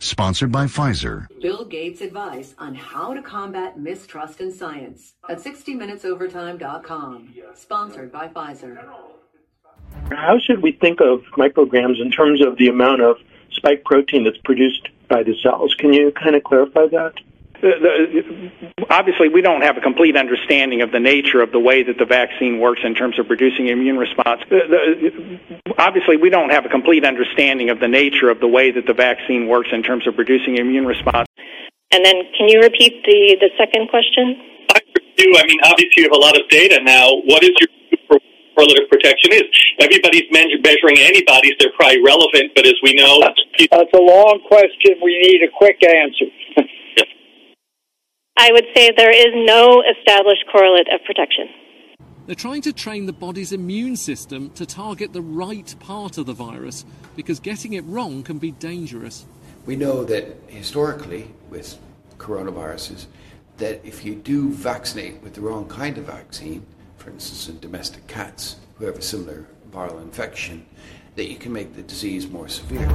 Sponsored by Pfizer. Bill Gates' advice on how to combat mistrust in science at 60minutesovertime.com. Sponsored by Pfizer. How should we think of micrograms in terms of the amount of spike protein that's produced by the cells? Can you kind of clarify that? The, obviously we don't have a complete understanding of the nature of the way that the vaccine works in terms of producing immune response. The, obviously we don't have a complete understanding of the nature of the way that the vaccine works in terms of producing immune response. And then can you repeat the, the second question? I do. I mean, obviously you have a lot of data now. What is your correlative protection is. Everybody's measuring antibodies; they're probably relevant, but as we know, that's a long question. We need a quick answer. I would say there is no established correlate of protection. They're trying to train the body's immune system to target the right part of the virus because getting it wrong can be dangerous. We know that historically with coronaviruses that if you do vaccinate with the wrong kind of vaccine, for instance in domestic cats who have a similar viral infection, that you can make the disease more severe.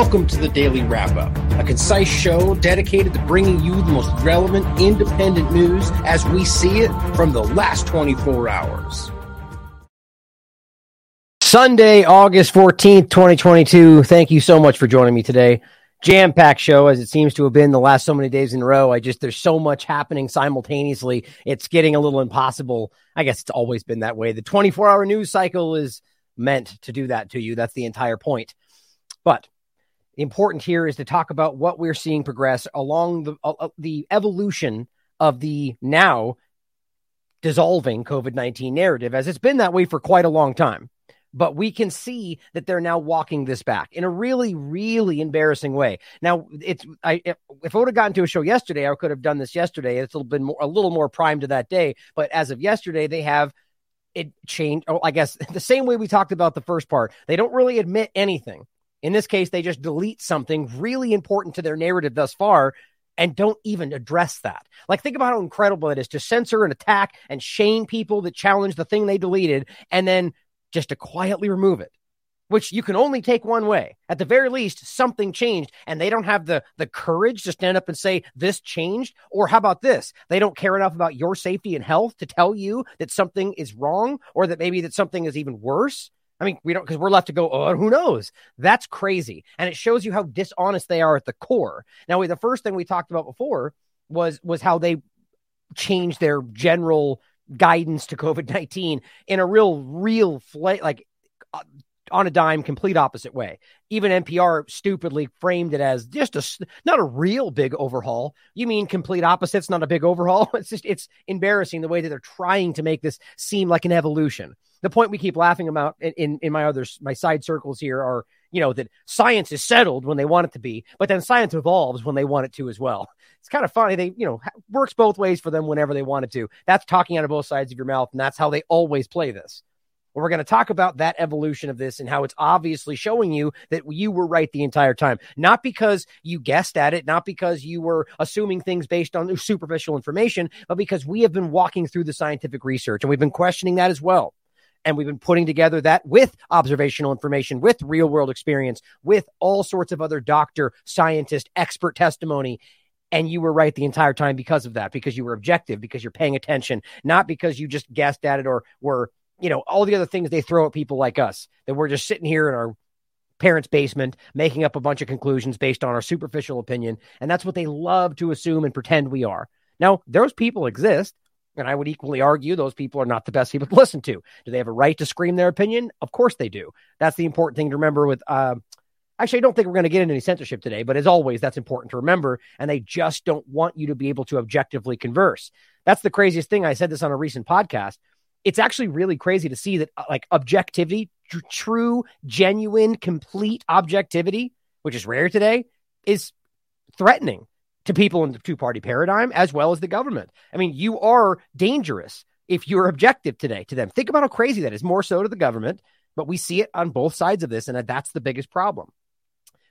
Welcome to the Daily Wrap Up, a concise show dedicated to bringing you the most relevant independent news as we see it from the last 24 hours. Sunday, August 14th, 2022. Thank you so much for joining me today. Jam packed show as it seems to have been the last so many days in a row. I just, there's so much happening simultaneously. It's getting a little impossible. I guess it's always been that way. The 24 hour news cycle is meant to do that to you. That's the entire point. But important here is to talk about what we're seeing progress along the uh, uh the evolution of the now dissolving COVID-19 narrative as it's been that way for quite a long time. But we can see that they're now walking this back in a really, really embarrassing way. Now, it's I if, if I would have gotten to a show yesterday, I could have done this yesterday. It's a little bit more, a little more primed to that day. But as of yesterday, they have it changed. Oh, I guess the same way we talked about the first part. They don't really admit anything. In this case, they just delete something really important to their narrative thus far and don't even address that. Like, think about how incredible it is to censor and attack and shame people that challenge the thing they deleted and then just to quietly remove it, which you can only take one way. At the very least, something changed and they don't have the, the courage to stand up and say, this changed. Or how about this? They don't care enough about your safety and health to tell you that something is wrong or that maybe that something is even worse. I mean, we don't because we're left to go, oh, who knows? That's crazy. And it shows you how dishonest they are at the core. Now, the first thing we talked about before was was how they changed their general guidance to COVID 19 in a real, real flight, like uh, on a dime, complete opposite way. Even NPR stupidly framed it as just a not a real big overhaul. You mean complete opposites, not a big overhaul? It's just it's embarrassing the way that they're trying to make this seem like an evolution the point we keep laughing about in, in, my other my side circles here are you know that science is settled when they want it to be but then science evolves when they want it to as well it's kind of funny they you know works both ways for them whenever they want it to that's talking out of both sides of your mouth and that's how they always play this well, we're going to talk about that evolution of this and how it's obviously showing you that you were right the entire time. Not because you guessed at it, not because you were assuming things based on superficial information, but because we have been walking through the scientific research and we've been questioning that as well. And we've been putting together that with observational information, with real world experience, with all sorts of other doctor, scientist, expert testimony. and you were right the entire time because of that, because you were objective, because you're paying attention, not because you just guessed at it or were, you know, all the other things they throw at people like us that we're just sitting here in our parents' basement making up a bunch of conclusions based on our superficial opinion. And that's what they love to assume and pretend we are. Now, those people exist. And I would equally argue those people are not the best people to listen to. Do they have a right to scream their opinion? Of course they do. That's the important thing to remember with uh, Actually, I don't think we're going to get into any censorship today, but as always, that's important to remember. And they just don't want you to be able to objectively converse. That's the craziest thing. I said this on a recent podcast. It's actually really crazy to see that, uh, like, objectivity, tr- true, genuine, complete objectivity, which is rare today, is threatening to people in the two party paradigm as well as the government. I mean, you are dangerous if you're objective today to them. Think about how crazy that is, more so to the government, but we see it on both sides of this, and that's the biggest problem.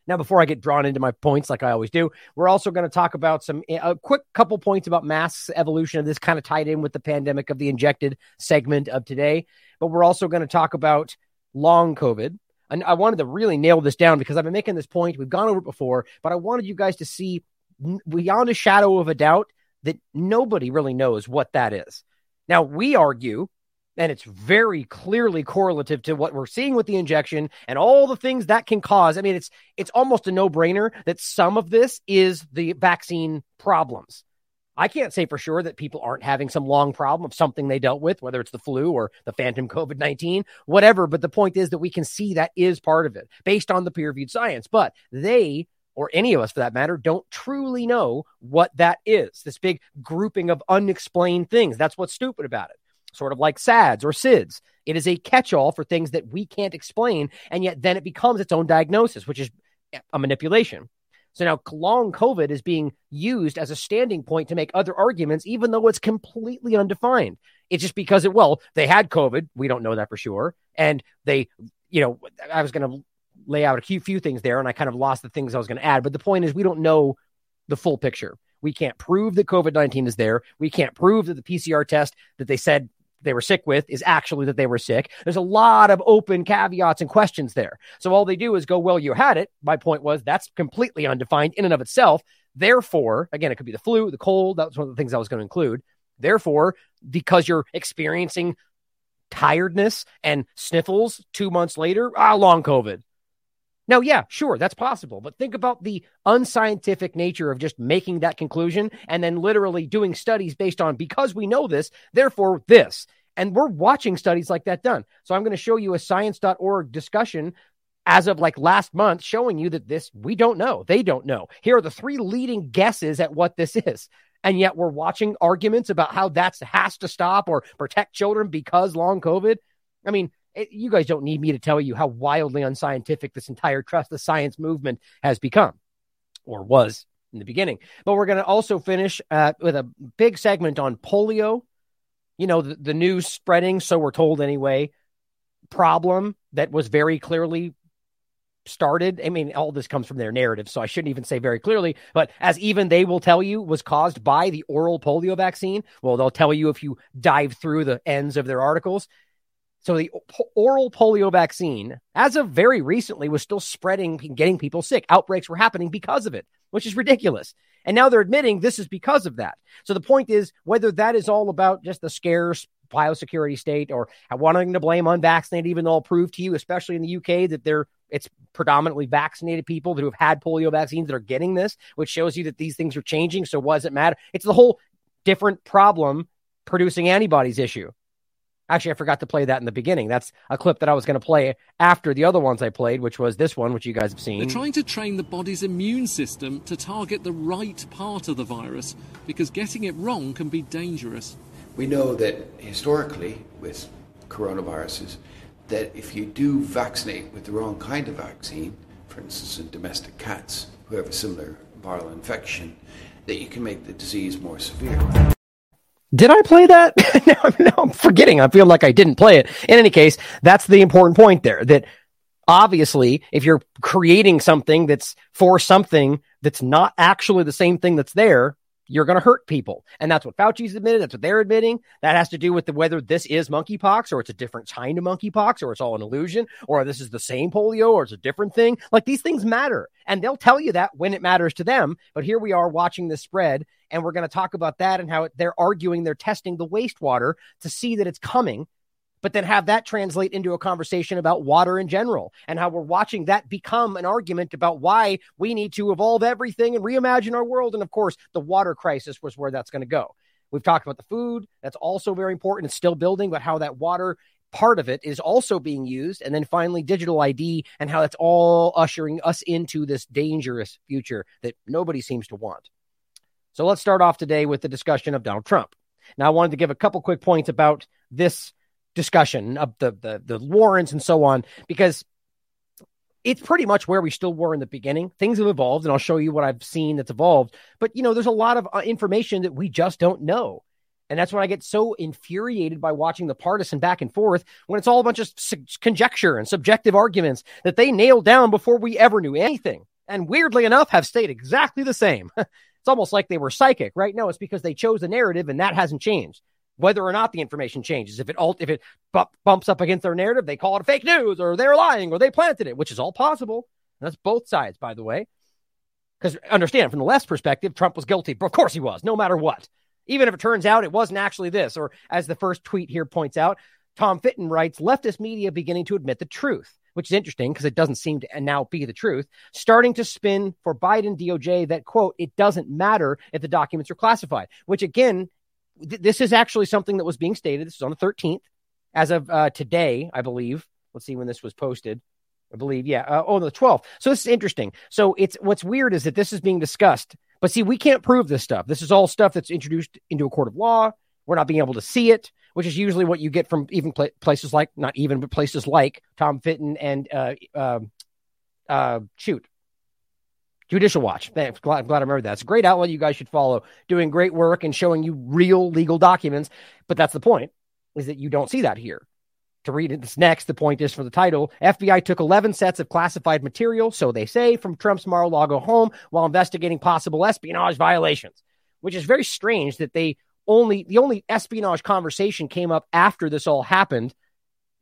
Now, before I get drawn into my points, like I always do, we're also going to talk about some eh, a quick couple points about masks evolution of this kind of tied in with the pandemic of the injected segment of today. But we're also going to talk about long COVID. And I wanted to really nail this down because I've been making this point. We've gone over it before, but I wanted you guys to see beyond a shadow of a doubt that nobody really knows what that is. Now, we argue and it's very clearly correlative to what we're seeing with the injection and all the things that can cause. I mean, it's it's almost a no-brainer that some of this is the vaccine problems. I can't say for sure that people aren't having some long problem of something they dealt with, whether it's the flu or the phantom COVID 19, whatever. But the point is that we can see that is part of it based on the peer reviewed science. But they, or any of us for that matter, don't truly know what that is. This big grouping of unexplained things. That's what's stupid about it sort of like SADS or SIDS. It is a catch all for things that we can't explain. And yet then it becomes its own diagnosis, which is a manipulation. So now long COVID is being used as a standing point to make other arguments, even though it's completely undefined. It's just because it, well, they had COVID. We don't know that for sure. And they, you know, I was going to lay out a few, few things there and I kind of lost the things I was going to add. But the point is, we don't know the full picture. We can't prove that COVID 19 is there. We can't prove that the PCR test that they said they were sick with is actually that they were sick. There's a lot of open caveats and questions there. So all they do is go, well, you had it. My point was that's completely undefined in and of itself. Therefore, again, it could be the flu, the cold. That was one of the things I was going to include. Therefore, because you're experiencing tiredness and sniffles two months later, ah, long COVID. Now, yeah, sure, that's possible. But think about the unscientific nature of just making that conclusion and then literally doing studies based on because we know this, therefore this. And we're watching studies like that done. So I'm going to show you a science.org discussion as of like last month showing you that this, we don't know. They don't know. Here are the three leading guesses at what this is. And yet we're watching arguments about how that has to stop or protect children because long COVID. I mean, it, you guys don't need me to tell you how wildly unscientific this entire trust the science movement has become or was in the beginning. But we're going to also finish uh, with a big segment on polio. You know, the, the news spreading, so we're told anyway, problem that was very clearly started. I mean, all this comes from their narrative, so I shouldn't even say very clearly, but as even they will tell you, was caused by the oral polio vaccine. Well, they'll tell you if you dive through the ends of their articles. So the oral polio vaccine, as of very recently, was still spreading and getting people sick. Outbreaks were happening because of it, which is ridiculous. And now they're admitting this is because of that. So the point is whether that is all about just the scarce biosecurity state or wanting to blame unvaccinated, even though I'll prove to you, especially in the UK, that they're it's predominantly vaccinated people who have had polio vaccines that are getting this, which shows you that these things are changing. So what does it matter? It's the whole different problem producing antibodies issue. Actually, I forgot to play that in the beginning. That's a clip that I was going to play after the other ones I played, which was this one, which you guys have seen. They're trying to train the body's immune system to target the right part of the virus because getting it wrong can be dangerous. We know that historically, with coronaviruses, that if you do vaccinate with the wrong kind of vaccine, for instance, in domestic cats who have a similar viral infection, that you can make the disease more severe. Did I play that? no, I'm forgetting. I feel like I didn't play it. In any case, that's the important point there that obviously, if you're creating something that's for something that's not actually the same thing that's there, you're going to hurt people. And that's what Fauci's admitted. That's what they're admitting. That has to do with the, whether this is monkeypox or it's a different kind of monkeypox or it's all an illusion or this is the same polio or it's a different thing. Like these things matter. And they'll tell you that when it matters to them. But here we are watching this spread and we're going to talk about that and how they're arguing they're testing the wastewater to see that it's coming but then have that translate into a conversation about water in general and how we're watching that become an argument about why we need to evolve everything and reimagine our world. And of course, the water crisis was where that's going to go. We've talked about the food, that's also very important. It's still building, but how that water part of it is also being used. And then finally, digital ID and how that's all ushering us into this dangerous future that nobody seems to want. So let's start off today with the discussion of Donald Trump. Now, I wanted to give a couple quick points about this discussion of the the the warrants and so on because it's pretty much where we still were in the beginning. Things have evolved, and I'll show you what I've seen that's evolved. But you know, there's a lot of uh, information that we just don't know. And that's when I get so infuriated by watching the partisan back and forth when it's all a bunch of su- conjecture and subjective arguments that they nailed down before we ever knew anything. And weirdly enough, have stayed exactly the same. it's almost like they were psychic, right? No, it's because they chose a narrative and that hasn't changed whether or not the information changes. If it alt, if it bumps up against their narrative, they call it fake news or they're lying or they planted it, which is all possible. And that's both sides, by the way. Because understand from the left's perspective, Trump was guilty. But Of course he was, no matter what. Even if it turns out it wasn't actually this, or as the first tweet here points out, Tom Fitton writes, leftist media beginning to admit the truth, which is interesting because it doesn't seem to uh, now be the truth, starting to spin for Biden DOJ that, quote, it doesn't matter if the documents are classified, which again th- this is actually something that was being stated. This is on the 13th, as of uh, today, I believe. Let's see when this was posted. I believe, yeah. Uh, oh, the 12th. So this is interesting. So it's what's weird is that this is being discussed, but see, we can't prove this stuff. This is all stuff that's introduced into a court of law. We're not being able to see it, which is usually what you get from even pl- places like not even, but places like Tom Fitton and uh, uh, uh, shoot, Judicial Watch. Thanks. Glad, glad I remember that. It's a great outlet you guys should follow, doing great work and showing you real legal documents. But that's the point, is that you don't see that here. To read it, this next, the point is for the title FBI took 11 sets of classified material, so they say, from Trump's Mar a Lago home while investigating possible espionage violations, which is very strange that they only, the only espionage conversation came up after this all happened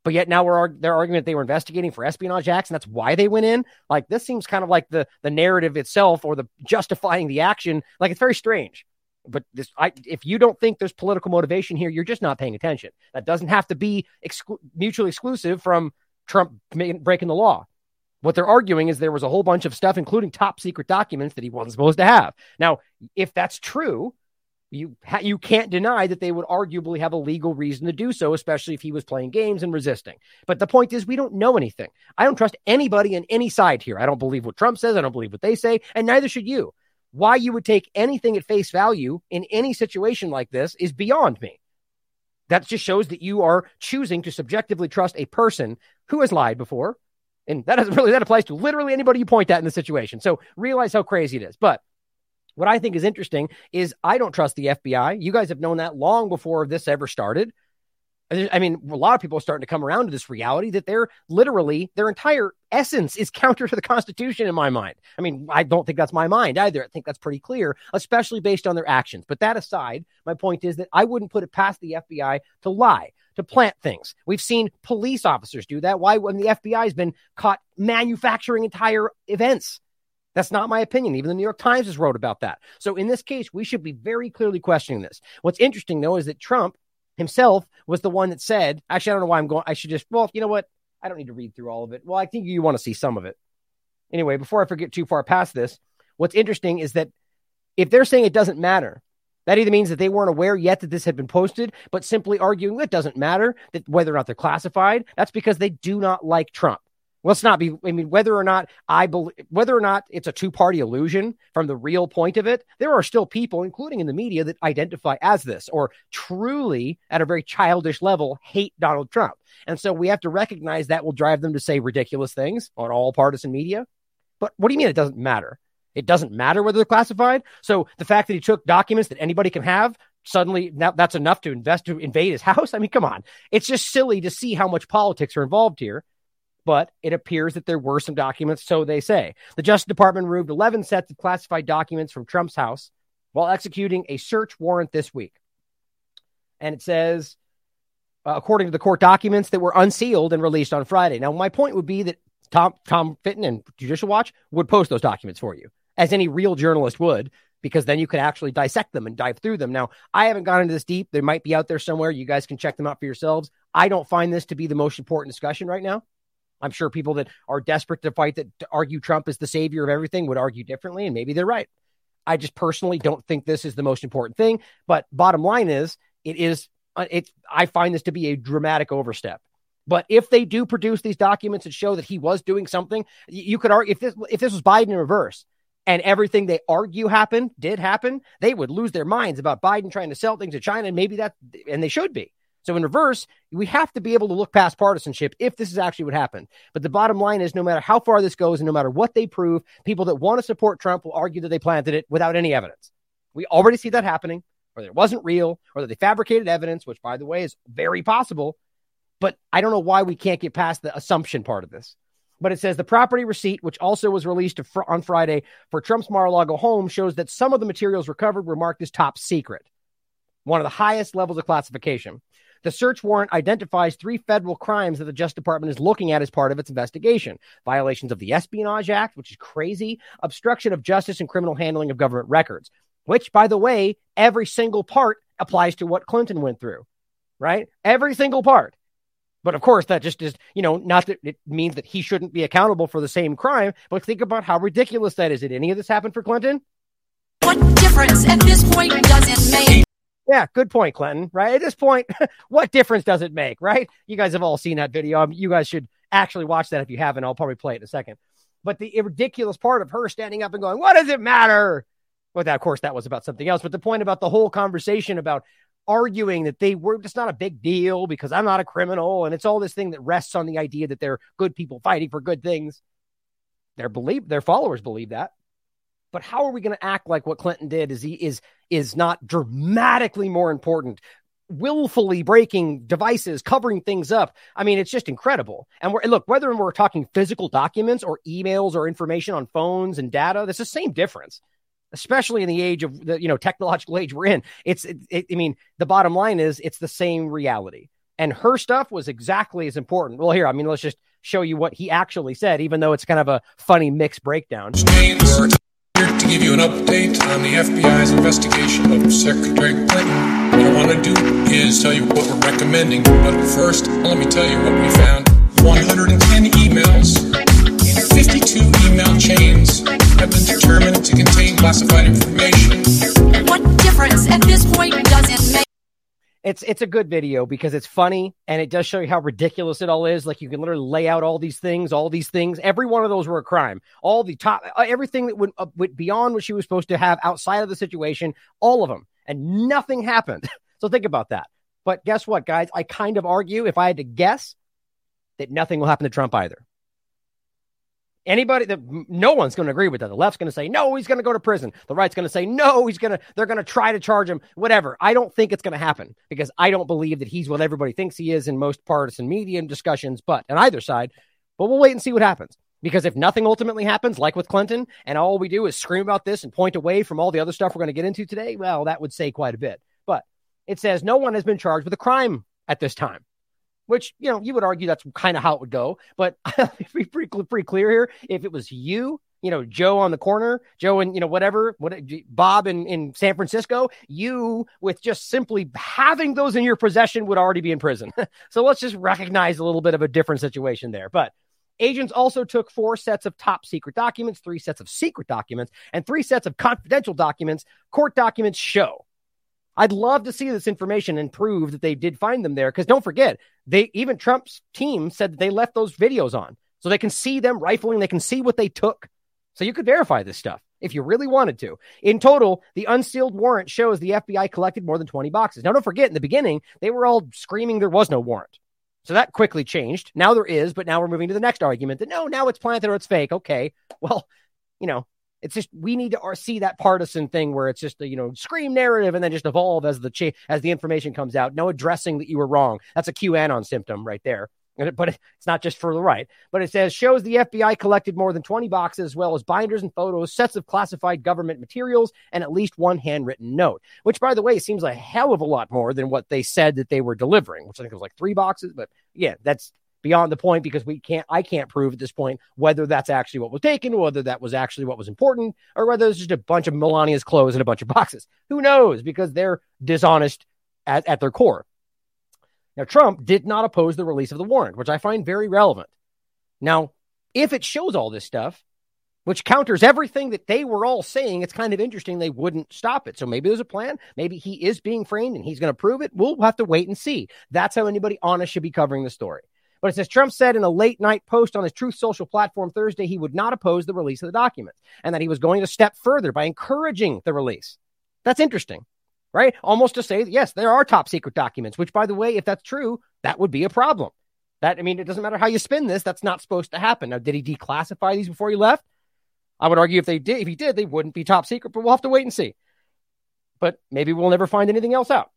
but yet now we're their argument they were investigating for espionage acts and that's why they went in. Like this seems kind of like the the narrative itself or the justifying the action. Like it's very strange. But this, I, if you don't think there's political motivation here, you're just not paying attention. That doesn't have to be exclu- mutually exclusive from Trump breaking the law. What they're arguing is there was a whole bunch of stuff, including top secret documents that he wasn't supposed to have. Now, if that's true, you ha- you can't deny that they would arguably have a legal reason to do so, especially if he was playing games and resisting. But the point is, we don't know anything. I don't trust anybody on any side here. I don't believe what Trump says. I don't believe what they say, and neither should you. Why you would take anything at face value in any situation like this is beyond me. That just shows that you are choosing to subjectively trust a person who has lied before. And that doesn't really, that applies to literally anybody you point at in the situation. So realize how crazy it is. But what I think is interesting is I don't trust the FBI. You guys have known that long before this ever started. I mean, a lot of people are starting to come around to this reality that they're literally their entire essence is counter to the Constitution in my mind. I mean, I don't think that's my mind either. I think that's pretty clear, especially based on their actions. But that aside, my point is that I wouldn't put it past the FBI to lie, to plant things. We've seen police officers do that. Why, when the FBI has been caught manufacturing entire events? That's not my opinion. Even the New York Times has wrote about that. So in this case, we should be very clearly questioning this. What's interesting though is that Trump himself was the one that said, actually, I don't know why I'm going. I should just, well, you know what? I don't need to read through all of it. Well, I think you want to see some of it. Anyway, before I forget too far past this, what's interesting is that if they're saying it doesn't matter, that either means that they weren't aware yet that this had been posted, but simply arguing it doesn't matter that whether or not they're classified. That's because they do not like Trump let's not be i mean whether or not i believe whether or not it's a two-party illusion from the real point of it there are still people including in the media that identify as this or truly at a very childish level hate donald trump. And so we have to recognize that will drive them to say ridiculous things on all partisan media. But what do you mean it doesn't matter? It doesn't matter whether they're classified? So the fact that he took documents that anybody can have suddenly now that's enough to invest to invade his house? I mean come on. It's just silly to see how much politics are involved here but it appears that there were some documents, so they say. The Justice Department removed 11 sets of classified documents from Trump's house while executing a search warrant this week. And it says, uh, according to the court documents that were unsealed and released on Friday. Now, my point would be that Tom Tom Fitton and Judicial Watch would post those documents for you, as any real journalist would, because then you could actually dissect them and dive through them. Now, I haven't gone into this deep. They might be out there somewhere. You guys can check them out for yourselves. I don't find this to be the most important discussion right now. I'm sure people that are desperate to fight that to argue Trump is the savior of everything would argue differently, and maybe they're right. I just personally don't think this is the most important thing. But bottom line is, it is. uh, It. I find this to be a dramatic overstep. But if they do produce these documents that show that he was doing something, you could argue if this if this was Biden in reverse and everything they argue happened did happen, they would lose their minds about Biden trying to sell things to China, and maybe that and they should be. So in reverse, we have to be able to look past partisanship if this is actually what happened. But the bottom line is no matter how far this goes and no matter what they prove, people that want to support Trump will argue that they planted it without any evidence. We already see that happening, or that it wasn't real, or that they fabricated evidence, which by the way is very possible. But I don't know why we can't get past the assumption part of this. But it says the property receipt, which also was released on Friday for Trump's Mar-a-Lago home, shows that some of the materials recovered were marked as top secret, one of the highest levels of classification. The search warrant identifies three federal crimes that the Justice Department is looking at as part of its investigation violations of the Espionage Act, which is crazy, obstruction of justice, and criminal handling of government records, which, by the way, every single part applies to what Clinton went through, right? Every single part. But of course, that just is, you know, not that it means that he shouldn't be accountable for the same crime, but think about how ridiculous that is. Did any of this happen for Clinton? What difference at this point does it make? Yeah, good point, Clinton. Right at this point, what difference does it make? Right? You guys have all seen that video. Um, You guys should actually watch that if you haven't. I'll probably play it in a second. But the ridiculous part of her standing up and going, "What does it matter?" Well, that of course that was about something else. But the point about the whole conversation about arguing that they were just not a big deal because I'm not a criminal, and it's all this thing that rests on the idea that they're good people fighting for good things. Their believe their followers believe that. But how are we going to act like what Clinton did is he is is not dramatically more important? Willfully breaking devices, covering things up. I mean, it's just incredible. And we're look whether we're talking physical documents or emails or information on phones and data, that's the same difference. Especially in the age of the you know technological age we're in, it's it, it, I mean the bottom line is it's the same reality. And her stuff was exactly as important. Well, here I mean let's just show you what he actually said, even though it's kind of a funny mixed breakdown. To give you an update on the FBI's investigation of Secretary Clinton. What I want to do is tell you what we're recommending, but first, let me tell you what we found. 110 emails in 52 email chains have been determined to contain classified information. What difference at this point does it make? It's it's a good video because it's funny and it does show you how ridiculous it all is. Like you can literally lay out all these things, all these things. Every one of those were a crime. All the top, uh, everything that went, uh, went beyond what she was supposed to have outside of the situation, all of them, and nothing happened. so think about that. But guess what, guys? I kind of argue, if I had to guess, that nothing will happen to Trump either. Anybody that no one's going to agree with that. The left's going to say no, he's going to go to prison. The right's going to say no, he's going to. They're going to try to charge him. Whatever. I don't think it's going to happen because I don't believe that he's what everybody thinks he is in most partisan media discussions. But on either side, but we'll wait and see what happens. Because if nothing ultimately happens, like with Clinton, and all we do is scream about this and point away from all the other stuff we're going to get into today, well, that would say quite a bit. But it says no one has been charged with a crime at this time which you know you would argue that's kind of how it would go. But be pretty, pretty clear here. If it was you, you know, Joe on the corner, Joe and you know whatever, what Bob in in San Francisco, you with just simply having those in your possession would already be in prison. so let's just recognize a little bit of a different situation there. But Agents also took four sets of top secret documents, three sets of secret documents, and three sets of confidential documents. Court documents show. I'd love to see this information and prove that they did find them there. Because don't forget, they even Trump's team said that they left those videos on so they can see them rifling, they can see what they took. So you could verify this stuff if you really wanted to. In total, the unsealed warrant shows the FBI collected more than 20 boxes. Now, don't forget, in the beginning, they were all screaming there was no warrant. So that quickly changed. Now there is, but now we're moving to the next argument that no, now it's planted or it's fake. Okay. Well, you know, it's just we need to uh, see that partisan thing where it's just a you know scream narrative and then just evolve as the cha- as the information comes out. No addressing that you were wrong. That's a QAnon symptom right there. but it's not just for the right. But it says shows the FBI collected more than 20 boxes, as well as binders and photos, sets of classified government materials, and at least one handwritten note. Which, by the way, seems a hell of a lot more than what they said that they were delivering, which I think was like three boxes. But yeah, that's beyond the point because we can't I can't prove at this point whether that's actually what was taken, whether that was actually what was important, or whether it's just a bunch of Melania's clothes and a bunch of boxes. Who knows? Because they're dishonest at, at their core. Now, Trump did not oppose the release of the warrant, which I find very relevant. Now, if it shows all this stuff, which counters everything that they were all saying, it's kind of interesting they wouldn't stop it. So maybe there's a plan. Maybe he is being framed and he's going to prove it. We'll have to wait and see. That's how anybody honest should be covering the story. But it says Trump said in a late night post on his Truth Social platform Thursday he would not oppose the release of the documents and that he was going to step further by encouraging the release. That's interesting right? Almost to say, yes, there are top secret documents, which, by the way, if that's true, that would be a problem. That, I mean, it doesn't matter how you spin this, that's not supposed to happen. Now, did he declassify these before he left? I would argue if they did, if he did, they wouldn't be top secret, but we'll have to wait and see. But maybe we'll never find anything else out.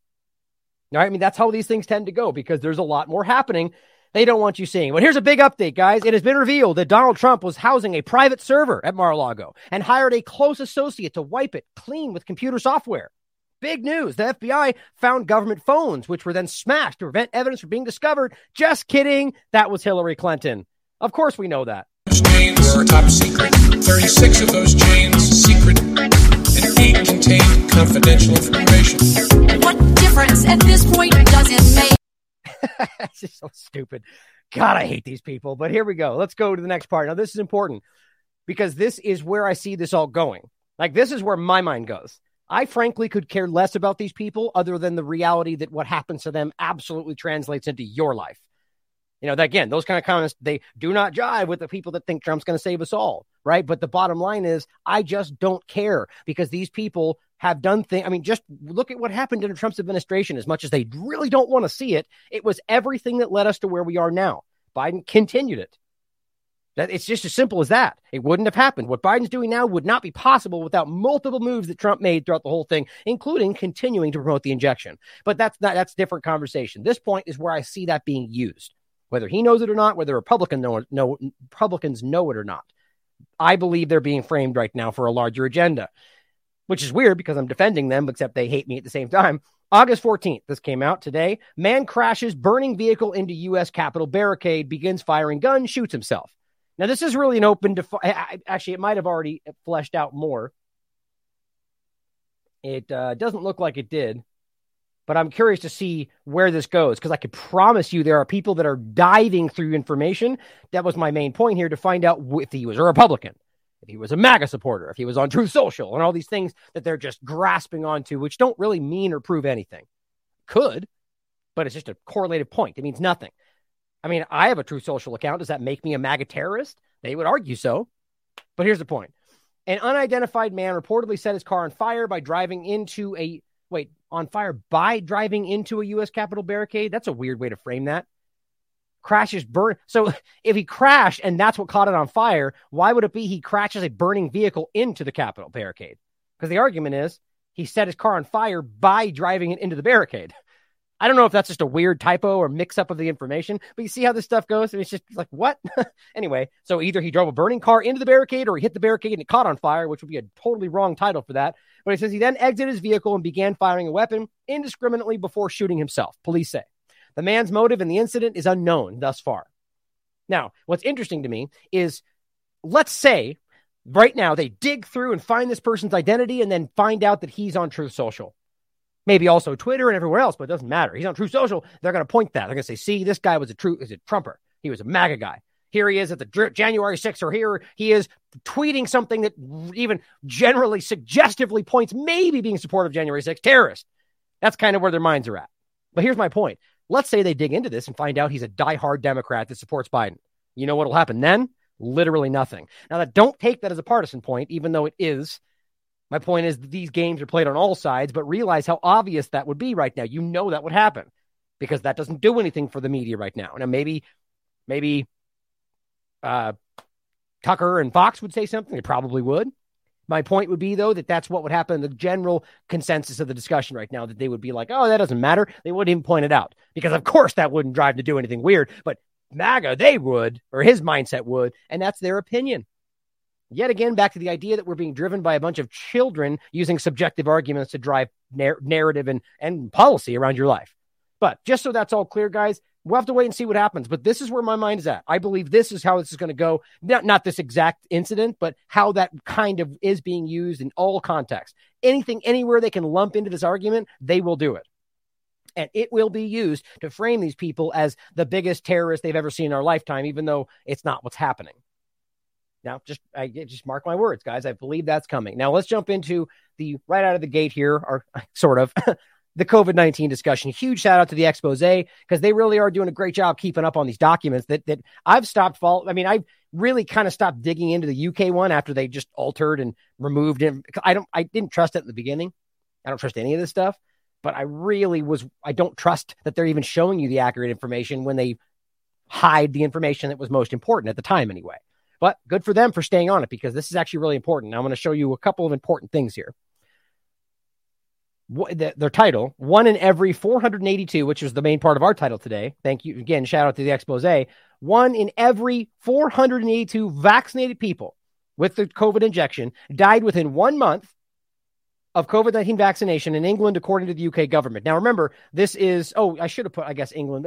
All right. I mean, that's how these things tend to go because there's a lot more happening they don't want you seeing. But here's a big update, guys. It has been revealed that Donald Trump was housing a private server at Mar-a-Lago and hired a close associate to wipe it clean with computer software. Big news. The FBI found government phones, which were then smashed to prevent evidence from being discovered. Just kidding. That was Hillary Clinton. Of course, we know that. Those chains are top secret. 36 of those chains secret, and eight contained confidential information. What difference at this point does it make? it's just so stupid. God, I hate these people. But here we go. Let's go to the next part. Now, this is important because this is where I see this all going. Like, this is where my mind goes. I frankly could care less about these people other than the reality that what happens to them absolutely translates into your life. You know, again, those kind of comments, they do not jive with the people that think Trump's going to save us all, right? But the bottom line is, I just don't care because these people have done things. I mean, just look at what happened in Trump's administration. As much as they really don't want to see it, it was everything that led us to where we are now. Biden continued it. That it's just as simple as that. It wouldn't have happened. What Biden's doing now would not be possible without multiple moves that Trump made throughout the whole thing, including continuing to promote the injection. But that's not that's different conversation. This point is where I see that being used, whether he knows it or not, whether Republican know, know Republicans know it or not. I believe they're being framed right now for a larger agenda, which is weird because I'm defending them, except they hate me at the same time. August 14th, this came out today. Man crashes burning vehicle into U.S. Capitol barricade, begins firing gun, shoots himself. Now, this is really an open, defi- actually, it might have already fleshed out more. It uh, doesn't look like it did, but I'm curious to see where this goes because I could promise you there are people that are diving through information. That was my main point here to find out if he was a Republican, if he was a MAGA supporter, if he was on Truth Social, and all these things that they're just grasping onto, which don't really mean or prove anything. Could, but it's just a correlated point. It means nothing. I mean, I have a Truth Social account. Does that make me a MAGA terrorist? They would argue so. But here's the point an unidentified man reportedly set his car on fire by driving into a wait, on fire by driving into a U.S. Capitol barricade. That's a weird way to frame that. Crashes burn. So if he crashed and that's what caught it on fire, why would it be he crashes a burning vehicle into the Capitol barricade? Because the argument is he set his car on fire by driving it into the barricade. I don't know if that's just a weird typo or mix up of the information, but you see how this stuff goes? And it's just like, what? anyway, so either he drove a burning car into the barricade or he hit the barricade and it caught on fire, which would be a totally wrong title for that. But he says he then exited his vehicle and began firing a weapon indiscriminately before shooting himself, police say. The man's motive in the incident is unknown thus far. Now, what's interesting to me is let's say right now they dig through and find this person's identity and then find out that he's on Truth Social maybe also Twitter and everywhere else, but it doesn't matter. He's on Truth Social. They're going to point that. They're going to say, see, this guy was a true, is a Trumper. He was a MAGA guy. Here he is at the January 6th, or here he is tweeting something that even generally suggestively points maybe being supportive of January 6th, terrorist. That's kind of where their minds are at. But here's my point. Let's say they dig into this and find out he's a diehard Democrat that supports Biden. You know what'll happen then? Literally nothing. Now, that don't take that as a partisan point, even though it is my point is these games are played on all sides, but realize how obvious that would be right now. You know that would happen because that doesn't do anything for the media right now. Now maybe maybe uh, Tucker and Fox would say something. They probably would. My point would be though that that's what would happen. In the general consensus of the discussion right now that they would be like, "Oh, that doesn't matter." They wouldn't even point it out because, of course, that wouldn't drive to do anything weird. But MAGA, they would, or his mindset would, and that's their opinion. Yet again, back to the idea that we're being driven by a bunch of children using subjective arguments to drive nar- narrative and, and policy around your life. But just so that's all clear, guys, we'll have to wait and see what happens. But this is where my mind is at. I believe this is how this is going to go. Not, not this exact incident, but how that kind of is being used in all contexts. Anything, anywhere they can lump into this argument, they will do it. And it will be used to frame these people as the biggest terrorists they've ever seen in our lifetime, even though it's not what's happening. Now, just I just mark my words, guys. I believe that's coming. Now, let's jump into the right out of the gate here, or sort of the COVID nineteen discussion. Huge shout out to the expose because they really are doing a great job keeping up on these documents. That that I've stopped fault. I mean, I've really kind of stopped digging into the UK one after they just altered and removed him. I don't. I didn't trust it in the beginning. I don't trust any of this stuff. But I really was. I don't trust that they're even showing you the accurate information when they hide the information that was most important at the time, anyway. But good for them for staying on it because this is actually really important. Now, I'm going to show you a couple of important things here. Their title, one in every 482, which is the main part of our title today. Thank you again. Shout out to the expose. One in every 482 vaccinated people with the COVID injection died within one month of COVID 19 vaccination in England, according to the UK government. Now, remember, this is, oh, I should have put, I guess, England.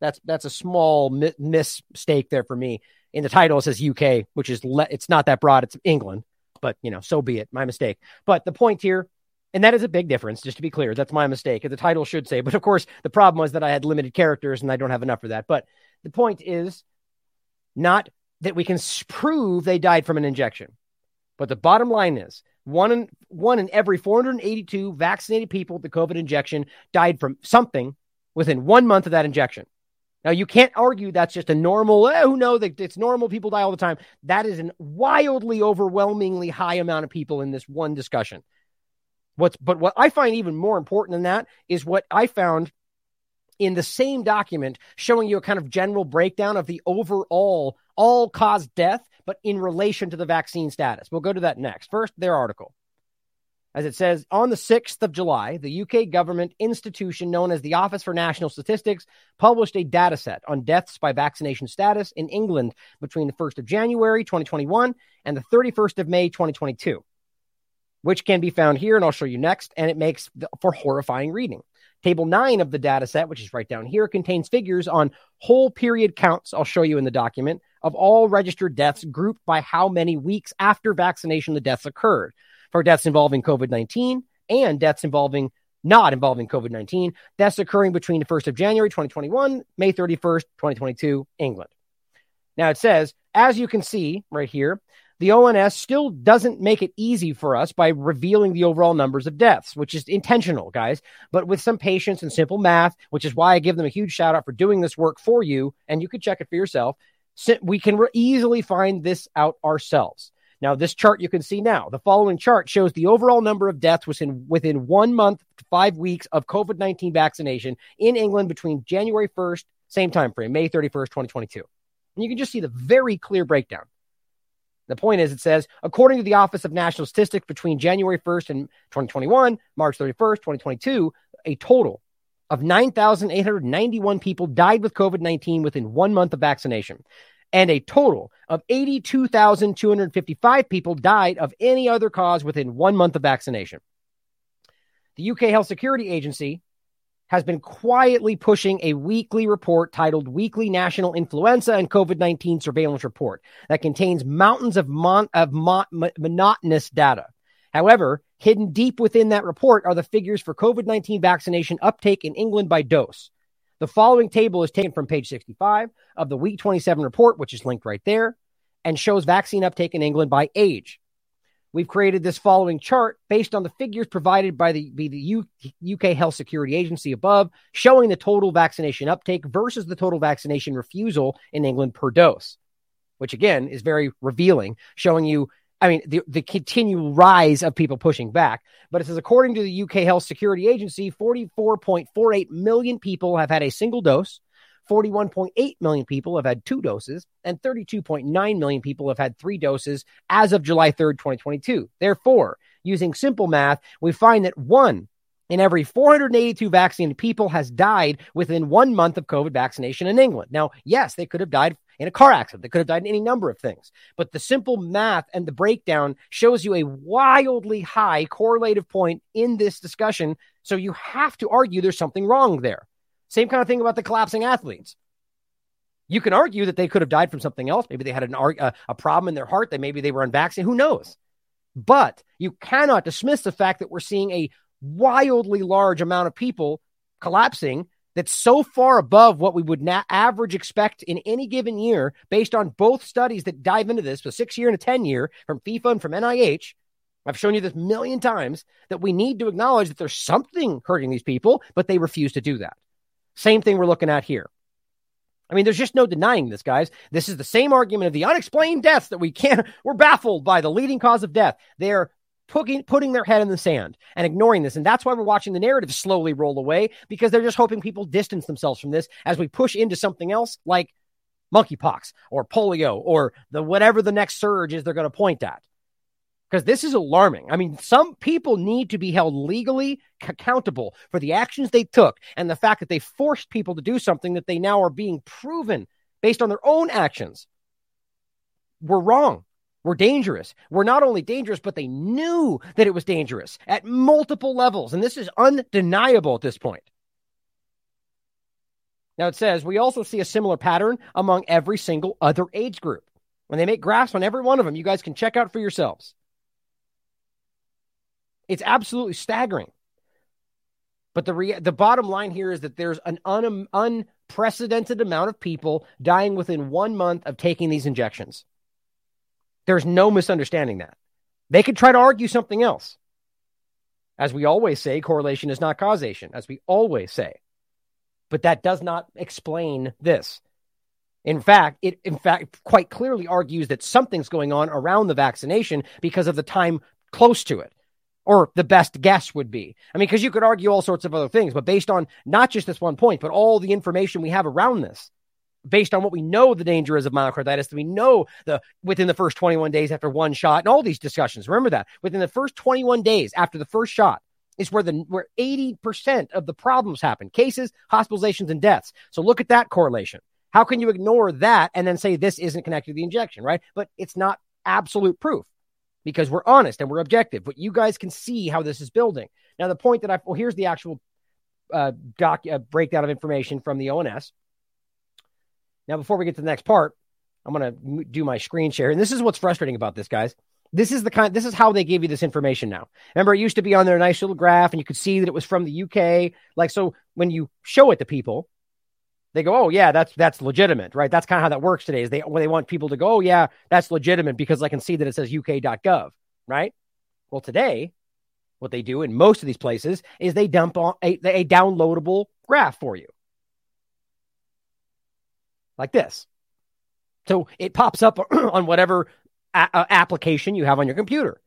That's, that's a small mi- mistake there for me in the title it says UK, which is le- it's not that broad. It's England, but you know, so be it. My mistake. But the point here, and that is a big difference. Just to be clear, that's my mistake. The title should say, but of course, the problem was that I had limited characters and I don't have enough for that. But the point is not that we can prove they died from an injection, but the bottom line is one in one in every 482 vaccinated people with the COVID injection died from something within one month of that injection. Now you can't argue that's just a normal. Eh, who know that it's normal? People die all the time. That is a wildly, overwhelmingly high amount of people in this one discussion. What's but what I find even more important than that is what I found in the same document showing you a kind of general breakdown of the overall all cause death, but in relation to the vaccine status. We'll go to that next. First, their article. As it says, on the 6th of July, the UK government institution known as the Office for National Statistics published a data set on deaths by vaccination status in England between the 1st of January 2021 and the 31st of May 2022, which can be found here, and I'll show you next, and it makes for horrifying reading. Table 9 of the data set, which is right down here, contains figures on whole period counts, I'll show you in the document, of all registered deaths grouped by how many weeks after vaccination the deaths occurred for deaths involving COVID 19 and deaths involving not involving COVID 19, deaths occurring between the 1st of January 2021, May 31st, 2022, England. Now it says, as you can see right here, the ONS still doesn't make it easy for us by revealing the overall numbers of deaths, which is intentional, guys. But with some patience and simple math, which is why I give them a huge shout out for doing this work for you, and you can check it for yourself, we can re- easily find this out ourselves. Now, this chart you can see now. The following chart shows the overall number of deaths within within one month to five weeks of COVID nineteen vaccination in England between January first, same time frame, May thirty first, twenty twenty two, and you can just see the very clear breakdown. The point is, it says, according to the Office of National Statistics, between January 1st and 2021, March 31st, 2022, a total of 9,891 people died with COVID 19 within one month of vaccination and a total of 82,255 people died of any other cause within one month of vaccination. The UK Health Security Agency has been quietly pushing a weekly report titled Weekly National Influenza and COVID 19 Surveillance Report that contains mountains of, mon- of mo- monotonous data. However, hidden deep within that report are the figures for COVID 19 vaccination uptake in England by dose. The following table is taken from page 65 of the week 27 report, which is linked right there, and shows vaccine uptake in England by age. We've created this following chart based on the figures provided by the, by the U, UK Health Security Agency above, showing the total vaccination uptake versus the total vaccination refusal in England per dose, which again is very revealing, showing you I mean, the, the continual rise of people pushing back. But it says, according to the UK Health Security Agency, 44.48 million people have had a single dose, 41.8 million people have had two doses, and 32.9 million people have had three doses as of July 3rd, 2022. Therefore, using simple math, we find that one in every 482 vaccinated people has died within one month of COVID vaccination in England. Now, yes, they could have died in a car accident. They could have died in any number of things. But the simple math and the breakdown shows you a wildly high correlative point in this discussion. So you have to argue there's something wrong there. Same kind of thing about the collapsing athletes. You can argue that they could have died from something else. Maybe they had an, a, uh, a problem in their heart. That maybe they were unvaccinated. Who knows? But you cannot dismiss the fact that we're seeing a wildly large amount of people collapsing that's so far above what we would na- average expect in any given year based on both studies that dive into this, the six year and a 10 year from FIFA and from NIH. I've shown you this million times that we need to acknowledge that there's something hurting these people, but they refuse to do that. Same thing we're looking at here. I mean, there's just no denying this, guys. This is the same argument of the unexplained deaths that we can't, we're baffled by the leading cause of death. They're putting, putting their head in the sand and ignoring this. And that's why we're watching the narrative slowly roll away because they're just hoping people distance themselves from this as we push into something else like monkeypox or polio or the whatever the next surge is they're going to point at. Because this is alarming. I mean, some people need to be held legally accountable for the actions they took and the fact that they forced people to do something that they now are being proven based on their own actions. We're wrong. We're dangerous. We're not only dangerous, but they knew that it was dangerous at multiple levels. And this is undeniable at this point. Now it says we also see a similar pattern among every single other age group. When they make graphs on every one of them, you guys can check out for yourselves. It's absolutely staggering. But the rea- the bottom line here is that there's an un- unprecedented amount of people dying within one month of taking these injections. There's no misunderstanding that. They could try to argue something else. As we always say, correlation is not causation, as we always say. But that does not explain this. In fact, it in fact quite clearly argues that something's going on around the vaccination because of the time close to it. Or the best guess would be. I mean, because you could argue all sorts of other things, but based on not just this one point, but all the information we have around this, based on what we know the danger is of myocarditis, we know the within the first 21 days after one shot, and all these discussions. Remember that within the first 21 days after the first shot is where the where 80% of the problems happen, cases, hospitalizations, and deaths. So look at that correlation. How can you ignore that and then say this isn't connected to the injection, right? But it's not absolute proof because we're honest and we're objective. But you guys can see how this is building. Now, the point that I well, here's the actual uh, doc uh, breakdown of information from the ONS. Now, before we get to the next part, I'm going to do my screen share. And this is what's frustrating about this, guys. This is the kind, this is how they give you this information now. Remember, it used to be on their nice little graph and you could see that it was from the UK. Like, so when you show it to people, they go, oh yeah, that's that's legitimate, right? That's kind of how that works today. Is they when they want people to go, oh yeah, that's legitimate because I can see that it says UK.gov, right? Well, today, what they do in most of these places is they dump on a, a downloadable graph for you like this. So it pops up on whatever a- application you have on your computer.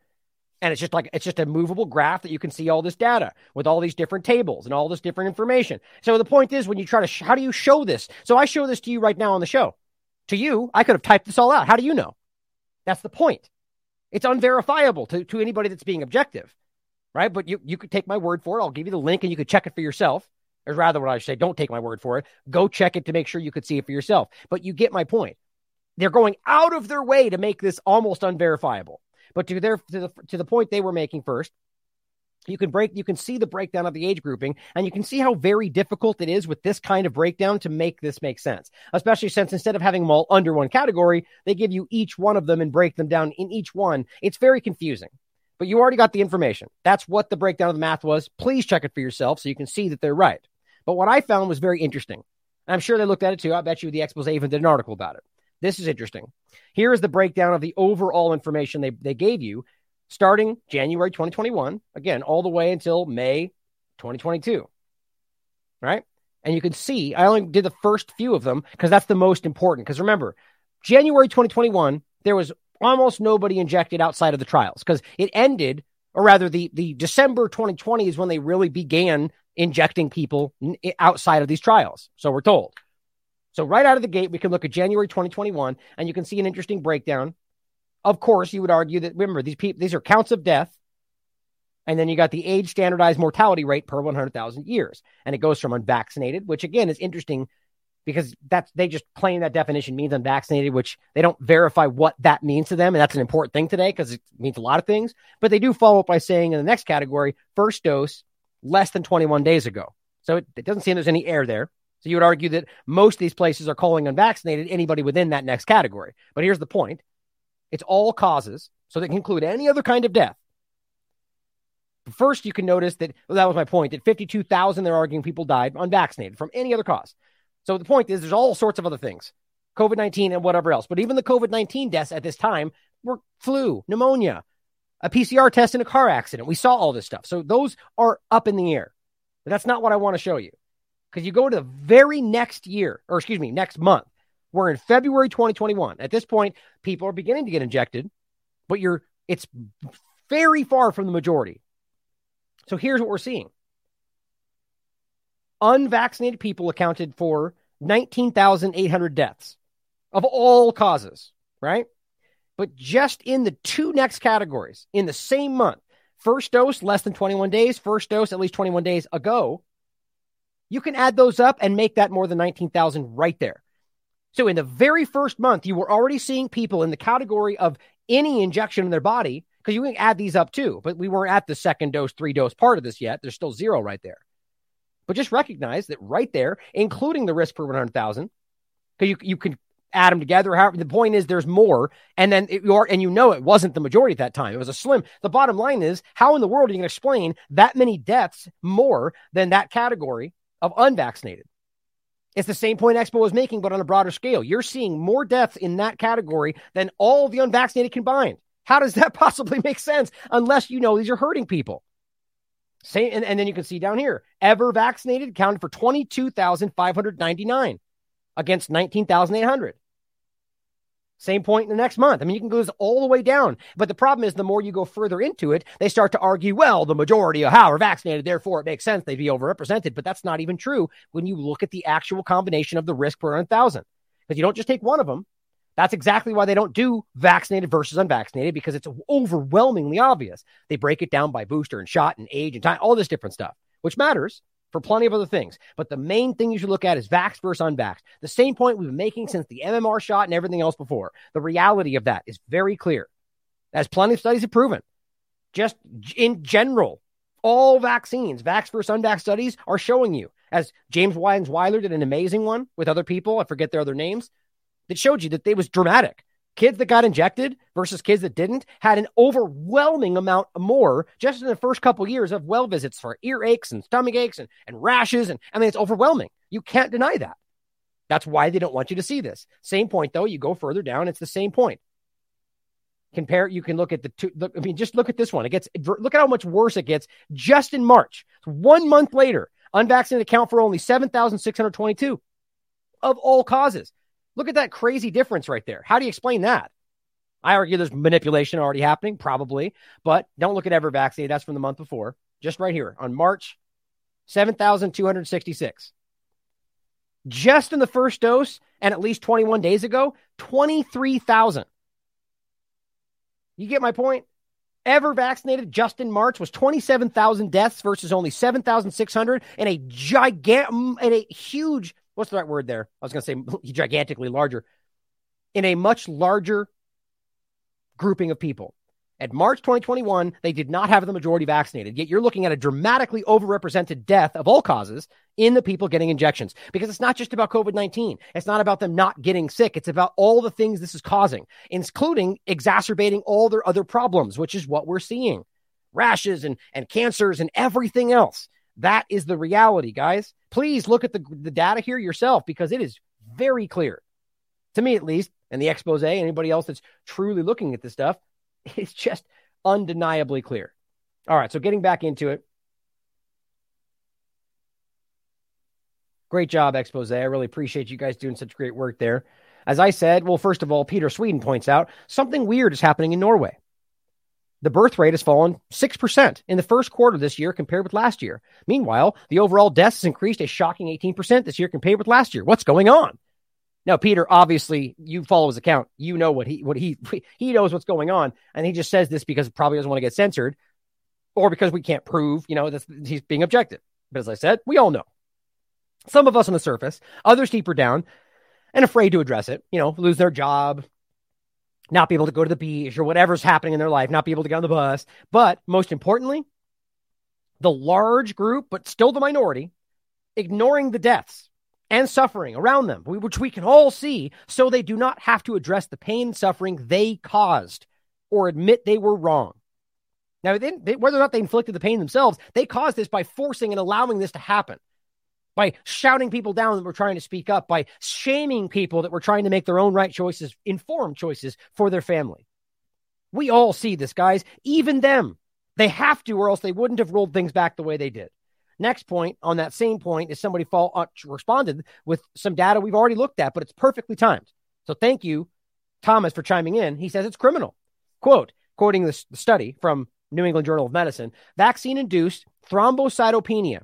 And it's just like it's just a movable graph that you can see all this data with all these different tables and all this different information. So the point is, when you try to, sh- how do you show this? So I show this to you right now on the show. To you, I could have typed this all out. How do you know? That's the point. It's unverifiable to, to anybody that's being objective, right? But you you could take my word for it. I'll give you the link and you could check it for yourself or rather what I say, don't take my word for it. Go check it to make sure you could see it for yourself. But you get my point. They're going out of their way to make this almost unverifiable. But to their to the to the point they were making first, you can break you can see the breakdown of the age grouping and you can see how very difficult it is with this kind of breakdown to make this make sense especially since instead of having them all under one category they give you each one of them and break them down in each one it's very confusing but you already got the information that's what the breakdown of the math was please check it for yourself so you can see that they're right but what I found was very interesting. I'm sure they looked at it too. I bet you the expose even did an article about it. This is interesting. Here is the breakdown of the overall information they, they gave you starting January 2021, again, all the way until May 2022. Right? And you can see, I only did the first few of them because that's the most important. Because remember, January 2021, there was almost nobody injected outside of the trials because it ended, or rather, the, the December 2020 is when they really began injecting people outside of these trials. So we're told. So right out of the gate, we can look at January 2021 and you can see an interesting breakdown. Of course, you would argue that remember these people these are counts of death And then you got the age standardized mortality rate per 100,000 years. And it goes from unvaccinated, which again is interesting because that's they just claim that definition means unvaccinated, which they don't verify what that means to them. And that's an important thing today because it means a lot of things. But they do follow up by saying in the next category, first dose less than 21 days ago. So it, it doesn't seem there's any air there. So you would argue that most of these places are calling unvaccinated anybody within that next category. But here's the point it's all causes, so they can include any other kind of death. First, you can notice that well, that was my point that 52,000 they're arguing people died unvaccinated from any other cause. So the point is, there's all sorts of other things, COVID 19 and whatever else. But even the COVID 19 deaths at this time were flu, pneumonia, a PCR test in a car accident. We saw all this stuff. So those are up in the air. But that's not what I want to show you. Because you go to the very next year, or excuse me, next month. We're in February 2021. At this point, people are beginning to get injected, but you're it's very far from the majority. So here's what we're seeing unvaccinated people accounted for 19,800 deaths of all causes, right? But just in the two next categories in the same month, first dose less than 21 days, first dose at least 21 days ago, you can add those up and make that more than 19,000 right there. So in the very first month, you were already seeing people in the category of any injection in their body, because you can add these up too, but we weren't at the second dose, three dose part of this yet. There's still zero right there. But just recognize that right there, including the risk per 100,000, because you, you can add them together. However, the point is there's more. And then it, you are, and you know it wasn't the majority at that time. It was a slim. The bottom line is how in the world are you going to explain that many deaths more than that category of unvaccinated? It's the same point Expo was making, but on a broader scale. You're seeing more deaths in that category than all the unvaccinated combined. How does that possibly make sense unless you know these are hurting people? Same, and, and then you can see down here, ever vaccinated counted for 22,599 against 19,800. Same point in the next month. I mean, you can go all the way down. But the problem is, the more you go further into it, they start to argue, well, the majority of how are vaccinated, therefore it makes sense they'd be overrepresented. But that's not even true when you look at the actual combination of the risk per 1,000. Because you don't just take one of them. That's exactly why they don't do vaccinated versus unvaccinated because it's overwhelmingly obvious. They break it down by booster and shot and age and time, all this different stuff, which matters for plenty of other things. But the main thing you should look at is vax versus unvax. The same point we've been making since the MMR shot and everything else before. The reality of that is very clear, as plenty of studies have proven. Just in general, all vaccines, vax versus unvax studies are showing you, as James Lyons-Weiler did an amazing one with other people, I forget their other names, that showed you that they was dramatic kids that got injected versus kids that didn't had an overwhelming amount more just in the first couple years of well visits for ear aches and stomach aches and, and rashes. And I mean, it's overwhelming. You can't deny that. That's why they don't want you to see this. Same point, though. You go further down, it's the same point. Compare, you can look at the two. Look, I mean, just look at this one. It gets, look at how much worse it gets just in March. One month later, unvaccinated account for only 7,622 of all causes. Look at that crazy difference right there. How do you explain that? I argue there's manipulation already happening, probably, but don't look at ever vaccinated. That's from the month before. Just right here on March 7,266. Just in the first dose and at least 21 days ago, 23,000. You get my point? Ever vaccinated just in March was 27,000 deaths versus only 7,600 and a gigantic, and a huge what's the right word there? I was going to say gigantically larger in a much larger grouping of people. At March 2021, they did not have the majority vaccinated. Yet you're looking at a dramatically overrepresented death of all causes in the people getting injections because it's not just about COVID 19. It's not about them not getting sick. It's about all the things this is causing, including exacerbating all their other problems, which is what we're seeing rashes and, and cancers and everything else. That is the reality, guys. Please look at the, the data here yourself because it is very clear, to me at least, and the expose, anybody else that's truly looking at this stuff, it's just undeniably clear. All right, so getting back into it. Great job, expose. I really appreciate you guys doing such great work there. As I said, well, first of all, Peter Sweden points out something weird is happening in Norway the birth rate has fallen 6% in the first quarter this year compared with last year. Meanwhile, the overall deaths has increased a shocking 18% this year compared with last year. What's going on? Now, Peter, obviously, you follow his account. You know what he what he he knows what's going on, and he just says this because probably doesn't want to get censored. or because we can't prove, you know, that he's being objective. But as I said, we all know. Some of us on the surface, others deeper down, and afraid to address it, you know, lose their job, not be able to go to the beach or whatever's happening in their life, not be able to get on the bus. But most importantly, the large group, but still the minority, ignoring the deaths and suffering around them, which we can all see, so they do not have to address the pain and suffering they caused or admit they were wrong. Now, they, they, whether or not they inflicted the pain themselves, they caused this by forcing and allowing this to happen, by shouting people down that were trying to speak up, by shaming people that were trying to make their own right choices, informed choices for their family. We all see this, guys, even them. They have to, or else they wouldn't have rolled things back the way they did. Next point on that same point is somebody fall, uh, responded with some data we've already looked at, but it's perfectly timed. So thank you, Thomas, for chiming in. He says it's criminal. Quote, quoting this study from New England Journal of Medicine, vaccine induced thrombocytopenia.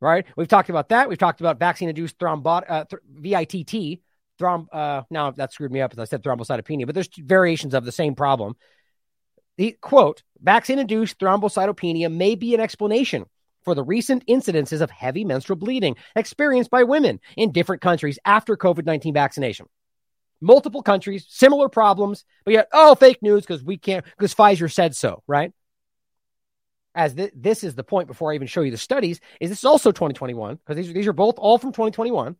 Right? We've talked about that. We've talked about vaccine induced thrombot, uh, th- VITT. Throm, uh, now that screwed me up as I said thrombocytopenia, but there's variations of the same problem. The quote, vaccine induced thrombocytopenia may be an explanation for the recent incidences of heavy menstrual bleeding experienced by women in different countries after COVID 19 vaccination multiple countries, similar problems, but yet, oh, fake news because we can't, because Pfizer said so, right? As th- this is the point before I even show you the studies, is this is also 2021 because these, these are both all from 2021.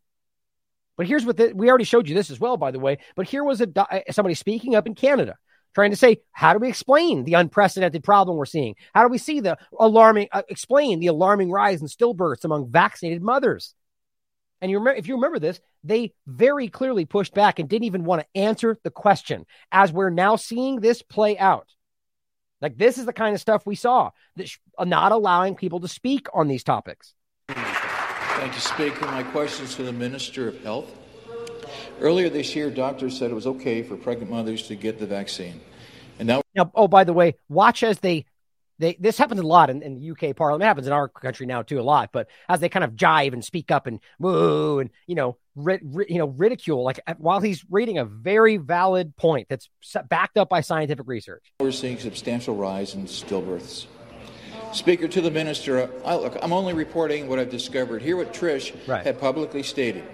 But here's what the, we already showed you this as well, by the way. But here was a somebody speaking up in Canada trying to say, how do we explain the unprecedented problem we're seeing? How do we see the alarming, uh, explain the alarming rise in stillbirths among vaccinated mothers? And you remember, if you remember this, they very clearly pushed back and didn't even want to answer the question. As we're now seeing this play out, like this is the kind of stuff we saw that sh- uh, not allowing people to speak on these topics. Thank you, Speaker. My question is to the Minister of Health. Earlier this year, doctors said it was okay for pregnant mothers to get the vaccine. And now, now oh, by the way, watch as they they this happens a lot in, in the UK Parliament. It happens in our country now too a lot. But as they kind of jive and speak up and woo and you know ri- ri- you know ridicule, like while he's reading a very valid point that's backed up by scientific research. We're seeing substantial rise in stillbirths. Speaker to the minister, I, look, I'm only reporting what I've discovered. Here, what Trish right. had publicly stated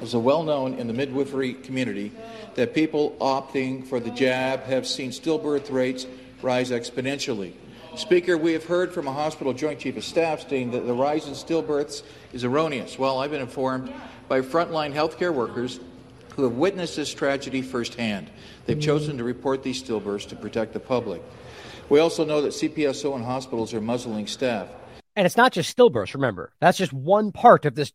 was a well known in the midwifery community that people opting for the jab have seen stillbirth rates rise exponentially. Speaker, we have heard from a hospital joint chief of staff stating that the rise in stillbirths is erroneous. Well, I've been informed by frontline healthcare workers who have witnessed this tragedy firsthand. They've chosen to report these stillbirths to protect the public. We also know that CPSO and hospitals are muzzling staff. And it's not just stillbirths, remember. That's just one part of this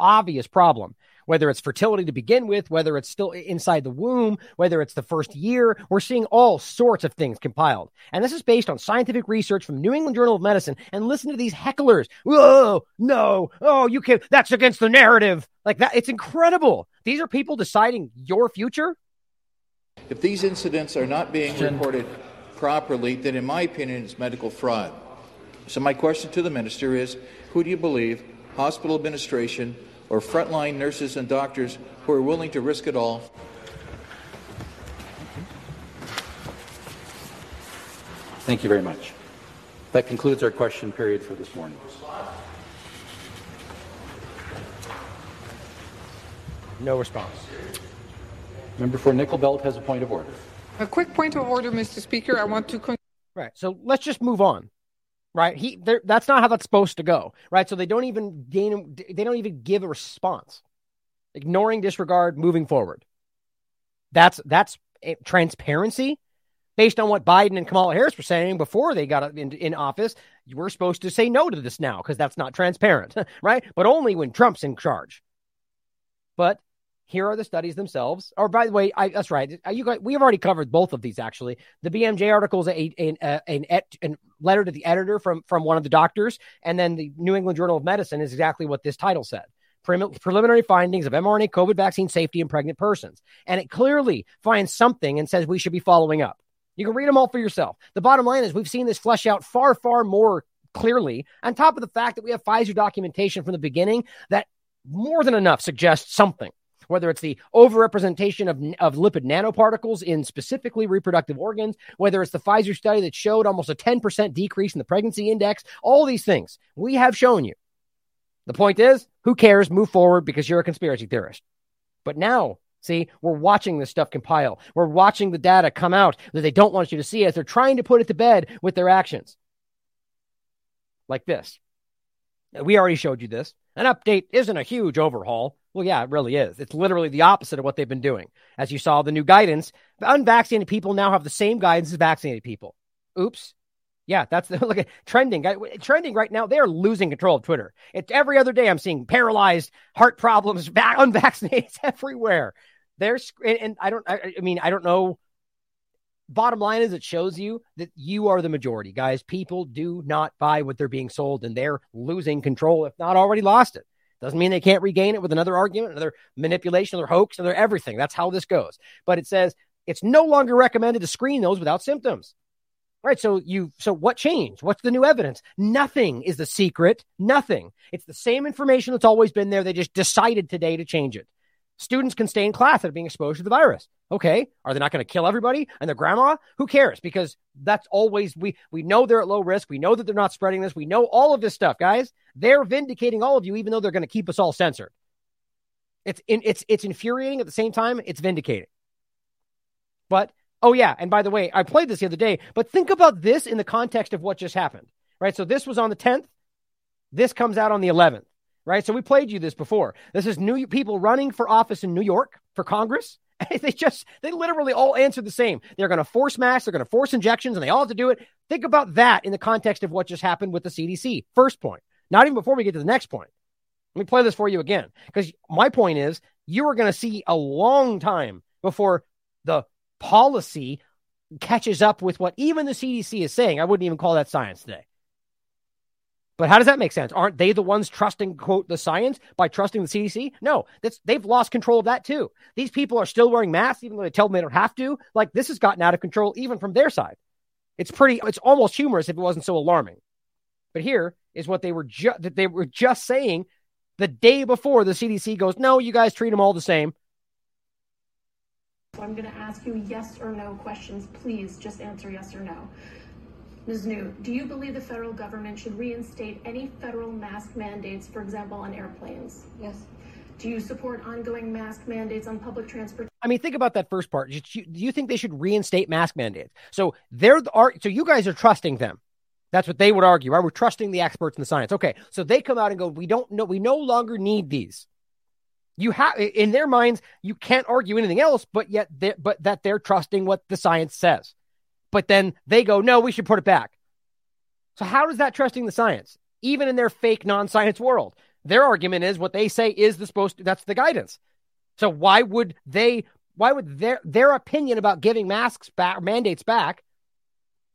obvious problem whether it's fertility to begin with, whether it's still inside the womb, whether it's the first year. We're seeing all sorts of things compiled. And this is based on scientific research from New England Journal of Medicine. And listen to these hecklers. Whoa, no, oh, you can't, that's against the narrative. Like that, it's incredible. These are people deciding your future. If these incidents are not being reported properly, then in my opinion, it's medical fraud. So my question to the minister is, who do you believe, hospital administration or frontline nurses and doctors who are willing to risk it all. Thank you very much. That concludes our question period for this morning. No response. Member for Nickel Belt has a point of order. A quick point of order, Mr. Speaker. I want to. Con- right. So let's just move on right? He that's not how that's supposed to go, right? So they don't even gain they don't even give a response. Ignoring disregard, moving forward. That's that's eh, transparency based on what Biden and Kamala Harris were saying before they got in, in office. We're supposed to say no to this now because that's not transparent, right? But only when Trump's in charge. But here are the studies themselves. Or by the way, I, that's right. Uh, you guys, we have already covered both of these actually. The BMJ article is a, a, a, uh, an, an letter to the editor from from one of the doctors, and then the New England Journal of Medicine is exactly what this title said. preliminary findings of mRNA COVID vaccine safety in pregnant persons. And it clearly finds something and says we should be following up. You can read them all for yourself. The bottom line is we've seen this flesh out far, far more clearly, on top of the fact that we have Pfizer documentation from the beginning that more than enough suggests something whether it's the overrepresentation of, of lipid nanoparticles in specifically reproductive organs, whether it's the Pfizer study that showed almost a 10% decrease in the pregnancy index, all these things we have shown you. The point is, who cares? Move forward because you're a conspiracy theorist. But now, see, we're watching this stuff compile. We're watching the data come out that they don't want you to see as they're trying to put it to bed with their actions. Like this. We already showed you this. An update isn't a huge overhaul. Well, yeah, it really is. It's literally the opposite of what they've been doing. As you saw, the new guidance, the unvaccinated people now have the same guidance as vaccinated people. Oops. Yeah, that's the look at trending. Trending right now, they are losing control of Twitter. It's every other day I'm seeing paralyzed, heart problems, unvaccinated everywhere. There's and, and I don't. I, I mean, I don't know bottom line is it shows you that you are the majority, guys. People do not buy what they're being sold and they're losing control, if not already lost it. Doesn't mean they can't regain it with another argument, another manipulation, another hoax, another everything. That's how this goes. But it says it's no longer recommended to screen those without symptoms. Right. So you, so what changed? What's the new evidence? Nothing is the secret. Nothing. It's the same information that's always been there. They just decided today to change it. Students can stay in class after being exposed to the virus. Okay. Are they not going to kill everybody and their grandma? Who cares? Because that's always, we, we know they're at low risk. We know that they're not spreading this. We know all of this stuff, guys. They're vindicating all of you, even though they're going to keep us all censored. It's, in, it's, it's infuriating at the same time. It's vindicating. But, oh yeah. And by the way, I played this the other day, but think about this in the context of what just happened, right? So this was on the 10th. This comes out on the 11th right? So we played you this before. This is new people running for office in New York for Congress. they just, they literally all answered the same. They're going to force masks, they're going to force injections, and they all have to do it. Think about that in the context of what just happened with the CDC. First point, not even before we get to the next point. Let me play this for you again, because my point is you are going to see a long time before the policy catches up with what even the CDC is saying. I wouldn't even call that science today. But how does that make sense? Aren't they the ones trusting, quote, the science by trusting the CDC? No, that's they've lost control of that too. These people are still wearing masks, even though they tell them they don't have to. Like this has gotten out of control, even from their side. It's pretty, it's almost humorous if it wasn't so alarming. But here is what they were just they were just saying the day before the CDC goes, no, you guys treat them all the same. I'm going to ask you yes or no questions. Please just answer yes or no. Ms. Niou, do you believe the federal government should reinstate any federal mask mandates, for example, on airplanes? Yes. Do you support ongoing mask mandates on public transport? I mean, think about that first part. Do you think they should reinstate mask mandates? So they're the art. So you guys are trusting them. That's what they would argue, right? We're trusting the experts in the science. Okay, so they come out and go, "We don't know. We no longer need these." You have in their minds, you can't argue anything else, but yet, but that they're trusting what the science says but then they go, no, we should put it back. So, how does that trusting the science, even in their fake non science world? Their argument is what they say is the supposed to, that's the guidance. So, why would they, why would their, their opinion about giving masks back, mandates back,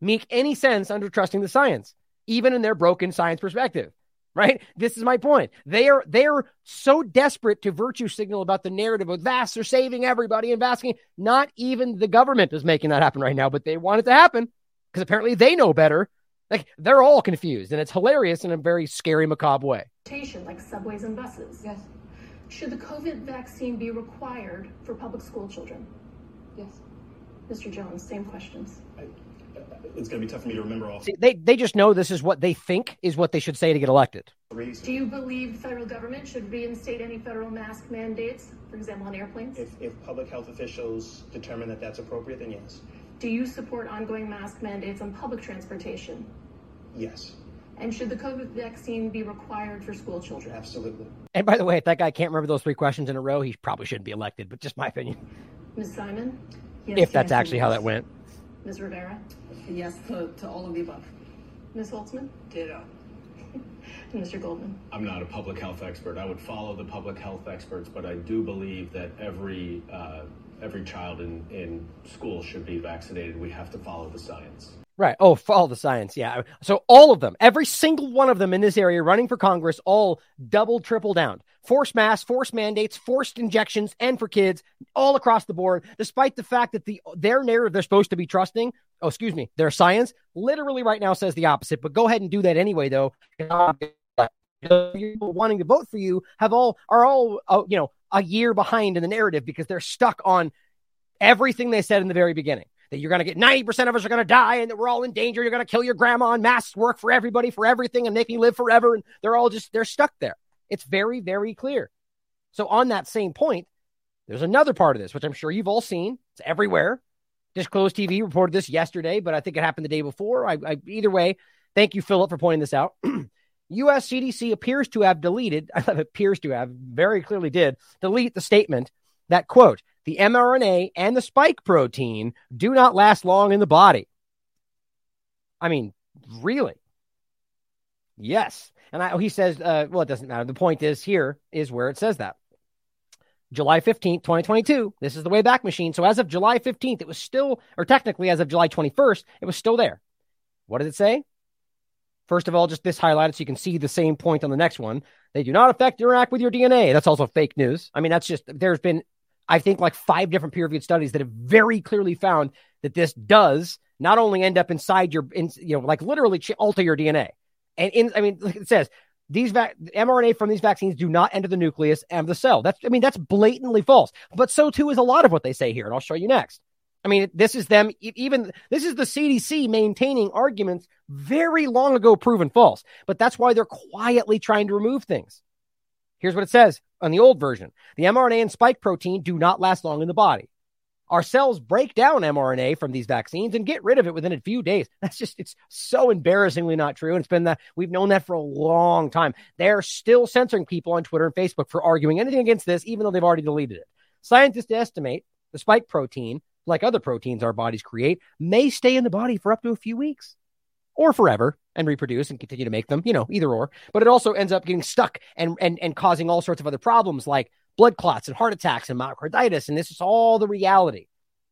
make any sense under trusting the science, even in their broken science perspective? Right? This is my point. They are they are so desperate to virtue signal about the narrative of masks are saving everybody and masking. Not even the government is making that happen right now, but they want it to happen because apparently they know better. Like they're all confused, and it's hilarious in a very scary, macabre way. Like subways and buses. Yes. Should the COVID vaccine be required for public school children? Yes. Mr. Jones, same questions. I- it's going to be tough for me to remember all. See, they they just know this is what they think is what they should say to get elected. Do you believe the federal government should reinstate any federal mask mandates, for example, on airplanes? If, if public health officials determine that that's appropriate, then yes. Do you support ongoing mask mandates on public transportation? Yes. And should the COVID vaccine be required for school children? Absolutely. And by the way, if that guy can't remember those three questions in a row, he probably shouldn't be elected, but just my opinion. Ms. Simon? Yes, if that's actually how that went. Ms. Rivera? Yes to, to all of the above. Ms. Holtzman? Ditto. and Mr. Goldman? I'm not a public health expert. I would follow the public health experts, but I do believe that every uh, every child in, in school should be vaccinated. We have to follow the science. Right. Oh, follow the science. Yeah. So all of them, every single one of them in this area running for Congress, all double, triple down. Forced masks, forced mandates, forced injections, and for kids all across the board, despite the fact that the their narrative they're supposed to be trusting, oh, excuse me, their science literally right now says the opposite. But go ahead and do that anyway, though. People wanting to vote for you have all are all uh, you know a year behind in the narrative because they're stuck on everything they said in the very beginning that you're going to get 90% of us are going to die and that we're all in danger. You're going to kill your grandma and masks work for everybody, for everything and make me live forever. And they're all just, they're stuck there. It's very, very clear. So on that same point, there's another part of this, which I'm sure you've all seen. It's everywhere. Disclosed TV reported this yesterday, but I think it happened the day before. I, I either way, thank you, Philip, for pointing this out. U.S. CDC appears to have deleted, appears to have, very clearly did, delete the statement that, quote, the mRNA and the spike protein do not last long in the body. I mean, really? Yes. And I, he says, uh, well, it doesn't matter. The point is here is where it says that. July 15th, 2022. This is the Wayback Machine. So as of July 15th, it was still, or technically as of July 21st, it was still there. What does it say? First of all, just this highlighted so you can see the same point on the next one. They do not affect interact with your DNA. That's also fake news. I mean, that's just, there's been, I think, like five different peer reviewed studies that have very clearly found that this does not only end up inside your, in, you know, like literally alter your DNA. And in, I mean, it says these va- mRNA from these vaccines do not enter the nucleus and the cell. That's, I mean, that's blatantly false. But so too is a lot of what they say here, and I'll show you next. I mean, this is them, even this is the CDC maintaining arguments very long ago proven false. But that's why they're quietly trying to remove things. Here's what it says on the old version the mRNA and spike protein do not last long in the body. Our cells break down mRNA from these vaccines and get rid of it within a few days. That's just, it's so embarrassingly not true. And it's been that we've known that for a long time. They're still censoring people on Twitter and Facebook for arguing anything against this, even though they've already deleted it. Scientists estimate the spike protein like other proteins our bodies create, may stay in the body for up to a few weeks or forever and reproduce and continue to make them, you know, either or. But it also ends up getting stuck and, and, and causing all sorts of other problems like blood clots and heart attacks and myocarditis. And this is all the reality.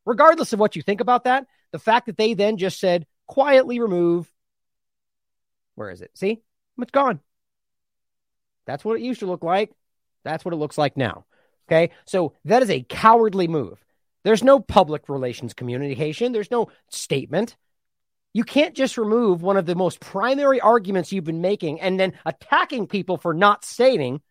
Regardless of what you think about that, the fact that they then just said, quietly remove, where is it? See, it's gone. That's what it used to look like. That's what it looks like now. Okay. So that is a cowardly move. There's no public relations communication, there's no statement. You can't just remove one of the most primary arguments you've been making and then attacking people for not stating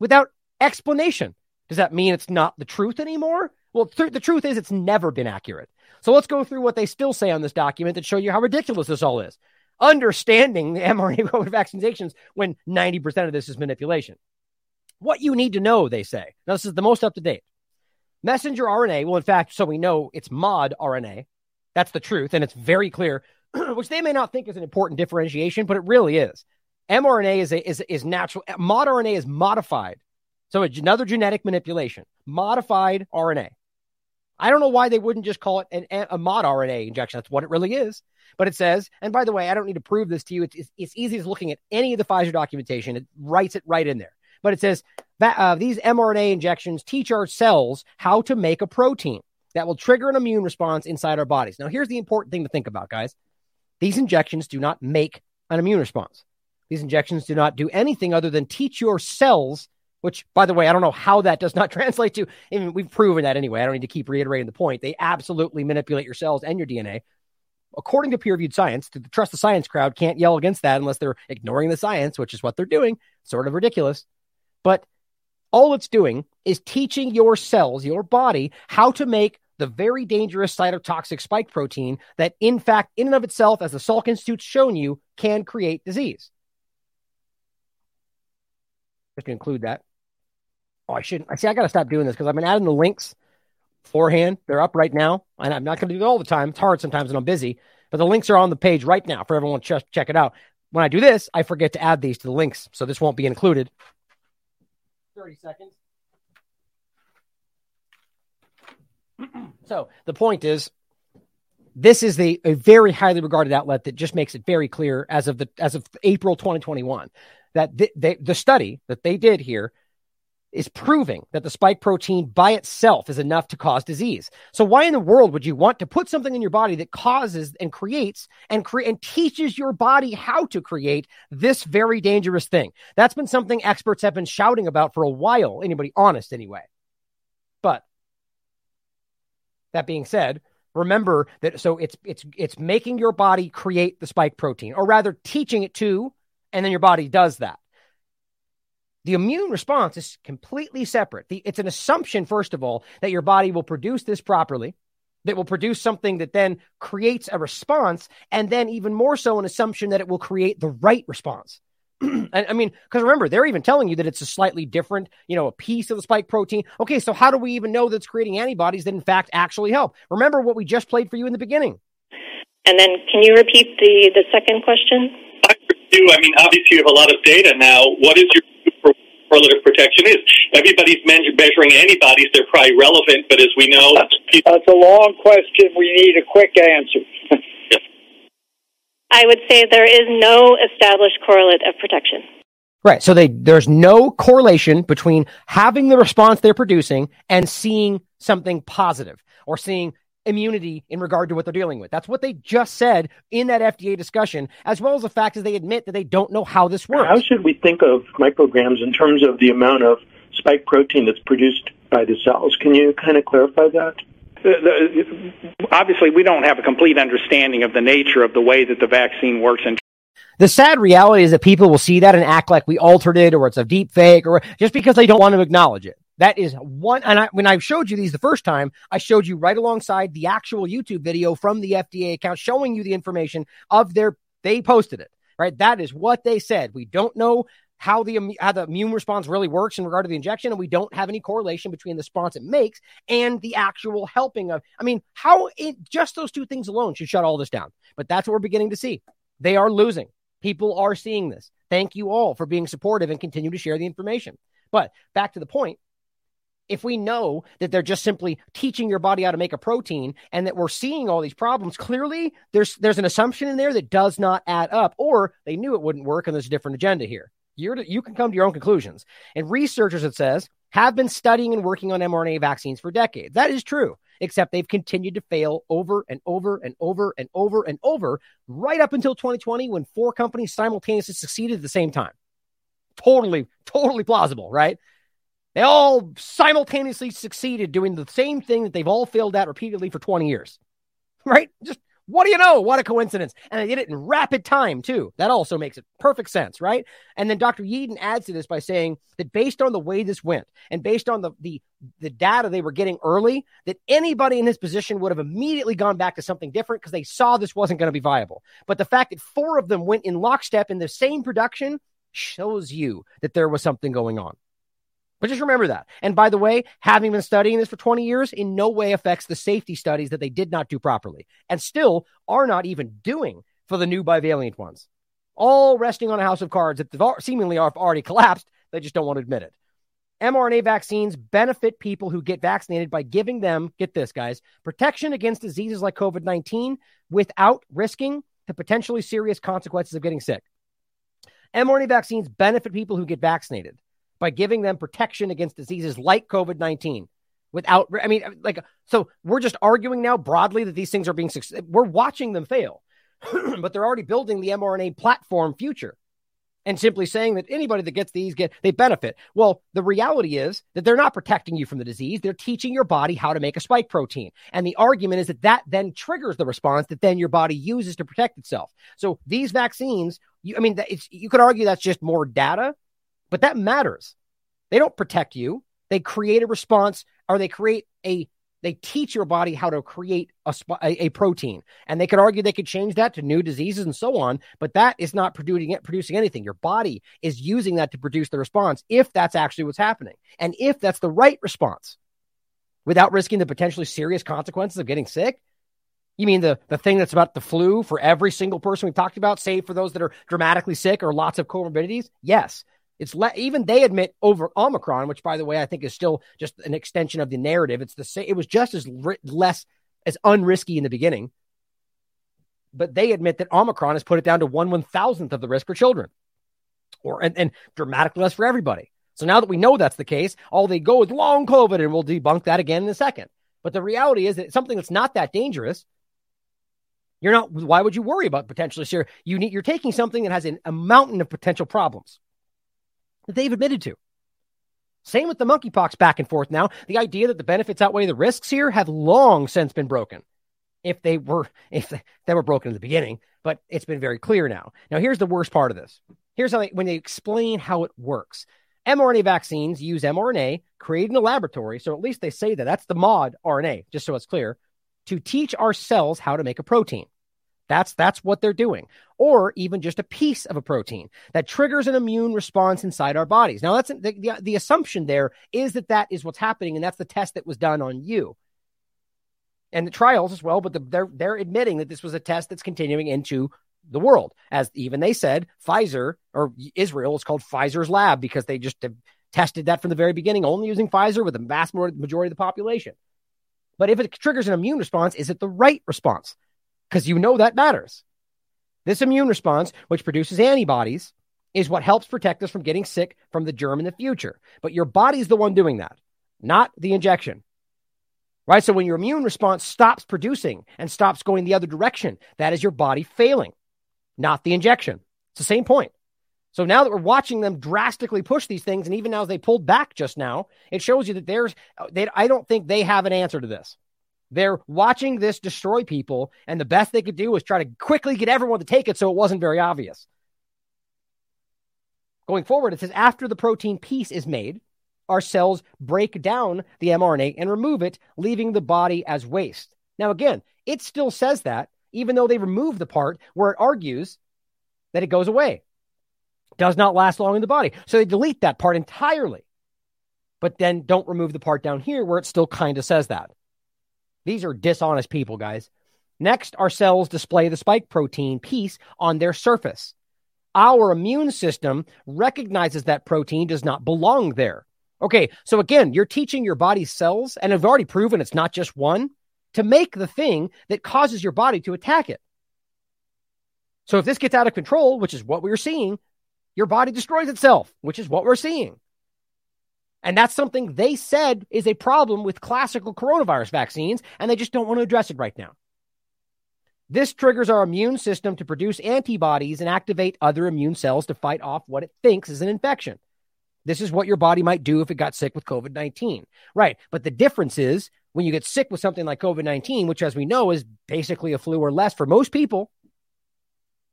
without explanation. Does that mean it's not the truth anymore? Well, th- the truth is it's never been accurate. So let's go through what they still say on this document to show you how ridiculous this all is. Understanding the mRNA COVID vaccinations when 90% of this is manipulation. What you need to know, they say. Now, this is the most up to date. Messenger RNA, well, in fact, so we know it's mod RNA. That's the truth. And it's very clear, which they may not think is an important differentiation, but it really is. mRNA is, a, is, is natural. Mod RNA is modified. So another genetic manipulation, modified RNA. I don't know why they wouldn't just call it an, a mod RNA injection. That's what it really is. But it says, and by the way, I don't need to prove this to you. It's, it's, it's easy as looking at any of the Pfizer documentation. It writes it right in there. But it says uh, these mRNA injections teach our cells how to make a protein that will trigger an immune response inside our bodies. Now, here's the important thing to think about, guys. These injections do not make an immune response. These injections do not do anything other than teach your cells, which, by the way, I don't know how that does not translate to. Mean, we've proven that anyway. I don't need to keep reiterating the point. They absolutely manipulate your cells and your DNA. According to peer reviewed science, the trust the science crowd can't yell against that unless they're ignoring the science, which is what they're doing. Sort of ridiculous. But all it's doing is teaching your cells, your body, how to make the very dangerous cytotoxic spike protein that, in fact, in and of itself, as the Salk Institute's shown you, can create disease. Just to include that. Oh, I shouldn't. I see. I got to stop doing this because I've been adding the links beforehand. They're up right now, and I'm not going to do it all the time. It's hard sometimes when I'm busy, but the links are on the page right now for everyone to check it out. When I do this, I forget to add these to the links, so this won't be included. 30 seconds. so the point is, this is the a very highly regarded outlet that just makes it very clear as of the as of April 2021 that the, the, the study that they did here is proving that the spike protein by itself is enough to cause disease. So why in the world would you want to put something in your body that causes and creates and create and teaches your body how to create this very dangerous thing? That's been something experts have been shouting about for a while. Anybody honest anyway. That being said, remember that so it's it's it's making your body create the spike protein or rather teaching it to and then your body does that The immune response is completely separate. The, it's an assumption, first of all, that your body will produce this properly, that will produce something that then creates a response, and then even more so, an assumption that it will create the right response. I mean, because remember, they're even telling you that it's a slightly different, you know, a piece of the spike protein. Okay, so how do we even know that's creating antibodies that in fact actually help? Remember what we just played for you in the beginning. And then, can you repeat the the second question? I do. I mean, obviously, you have a lot of data now. What is your correlative protection is? Everybody's measuring antibodies; they're probably relevant, but as we know, that's a long question. We need a quick answer. I would say there is no established correlate of protection. Right. So they there's no correlation between having the response they're producing and seeing something positive or seeing immunity in regard to what they're dealing with. That's what they just said in that FDA discussion, as well as the fact that they admit that they don't know how this works. How should we think of micrograms in terms of the amount of spike protein that's produced by the cells? Can you kind of clarify that? Uh, the, obviously we don't have a complete understanding of the nature of the way that the vaccine works in the sad reality is that people will see that and act like we altered it or it's a deep fake or just because they don't want to acknowledge it. That is one. And I, when I showed you these the first time, I showed you right alongside the actual YouTube video from the FDA account showing you the information of their, they posted it, right? That is what they said. We don't know how the how the immune response really works in regard to the injection, and we don't have any correlation between the response it makes and the actual helping of. I mean, how it, just those two things alone should shut all this down. But that's what we're beginning to see. They are losing. People are seeing this. Thank you all for being supportive and continue to share the information. But back to the point. If we know that they're just simply teaching your body how to make a protein and that we're seeing all these problems, clearly there's there's an assumption in there that does not add up, or they knew it wouldn't work and there's a different agenda here. You're to, you can come to your own conclusions. And researchers, it says, have been studying and working on mRNA vaccines for decades. That is true, except they've continued to fail over and over and over and over and over, right up until 2020 when four companies simultaneously succeeded at the same time. Totally, totally plausible, right? They all simultaneously succeeded doing the same thing that they've all failed at repeatedly for 20 years, right? Just what do you know? What a coincidence. And they did it in rapid time, too. That also makes it perfect sense, right? And then Dr. Yeadon adds to this by saying that based on the way this went and based on the, the, the data they were getting early, that anybody in his position would have immediately gone back to something different because they saw this wasn't going to be viable. But the fact that four of them went in lockstep in the same production shows you that there was something going on. But just remember that. And by the way, having been studying this for 20 years in no way affects the safety studies that they did not do properly and still are not even doing for the new bivalent ones. All resting on a house of cards that seemingly have already collapsed. They just don't want to admit it. mRNA vaccines benefit people who get vaccinated by giving them, get this, guys, protection against diseases like COVID 19 without risking the potentially serious consequences of getting sick. mRNA vaccines benefit people who get vaccinated by giving them protection against diseases like COVID 19 without, I mean, like, so we're just arguing now broadly that these things are being, we're watching them fail, but they're already building the mRNA platform future and simply saying that anybody that gets these get they benefit. Well, the reality is that they're not protecting you from the disease. They're teaching your body how to make a spike protein. And the argument is that that then triggers the response that then your body uses to protect itself. So these vaccines, you, I mean, it's, you could argue that's just more data, but that matters. They don't protect you. They create a response or they create a they teach your body how to create a, a, protein and they could argue they could change that to new diseases and so on but that is not producing it producing anything your body is using that to produce the response if that's actually what's happening and if that's the right response without risking the potentially serious consequences of getting sick you mean the, the thing that's about the flu for every single person we've talked about, save for those that are dramatically sick or lots of comorbidities? Yes. It's le- even they admit over Omicron, which by the way I think is still just an extension of the narrative. It's the same. It was just as ri- less as unrisky in the beginning, but they admit that Omicron has put it down to one one thousandth of the risk for children, or and, and dramatically less for everybody. So now that we know that's the case, all they go is long COVID, and we'll debunk that again in a second. But the reality is that something that's not that dangerous. You're not. Why would you worry about potentially sure? You need. You're taking something that has an, a mountain of potential problems that they've admitted to. Same with the monkeypox back and forth now. The idea that the benefits outweigh the risks here have long since been broken. If they were if they were broken in the beginning, but it's been very clear now. Now here's the worst part of this. Here's how they when they explain how it works. mRNA vaccines use mRNA created in a laboratory. So at least they say that that's the mod RNA, just so it's clear, to teach our cells how to make a protein. That's that's what they're doing. Or even just a piece of a protein that triggers an immune response inside our bodies. Now that's the, the, the assumption there is that that is what's happening and that's the test that was done on you. And the trials as well, but the, they're they're admitting that this was a test that's continuing into the world. As even they said, Pfizer or Israel is called Pfizer's lab because they just tested that from the very beginning, only using Pfizer with the vast majority of the population. But if it triggers an immune response, is it the right response? Because you know that matters. This immune response, which produces antibodies, is what helps protect us from getting sick from the germ in the future. But your body's the one doing that, not the injection. Right? So when your immune response stops producing and stops going the other direction, that is your body failing, not the injection. It's the same point. So now that we're watching them drastically push these things, and even now as they pulled back just now, it shows you that there's, uh, they, I don't think they have an answer to this. They're watching this destroy people, and the best they could do was try to quickly get everyone to take it so it wasn't very obvious. Going forward, it says after the protein piece is made, our cells break down the mRNA and remove it, leaving the body as waste. Now, again, it still says that, even though they remove the part where it argues that it goes away, does not last long in the body. So they delete that part entirely, but then don't remove the part down here where it still kind of says that. These are dishonest people, guys. Next, our cells display the spike protein piece on their surface. Our immune system recognizes that protein does not belong there. Okay, so again, you're teaching your body's cells, and I've already proven it's not just one, to make the thing that causes your body to attack it. So if this gets out of control, which is what we're seeing, your body destroys itself, which is what we're seeing. And that's something they said is a problem with classical coronavirus vaccines, and they just don't want to address it right now. This triggers our immune system to produce antibodies and activate other immune cells to fight off what it thinks is an infection. This is what your body might do if it got sick with COVID 19. Right. But the difference is when you get sick with something like COVID 19, which, as we know, is basically a flu or less for most people,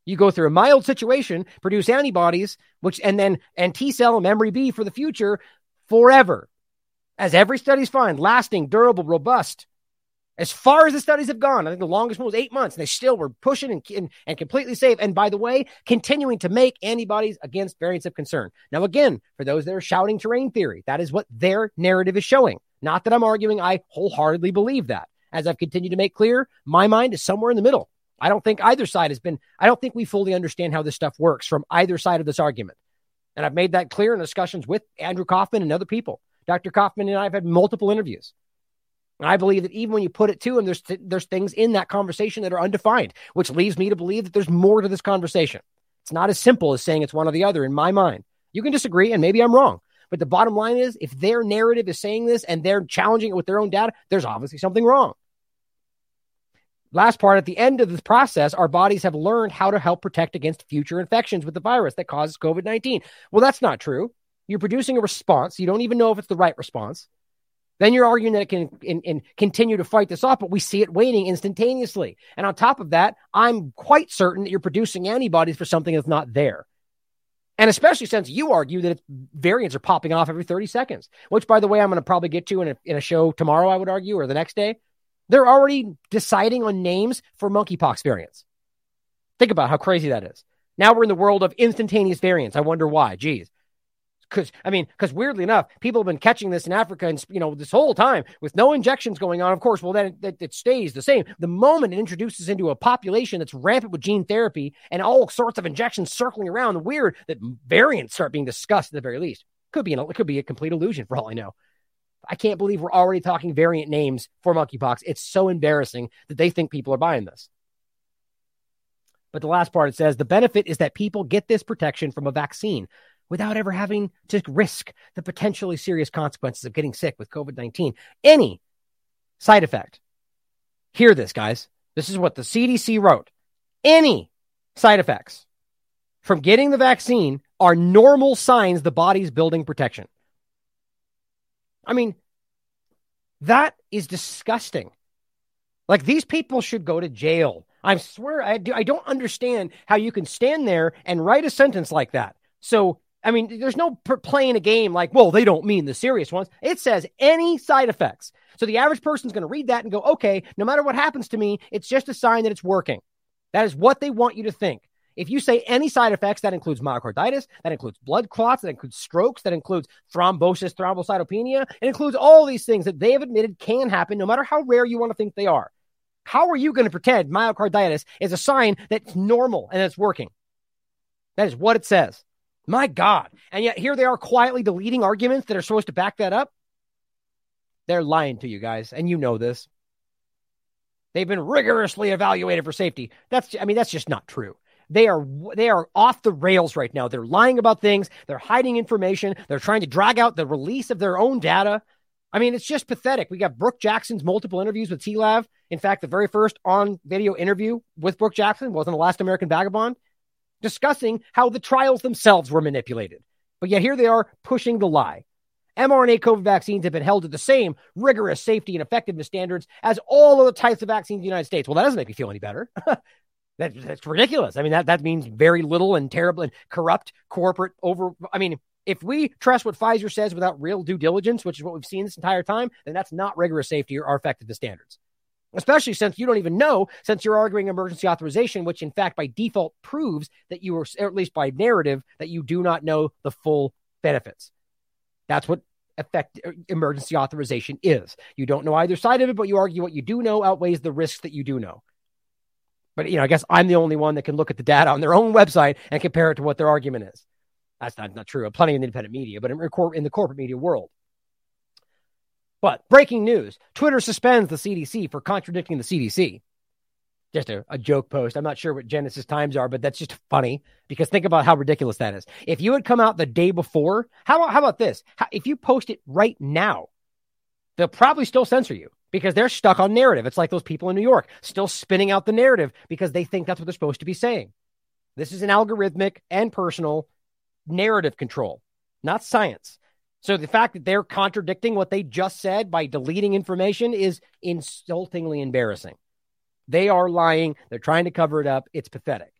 you go through a mild situation, produce antibodies, which and then and T cell memory B for the future forever. As every study's find, lasting, durable, robust. As far as the studies have gone, I think the longest one was eight months, and they still were pushing and, and, and completely safe. And by the way, continuing to make antibodies against variants of concern. Now, again, for those that are shouting terrain theory, that is what their narrative is showing. Not that I'm arguing I wholeheartedly believe that. As I've continued to make clear, my mind is somewhere in the middle. I don't think either side has been, I don't think we fully understand how this stuff works from either side of this argument. And I've made that clear in discussions with Andrew Kaufman and other people. Dr. Kaufman and I have had multiple interviews. I believe that even when you put it to him, there's, th- there's things in that conversation that are undefined, which leads me to believe that there's more to this conversation. It's not as simple as saying it's one or the other in my mind. You can disagree, and maybe I'm wrong. But the bottom line is if their narrative is saying this and they're challenging it with their own data, there's obviously something wrong. Last part, at the end of this process, our bodies have learned how to help protect against future infections with the virus that causes COVID 19. Well, that's not true. You're producing a response. You don't even know if it's the right response. Then you're arguing that it can in, in continue to fight this off, but we see it waning instantaneously. And on top of that, I'm quite certain that you're producing antibodies for something that's not there. And especially since you argue that variants are popping off every 30 seconds, which, by the way, I'm going to probably get to in a, in a show tomorrow, I would argue, or the next day. They're already deciding on names for monkeypox variants. Think about how crazy that is. Now we're in the world of instantaneous variants. I wonder why. Geez. Because I mean, because weirdly enough, people have been catching this in Africa, and you know, this whole time with no injections going on. Of course, well, then it, it stays the same. The moment it introduces into a population that's rampant with gene therapy and all sorts of injections circling around, the weird that variants start being discussed at the very least. Could be an, it could be a complete illusion for all I know. I can't believe we're already talking variant names for monkeypox. It's so embarrassing that they think people are buying this. But the last part it says the benefit is that people get this protection from a vaccine without ever having to risk the potentially serious consequences of getting sick with COVID 19. Any side effect. Hear this, guys. This is what the CDC wrote. Any side effects from getting the vaccine are normal signs the body's building protection. I mean, that is disgusting. Like these people should go to jail. I swear, I, do, I don't understand how you can stand there and write a sentence like that. So I mean, there's no playing a game like, well, they don't mean the serious ones. It says any side effects. So the average person's going to read that and go, okay, no matter what happens to me, it's just a sign that it's working. That is what they want you to think. If you say any side effects, that includes myocarditis, that includes blood clots, that includes strokes, that includes thrombosis, thrombocytopenia, it includes all these things that they have admitted can happen, no matter how rare you want to think they are. How are you going to pretend myocarditis is a sign that's normal and it's working? That is what it says. My God. And yet here they are quietly deleting arguments that are supposed to back that up. They're lying to you guys, and you know this. They've been rigorously evaluated for safety. That's I mean that's just not true. They are they are off the rails right now. They're lying about things. They're hiding information. They're trying to drag out the release of their own data. I mean, it's just pathetic. We got Brook Jackson's multiple interviews with TLAV. In fact, the very first on video interview with Brooke Jackson was in The Last American Vagabond, discussing how the trials themselves were manipulated. But yet here they are pushing the lie. mRNA COVID vaccines have been held to the same rigorous safety and effectiveness standards as all other types of vaccines in the United States. Well, that doesn't make me feel any better. That, that's ridiculous. I mean, that, that means very little and terrible and corrupt corporate over. I mean, if we trust what Pfizer says without real due diligence, which is what we've seen this entire time, then that's not rigorous safety or, effectiveness standards. Especially since you don't even know, since you're arguing emergency authorization, which in fact by default proves that you are, or at least by narrative, that you do not know the full benefits. That's what effect er, emergency authorization is. You don't know either side of it, but you argue what you do know outweighs the risks that you do know. But you know, I guess I'm the only one that can look at the data on their own website and compare it to what their argument is. That's not, not true. Plenty in independent media, but in, in the corporate media world. But breaking news Twitter suspends the CDC for contradicting the CDC. Just a, a, joke post. I'm not sure what Genesius Times are, but that's just funny because think about how ridiculous that is. If you had come out the day before, how how about this? How, if you post it right now, they'll probably still censor you because they're stuck on narrative. It's like those people in New York still spinning out the narrative because they think that's what they're supposed to be saying. This is an algorithmic and personal narrative control, not science. So the fact that they're contradicting what they just said by deleting information is insultingly embarrassing. They are lying. They're trying to cover it up. It's pathetic.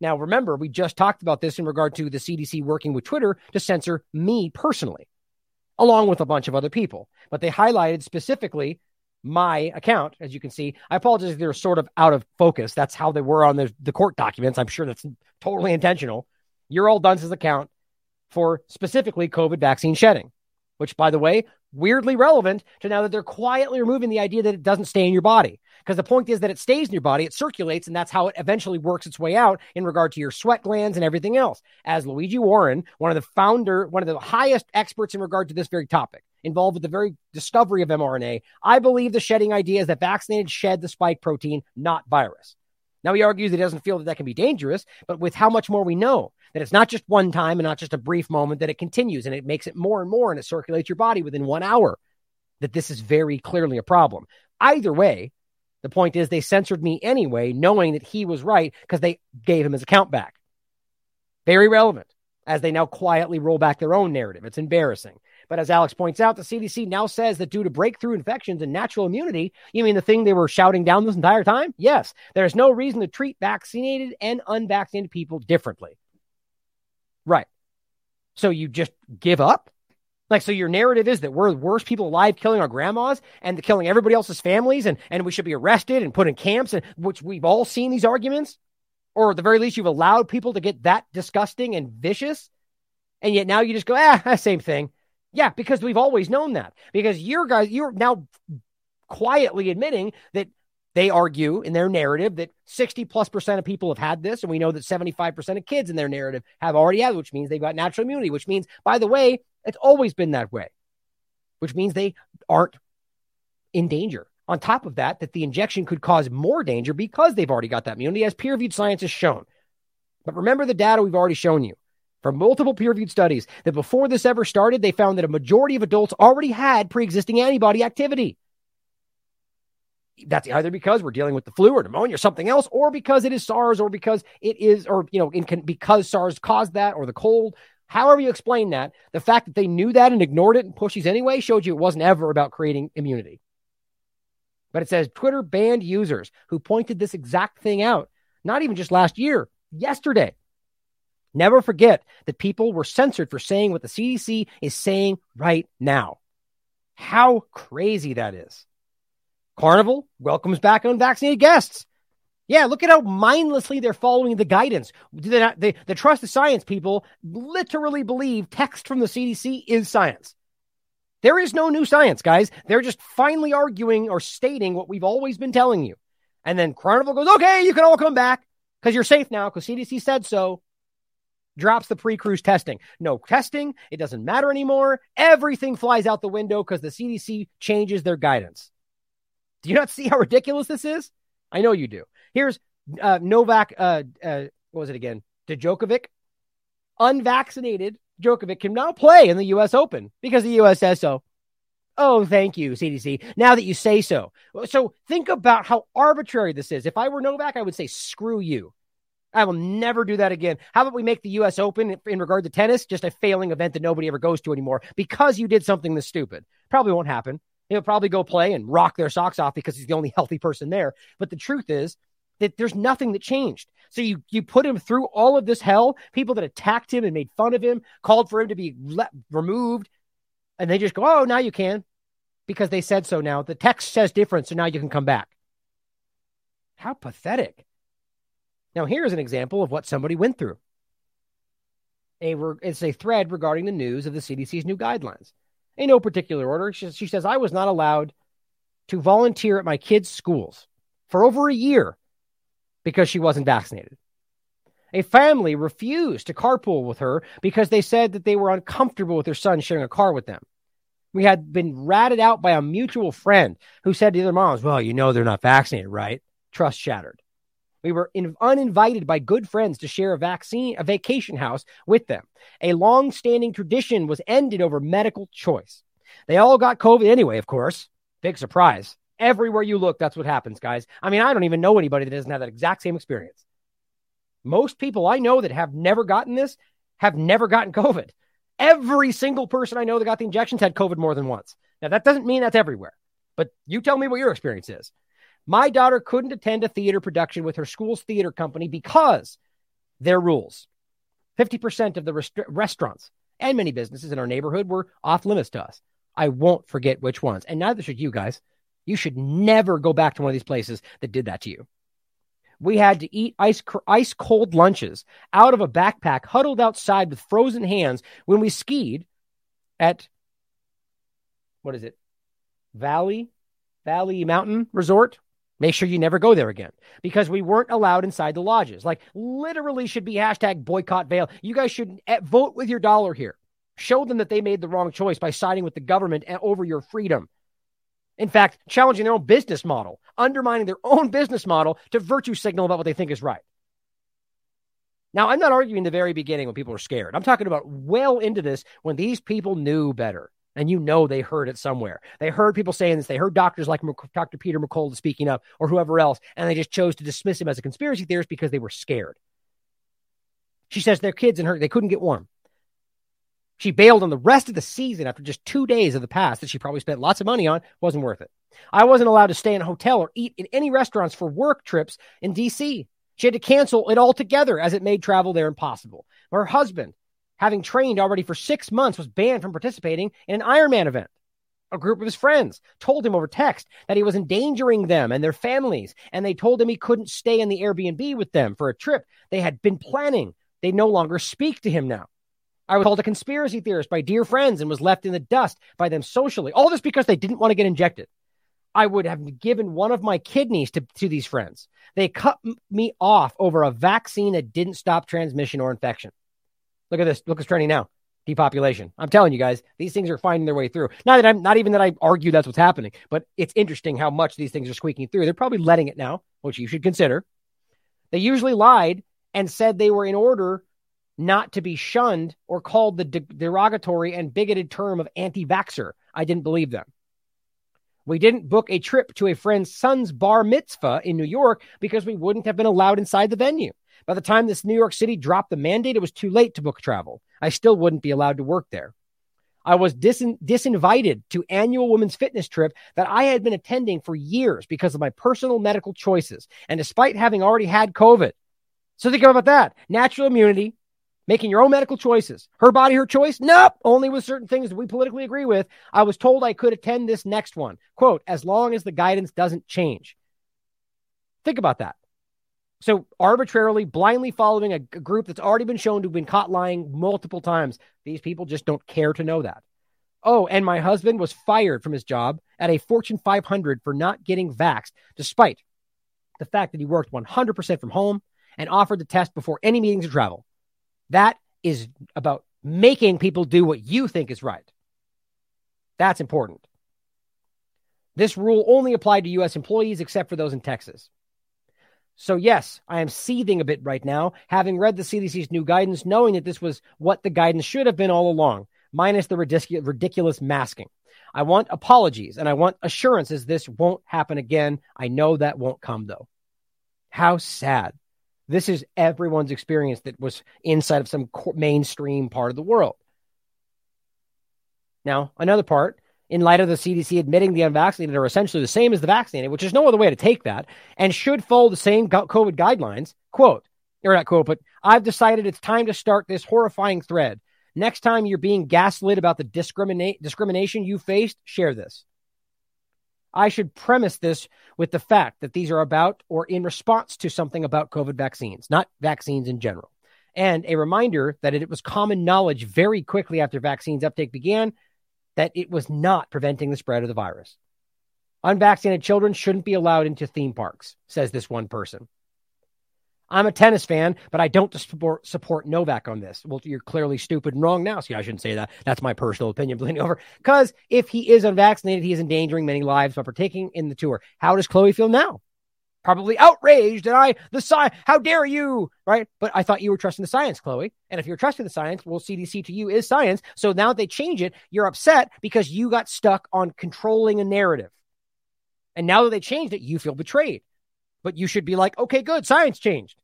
Now, remember, we just talked about this in regard to the CDC working with Twitter to censor me personally, along with a bunch of other people. But they highlighted specifically my account, as you can see. I apologize if they're sort of out of focus. That's how they were on the, the court documents. I'm sure that's totally intentional. You're all Dunce's account for specifically COVID vaccine shedding, which, by the way, weirdly relevant to now that they're quietly removing the idea that it doesn't stay in your body. Because the point is that it stays in your body, it circulates, and that's how it eventually works its way out in regard to your sweat glands and everything else. As Luigi Warren, one of the founder, one of the highest experts in regard to this very topic, involved with the very discovery of mRNA, I believe the shedding idea is that vaccinated shed the spike protein, not virus. Now, he argues that he doesn't feel that that can be dangerous, but with how much more we know, that it's not just one time and not just a brief moment, that it continues and it makes it more and more and it circulates your body within one hour, that this is very clearly a problem. Either way, the point is they censored me anyway, knowing that he was right because they gave him his account back. Very relevant as they now quietly roll back their own narrative. It's embarrassing. But as Alex points out, the CDC now says that due to breakthrough infections and natural immunity, you mean the thing they were shouting down this entire time? Yes, there's no reason to treat vaccinated and unvaccinated people differently. Right. So you just give up? Like, so your narrative is that we're the worst people alive killing our grandmas and killing everybody else's families and, and we should be arrested and put in camps, and which we've all seen these arguments. Or at the very least, you've allowed people to get that disgusting and vicious. And yet now you just go, ah, same thing. Yeah, because we've always known that. Because you're guys, you're now quietly admitting that they argue in their narrative that 60 plus percent of people have had this. And we know that 75% of kids in their narrative have already had which means they've got natural immunity, which means, by the way, it's always been that way, which means they aren't in danger. On top of that, that the injection could cause more danger because they've already got that immunity, as peer reviewed science has shown. But remember the data we've already shown you from multiple peer reviewed studies that before this ever started, they found that a majority of adults already had pre existing antibody activity. That's either because we're dealing with the flu or pneumonia or something else, or because it is SARS, or because it is, or, you know, because SARS caused that, or the cold. However, you explain that, the fact that they knew that and ignored it and pushed these anyway showed you it wasn't ever about creating immunity. But it says Twitter banned users who pointed this exact thing out, not even just last year, yesterday. Never forget that people were censored for saying what the CDC is saying right now. How crazy that is. Carnival welcomes back unvaccinated guests. Yeah, look at how mindlessly they're following the guidance. The, the, the trust the science people literally believe text from the CDC is science. There is no new science, guys. They're just finally arguing or stating what we've always been telling you. And then Carnival goes, okay, you can all come back because you're safe now because CDC said so. Drops the pre cruise testing. No testing. It doesn't matter anymore. Everything flies out the window because the CDC changes their guidance. Do you not see how ridiculous this is? I know you do. Here's uh, Novak, uh, uh, what was it again? Djokovic, unvaccinated Djokovic can now play in the U.S. Open because the U.S. says so. Oh, thank you, CDC. Now that you say so. So think about how arbitrary this is. If I were Novak, I would say, screw you. I will never do that again. How about we make the U.S. Open in regard to tennis just a failing event that nobody ever goes to anymore because you did something this stupid? Probably won't happen. He'll probably go play and rock their socks off because he's the only healthy person there. But the truth is that there's nothing that changed. So you you put him through all of this hell. People that attacked him and made fun of him, called for him to be le- removed, and they just go, "Oh, now you can," because they said so. Now the text says different, so now you can come back. How pathetic! Now here's an example of what somebody went through. A it's a thread regarding the news of the CDC's new guidelines. In no particular order, she, she says I was not allowed to volunteer at my kids' schools for over a year because she wasn't vaccinated. A family refused to carpool with her because they said that they were uncomfortable with their son sharing a car with them. We had been ratted out by a mutual friend who said to the other moms, Well, you know they're not vaccinated, right? Trust shattered. We were in, uninvited by good friends to share a vaccine, a vacation house with them. A long standing tradition was ended over medical choice. They all got COVID anyway, of course. Big surprise. Everywhere you look, that's what happens, guys. I mean, I don't even know anybody that doesn't have that exact same experience. Most people I know that have never gotten this have never gotten COVID. Every single person I know that got the injections had COVID more than once. Now, that doesn't mean that's everywhere, but you tell me what your experience is. My daughter couldn't attend a theater production with her school's theater company because their rules. 50% of the rest- restaurants and many businesses in our neighborhood were off limits to us. I won't forget which ones, and neither should you guys. You should never go back to one of these places that did that to you. We had to eat ice, ice cold lunches out of a backpack, huddled outside with frozen hands when we skied at what is it? Valley, Valley Mountain Resort. Make sure you never go there again because we weren't allowed inside the lodges. Like, literally, should be hashtag boycott Vail. You guys should eh, vote with your dollar here. Show them that they made the wrong choice by siding with the government over your freedom. In fact, challenging their own business model, undermining their own business model to virtue signal about what they think is right. Now, I'm not arguing the very beginning when people are scared. I'm talking about well into this when these people knew better. And you know they heard it somewhere. They heard people saying this. They heard doctors like Dr. Peter McCullough speaking up or whoever else, and they just chose to dismiss him as a conspiracy theorist because they were scared. She says their kids and her, they couldn't get warm. She bailed on the rest of the season after just two days of the pass that she probably spent lots of money on. Wasn't worth it. I wasn't allowed to stay in a hotel or eat in any restaurants for work trips in DC. She had to cancel it altogether as it made travel there impossible. Her husband, having trained already for six months, was banned from participating in an Ironman event. A group of his friends told him over text that he was endangering them and their families, and they told him he couldn't stay in the Airbnb with them for a trip they had been planning. They no longer speak to him now. I was called a conspiracy theorist by dear friends and was left in the dust by them socially. All this because they didn't want to get injected. I would have given one of my kidneys to, to these friends. They cut me off over a vaccine that didn't stop transmission or infection. Look at this. Look at what's trending now. Depopulation. I'm telling you guys, these things are finding their way through. Not that I'm not even that I argue that's what's happening, but it's interesting how much these things are squeaking through. They're probably letting it now, which you should consider. They usually lied and said they were in order not to be shunned or called the de- derogatory and bigoted term of anti vaxxer. I didn't believe them. We didn't book a trip to a friend's son's bar mitzvah in New York because we wouldn't have been allowed inside the venue. By the time this New York City dropped the mandate, it was too late to book travel. I still wouldn't be allowed to work there. I was dis- disinvited to annual women's fitness trip that I had been attending for years because of my personal medical choices and despite having already had COVID. So think about that. Natural immunity, making your own medical choices. Her body, her choice? Nope. Only with certain things that we politically agree with. I was told I could attend this next one. Quote, as long as the guidance doesn't change. Think about that. So, arbitrarily, blindly following a, group that's already been shown to have been caught lying multiple times. These people just don't care to know that. Oh, and my husband was fired from his job at a Fortune 500 for not getting vaxxed, despite the fact that he worked 100% from home and offered the test before any meetings or travel. That is about making people do what you think is right. That's important. This rule only applied to U.S. employees except for those in Texas. So, yes, I am seething a bit right now, having read the CDC's new guidance, knowing that this was what the guidance should have been all along, minus the ridic- ridiculous masking. I want apologies and I want assurances this won't happen again. I know that won't come, though. How sad. This is everyone's experience that was inside of some mainstream part of the world. Now, another part, in light of the CDC admitting the unvaccinated are essentially the same as the vaccinated, which is no other way to take that, and should follow the same COVID guidelines, quote, or not quote, but I've decided it's time to start this horrifying thread. Next time you're being gaslit about the discriminate discrimination you faced, share this. I should premise this with the fact that these are about or in response to something about COVID vaccines, not vaccines in general. And a reminder that it was common knowledge very quickly after vaccines uptake began that it was not preventing the spread of the virus. Unvaccinated children shouldn't be allowed into theme parks, says this one person. I'm a tennis fan, but I don't support, support Novak on this. Well, you're clearly stupid and wrong now. See, I shouldn't say that. That's my personal opinion, bleeding over. Because if he is unvaccinated, he is endangering many lives by partaking in the tour. How does Chloe feel now? Probably outraged and I, the science, how dare you, right? But I thought you were trusting the science, Chloe. And if you're trusting the science, well, CDC to you is science. So now they change it, you're upset because you got stuck on controlling a narrative. And now that they changed it, you feel betrayed. But you should be like, okay, good, science changed.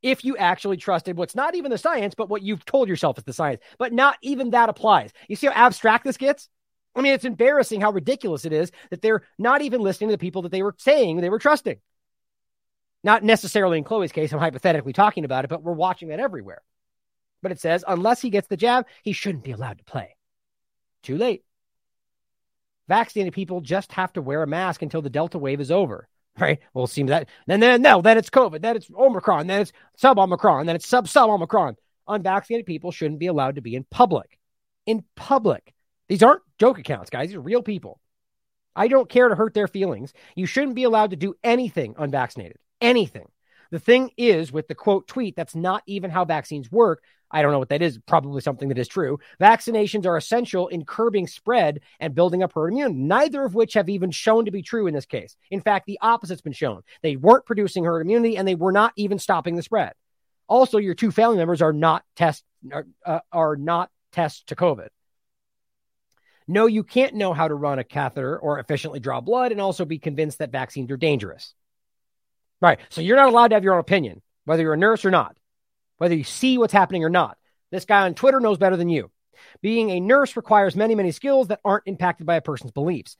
If you actually trusted what's not even the science, but what you've told yourself is the science, but not even that applies. You see how abstract this gets? I mean, it's embarrassing how ridiculous it is that they're not even listening to the people that they were saying they were trusting. Not necessarily in Chloe's case, I'm hypothetically talking about it, but we're watching that everywhere. But it says, unless he gets the jab, he shouldn't be allowed to play. Too late. Vaccinated people just have to wear a mask until the Delta wave is over right? Well, it seems that then then no, then it's COVID, then it's Omicron, then it's sub Omicron, then it's sub sub Omicron. Unvaccinated people shouldn't be allowed to be in public. In public. These aren't joke accounts, guys. These are real people. I don't care to hurt their feelings. You shouldn't be allowed to do anything unvaccinated. Anything. The thing is, with the quote tweet, that's not even how vaccines work. I don't know what that is, probably something that is true. Vaccinations are essential in curbing spread and building up herd immunity, neither of which have even shown to be true in this case. In fact, the opposite's been shown. They weren't producing herd immunity and they were not even stopping the spread. Also, your two family members are not test are, uh, are not tests to COVID. No, you can't know how to run a catheter or efficiently draw blood and also be convinced that vaccines are dangerous. Right. So you're not allowed to have your own opinion, whether you're a nurse or not, whether you see what's happening or not. This guy on Twitter knows better than you. Being a nurse requires many, many skills that aren't impacted by a person's beliefs.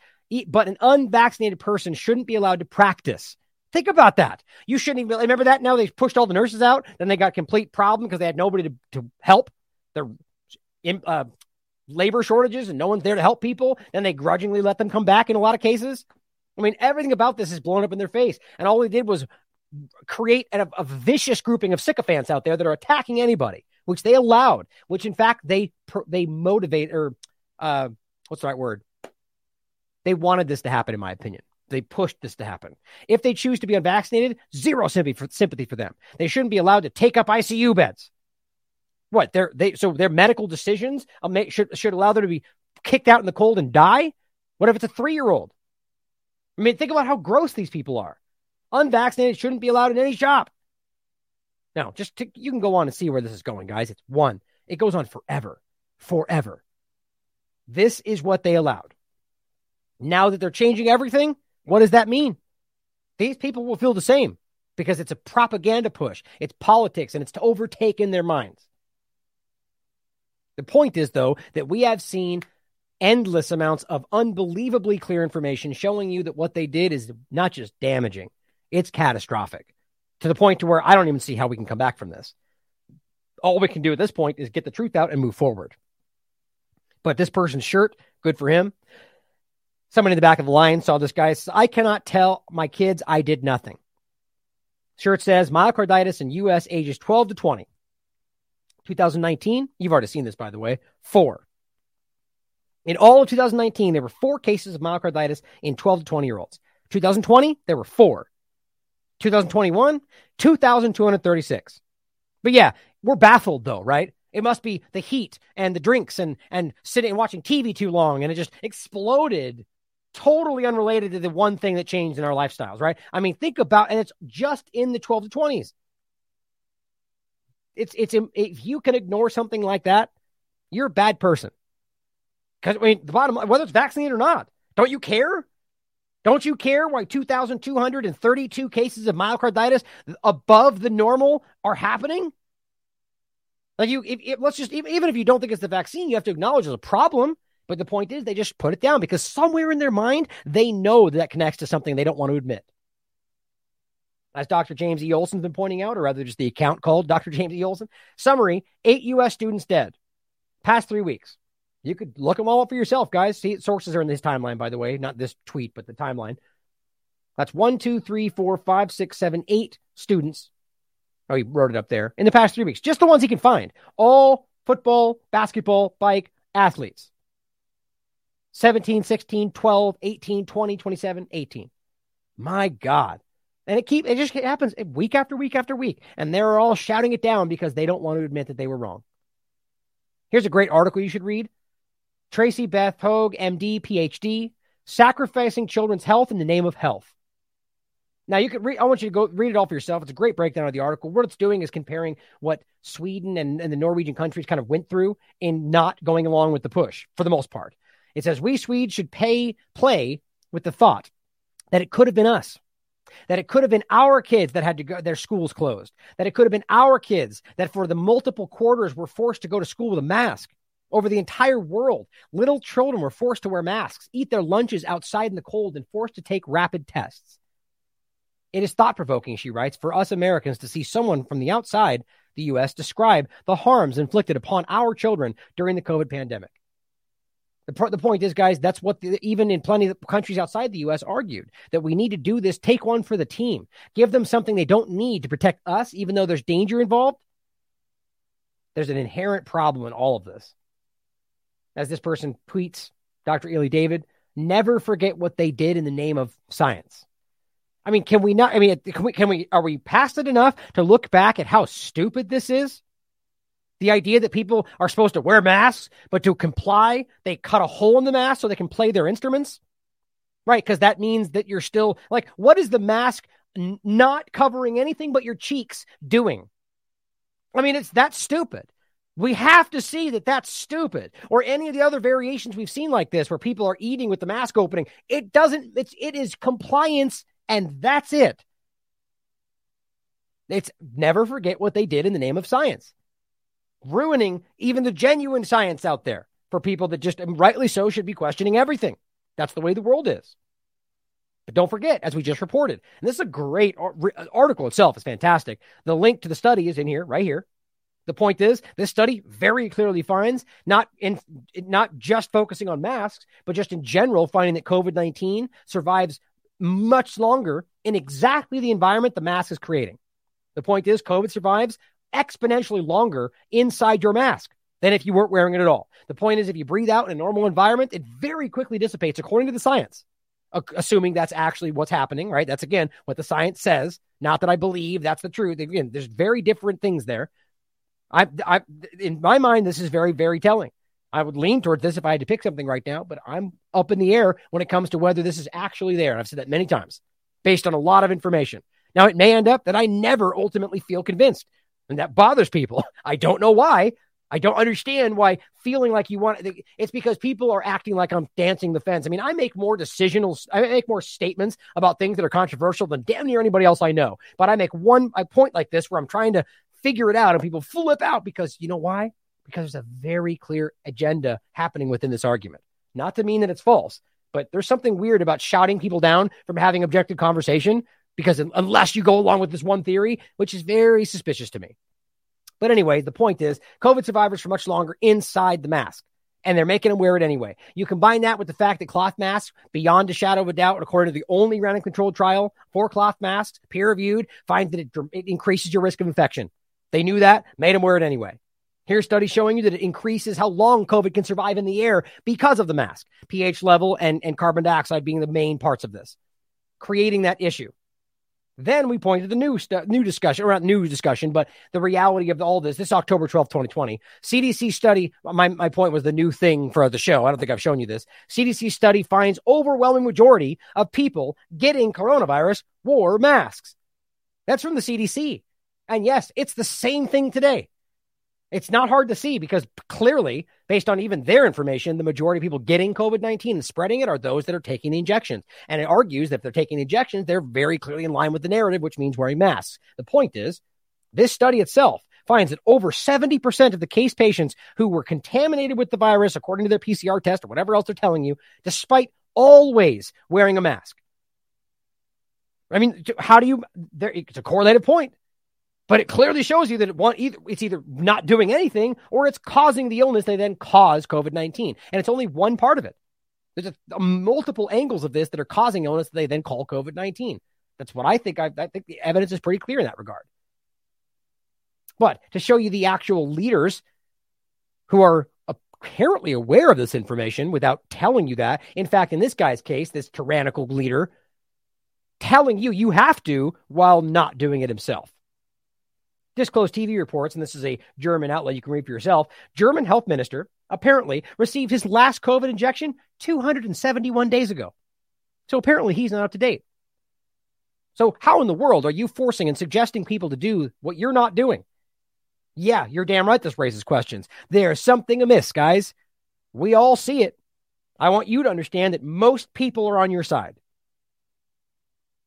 But an unvaccinated person shouldn't be allowed to practice. Think about that. You shouldn't even remember that. Now they pushed all the nurses out. Then they got complete problem because they had nobody to, to help. Their uh, labor shortages and no one's there to help people. Then they grudgingly let them come back in a lot of cases. I mean, everything about this is blown up in their face. And all they did was create a, a, vicious grouping of sycophants out there that are attacking anybody, which they allowed, which in fact they they motivate or uh, what's the right word? They wanted this to happen, in my opinion. They pushed this to happen. If they choose to be unvaccinated, zero sympathy for, sympathy for them. They shouldn't be allowed to take up ICU beds. What? They're, they so their medical decisions should should allow them to be kicked out in the cold and die. What if it's a three year old? I mean, think about how gross these people are. Unvaccinated shouldn't be allowed in any shop. Now, just to, you can go on and see where this is going, guys. It's one. It goes on forever, forever. This is what they allowed. Now that they're changing everything, what does that mean? These people will feel the same because it's a propaganda push. It's politics and it's to overtake in their minds. The point is, though, that we have seen endless amounts of unbelievably clear information showing you that what they did is not just damaging, it's catastrophic to the point to where I don't even see how we can come back from this. All we can do at this point is get the truth out and move forward. But this person's shirt, good for him. Someone in the back of the line saw this guy. Says, I cannot tell my kids I did nothing. Shirt says myocarditis in U.S. ages 12 to 20. 2019, you've already seen this, by the way, four. In all of 2019, there were four cases of myocarditis in 12 to 20 year olds. 2020, there were four. 2021, 2,236. But yeah, we're baffled though, right? It must be the heat and the drinks and and sitting and watching TV too long, and it just exploded. Totally unrelated to the one thing that changed in our lifestyles, right? I mean, think about, and it's just in the 12 to 20s. It's it's if you can ignore something like that, you're a bad person. Because I mean, the bottom line, whether it's vaccinated or not, don't you care? Don't you care why 2,232 cases of myocarditis above the normal are happening? Like you, if, if, let's just even if you don't think it's the vaccine, you have to acknowledge there's a problem. But the point is, they just put it down because somewhere in their mind they know that, that connects to something they don't want to admit. As Dr. James E. Olson's been pointing out, or rather just the account called Dr. James E. Olson. Summary: Eight U.S. students dead. Past three weeks. You could look them all up for yourself, guys. See, sources are in this timeline, by the way, not this tweet, but the timeline. That's one, two, three, four, five, six, seven, eight students. Oh, he wrote it up there in the past three weeks. Just the ones he can find. All football, basketball, bike athletes. 17, 16, 12, 18, 20, 27, 18. My God. And it keep it just happens week after week after week. And they're all shouting it down because they don't want to admit that they were wrong. Here's a great article you should read Tracy Beth Høeg, MD, PhD, sacrificing children's health in the name of health. Now you could read. I want you to go read it all for yourself. It's a great breakdown of the article. What it's doing is comparing what Sweden and, and the Norwegian countries kind of went through in not going along with the push for the most part. It says we Swedes should pay play with the thought that it could have been us, that it could have been our kids that had to go their schools closed, that it could have been our kids that for the multiple quarters were forced to go to school with a mask, over the entire world. Little children were forced to wear masks, eat their lunches outside in the cold, and forced to take rapid tests. It is thought provoking, she writes, for us Americans to see someone from the outside the U.S. describe the harms inflicted upon our children during the COVID pandemic. The, the point is, guys, that's what the, even in plenty of countries outside the U.S. argued that we need to do this. Take one for the team. Give them something they don't need to protect us, even though there's danger involved. There's an inherent problem in all of this as this person tweets, Dr. Eli David, never forget what they did in the name of science. I mean, can we not? I mean, can we, can we, are we past it enough to look back at how stupid this is? The idea that people are supposed to wear masks, but to comply, they cut a hole in the mask so they can play their instruments. Right. Because that means that you're still like, what is the mask n- not covering anything but your cheeks doing? I mean, it's that stupid. We have to see that that's stupid. Or any of the other variations we've seen like this where people are eating with the mask opening. It doesn't, it's, it is compliance and that's it. It's never forget what they did in the name of science, ruining even the genuine science out there for people that just rightly so should be questioning everything. That's the way the world is. But don't forget, as we just reported, and this is a great article itself is fantastic. The link to the study is in here, right here. The point is, this study very clearly finds not in not just focusing on masks, but just in general, finding that COVID nineteen survives much longer in exactly the environment the mask is creating. The point is, COVID survives exponentially longer inside your mask than if you weren't wearing it at all. The point is, if you breathe out in a normal environment, it very quickly dissipates according to the science, assuming that's actually what's happening, right? That's again what the science says. Not that I believe that's the truth. Again, there's very different things there. I, I, in my mind, this is very, very telling. I would lean towards this if I had to pick something right now, but I'm up in the air when it comes to whether this is actually there. And I've said that many times based on a lot of information. Now, it may end up that I never ultimately feel convinced, and that bothers people. I don't know why. I don't understand why feeling like you want it's because people are acting like I'm dancing the fence. I mean, I make more decisional, I make more statements about things that are controversial than damn near anybody else I know. But I make one a point like this where I'm trying to figure it out and people flip out because you know why? Because there's a very clear agenda happening within this argument. Not to mean that it's false, but there's something weird about shouting people down from having objective conversation because unless you go along with this one theory, which is very suspicious to me. But anyway, the point is COVID survivors for much longer inside the mask and they're making them wear it anyway. You combine that with the fact that cloth masks, beyond a shadow of a doubt, according to the only random controlled trial for cloth masks, peer reviewed, finds that it, it increases your risk of infection. They knew that, made them wear it anyway. Here's studies showing you that it increases how long COVID can survive in the air because of the mask, pH level, and, and carbon dioxide being the main parts of this, creating that issue. Then we pointed the new stu- new discussion, or not new discussion, but the reality of all this. This October 12, 2020. CDC study, my, my point was the new thing for the show. I don't think I've shown you this. CDC study finds overwhelming majority of people getting coronavirus wore masks. That's from the CDC. And yes, it's the same thing today. It's not hard to see because clearly, based on even their information, the majority of people getting COVID 19 and spreading it are those that are taking the injections. And it argues that if they're taking injections, they're very clearly in line with the narrative, which means wearing masks. The point is, this study itself finds that over 70% of the case patients who were contaminated with the virus, according to their PCR test or whatever else they're telling you, despite always wearing a mask. I mean, how do you? There, it's a correlated point but it clearly shows you that it either it's either not doing anything or it's causing the illness they then cause COVID-19. And it's only one part of it. There's a, multiple angles of this that are causing illness that they then call COVID-19. That's what I think. I, I think the evidence is pretty clear in that regard. But to show you the actual leaders who are apparently aware of this information without telling you that, in fact, in this guy's case, this tyrannical leader telling you you have to while not doing it himself. Disclose.tv reports, and this is a German outlet you can read for yourself. German health minister apparently received his last COVID injection 271 days ago. So apparently he's not up to date. So, how in the world are you forcing and suggesting people to do what you're not doing? Yeah, you're damn right this raises questions. There's something amiss, guys. We all see it. I want you to understand that most people are on your side.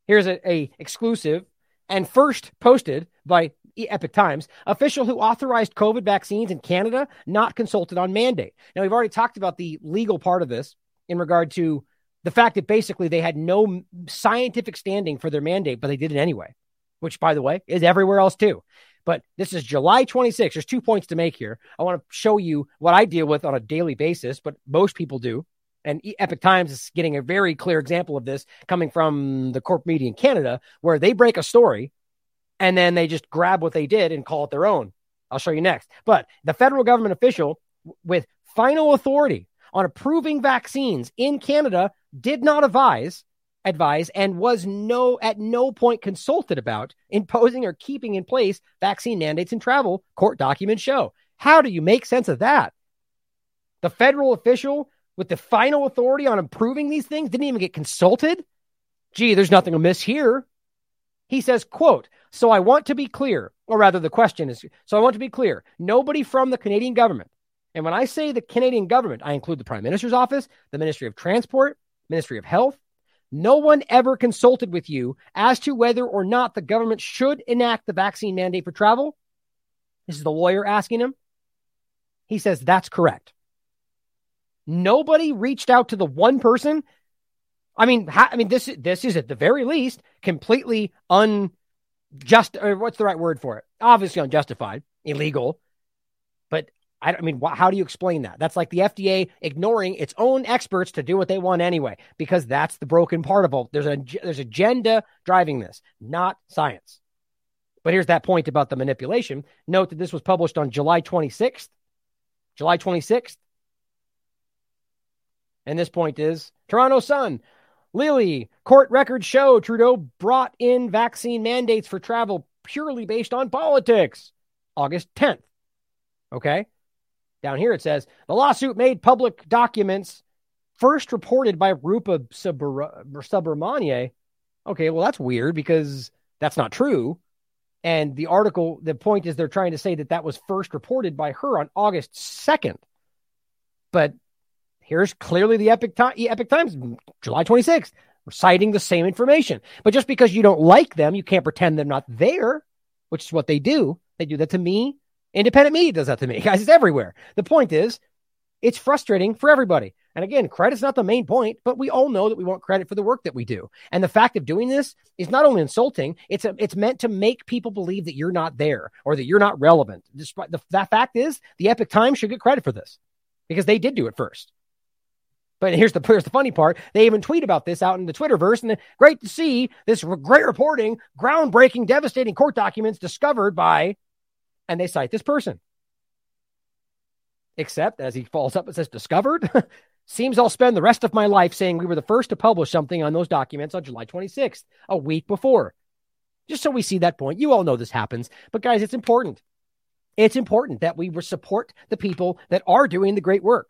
Here's a, a exclusive and first posted by Epoch Times, official who authorized COVID vaccines in Canada not consulted on mandate. Now, we've already talked about the legal part of this in regard to the fact that basically they had no scientific standing for their mandate, but they did it anyway, which, by the way, is everywhere else too. But this is July 26th. There's two points to make here. I want to show you what I deal with on a daily basis, but most people do. And Epoch Times is getting a very clear example of this coming from the corp media in Canada, where they break a story and then they just grab what they did and call it their own. I'll show you next. But the federal government official with final authority on approving vaccines in Canada did not advise advise and was no at no point consulted about imposing or keeping in place vaccine mandates in travel. Court documents show. How do you make sense of that? The federal official with the final authority on approving these things didn't even get consulted? Gee there's nothing amiss here. He says quote so I want to be clear, or rather, the question is so I want to be clear. Nobody from the Canadian government, and when I say the Canadian government, I include the Prime Minister's office, the Ministry of Transport, Ministry of Health. No one ever consulted with you as to whether or not the government should enact the vaccine mandate for travel. This is the lawyer asking him. He says that's correct. Nobody reached out to the one person. I mean, I mean, this this is at the very least completely un just or what's the right word for it? Obviously unjustified, illegal. But I, I mean, wh- how do you explain that? That's like the FDA ignoring its own experts to do what they want anyway, because that's the broken part of all. There's a there's agenda driving this, not science. But here's that point about the manipulation. Note that this was published on July 26th. July 26th. And this point is Toronto Sun. Lilley, court records show Trudeau brought in vaccine mandates for travel purely based on politics. August 10th. Okay. Down here it says the lawsuit made public documents first reported by Rupa Subramanya. Okay, well, that's weird because that's not true. And the article, the point is they're trying to say that that was first reported by her on August 2nd. But Here's clearly the Epoch, Epoch Times, July 26th, citing the same information. But just because you don't like them, you can't pretend they're not there, which is what they do. They do that to me. Independent media does that to me. Guys, it's everywhere. The point is, it's frustrating for everybody. And again, credit's not the main point, but we all know that we want credit for the work that we do. And the fact of doing this is not only insulting, it's a, it's meant to make people believe that you're not there or that you're not relevant. Despite the that fact is, the Epoch Times should get credit for this because they did do it first. But here's the here's the funny part. They even tweet about this out in the Twitterverse, and great to see this great reporting, groundbreaking, devastating court documents discovered by, and they cite this person. Except as he follows up, it says discovered. Seems I'll spend the rest of my life saying we were the first to publish something on those documents on July 26th, a week before. Just so we see that point. You all know this happens, but guys, it's important. It's important that we support the people that are doing the great work,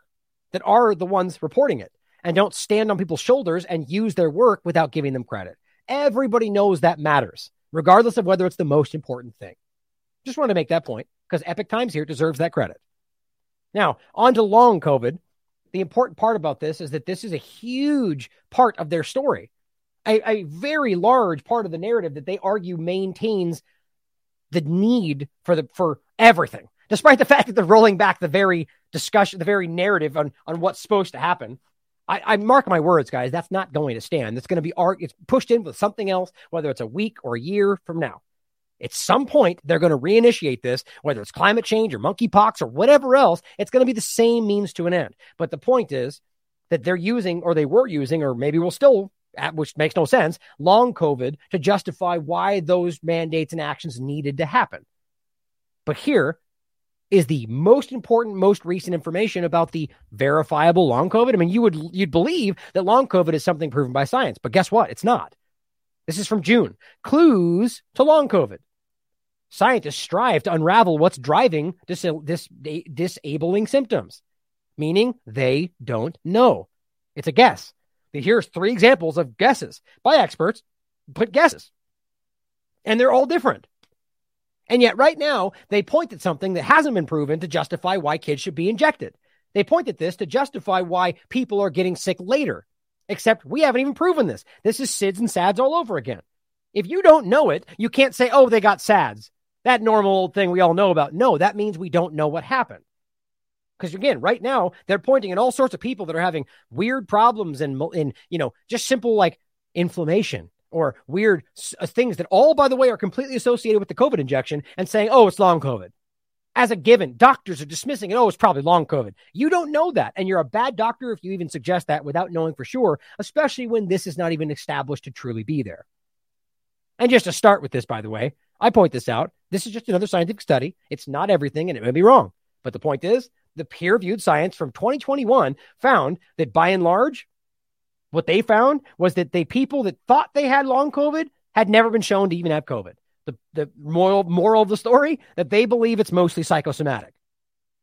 that are the ones reporting it, and don't stand on people's shoulders and use their work without giving them credit. Everybody knows that matters, regardless of whether it's the most important thing. Just wanted to make that point because Epoch Times here deserves that credit. Now, on to long COVID. The important part about this is that this is a huge part of their story, a, a very large part of the narrative that they argue maintains the need for the for everything, despite the fact that they're rolling back the very discussion, the very narrative on on what's supposed to happen. I, I, mark my words, guys. That's not going to stand. It's going to be art. It's pushed in with something else, whether it's a week or a year from now. At some point, they're going to reinitiate this, whether it's climate change or monkeypox or whatever else. It's going to be the same means to an end. But the point is that they're using, or they were using, or maybe will still, which makes no sense, long COVID to justify why those mandates and actions needed to happen. But here is the most important, most recent information about the verifiable long COVID. I mean, you would you'd believe that long COVID is something proven by science, but guess what? It's not. This is from June. Clues to long COVID. Scientists strive to unravel what's driving dis- dis- disabling symptoms, meaning they don't know. It's a guess. Here's three examples of guesses by experts, but guesses. And they're all different. And yet, right now, they point at something that hasn't been proven to justify why kids should be injected. They point at this to justify why people are getting sick later. Except we haven't even proven this. This is SIDS and SADS all over again. If you don't know it, you can't say, oh, they got SADS. That normal old thing we all know about. No, that means we don't know what happened. Because again, right now, they're pointing at all sorts of people that are having weird problems and, in, you know, just simple like inflammation or weird uh, things that all, by the way, are completely associated with the COVID injection and saying, oh, it's long COVID as a given. Doctors are dismissing it. Oh, it's probably long COVID. You don't know that. And you're a bad doctor if you even suggest that without knowing for sure, especially when this is not even established to truly be there. And just to start with this, by the way, I point this out. This is just another scientific study. It's not everything and it may be wrong. But the point is, the peer reviewed science from 2021 found that by and large, what they found was that the people that thought they had long COVID had never been shown to even have COVID the, the moral, moral of the story that they believe it's mostly psychosomatic.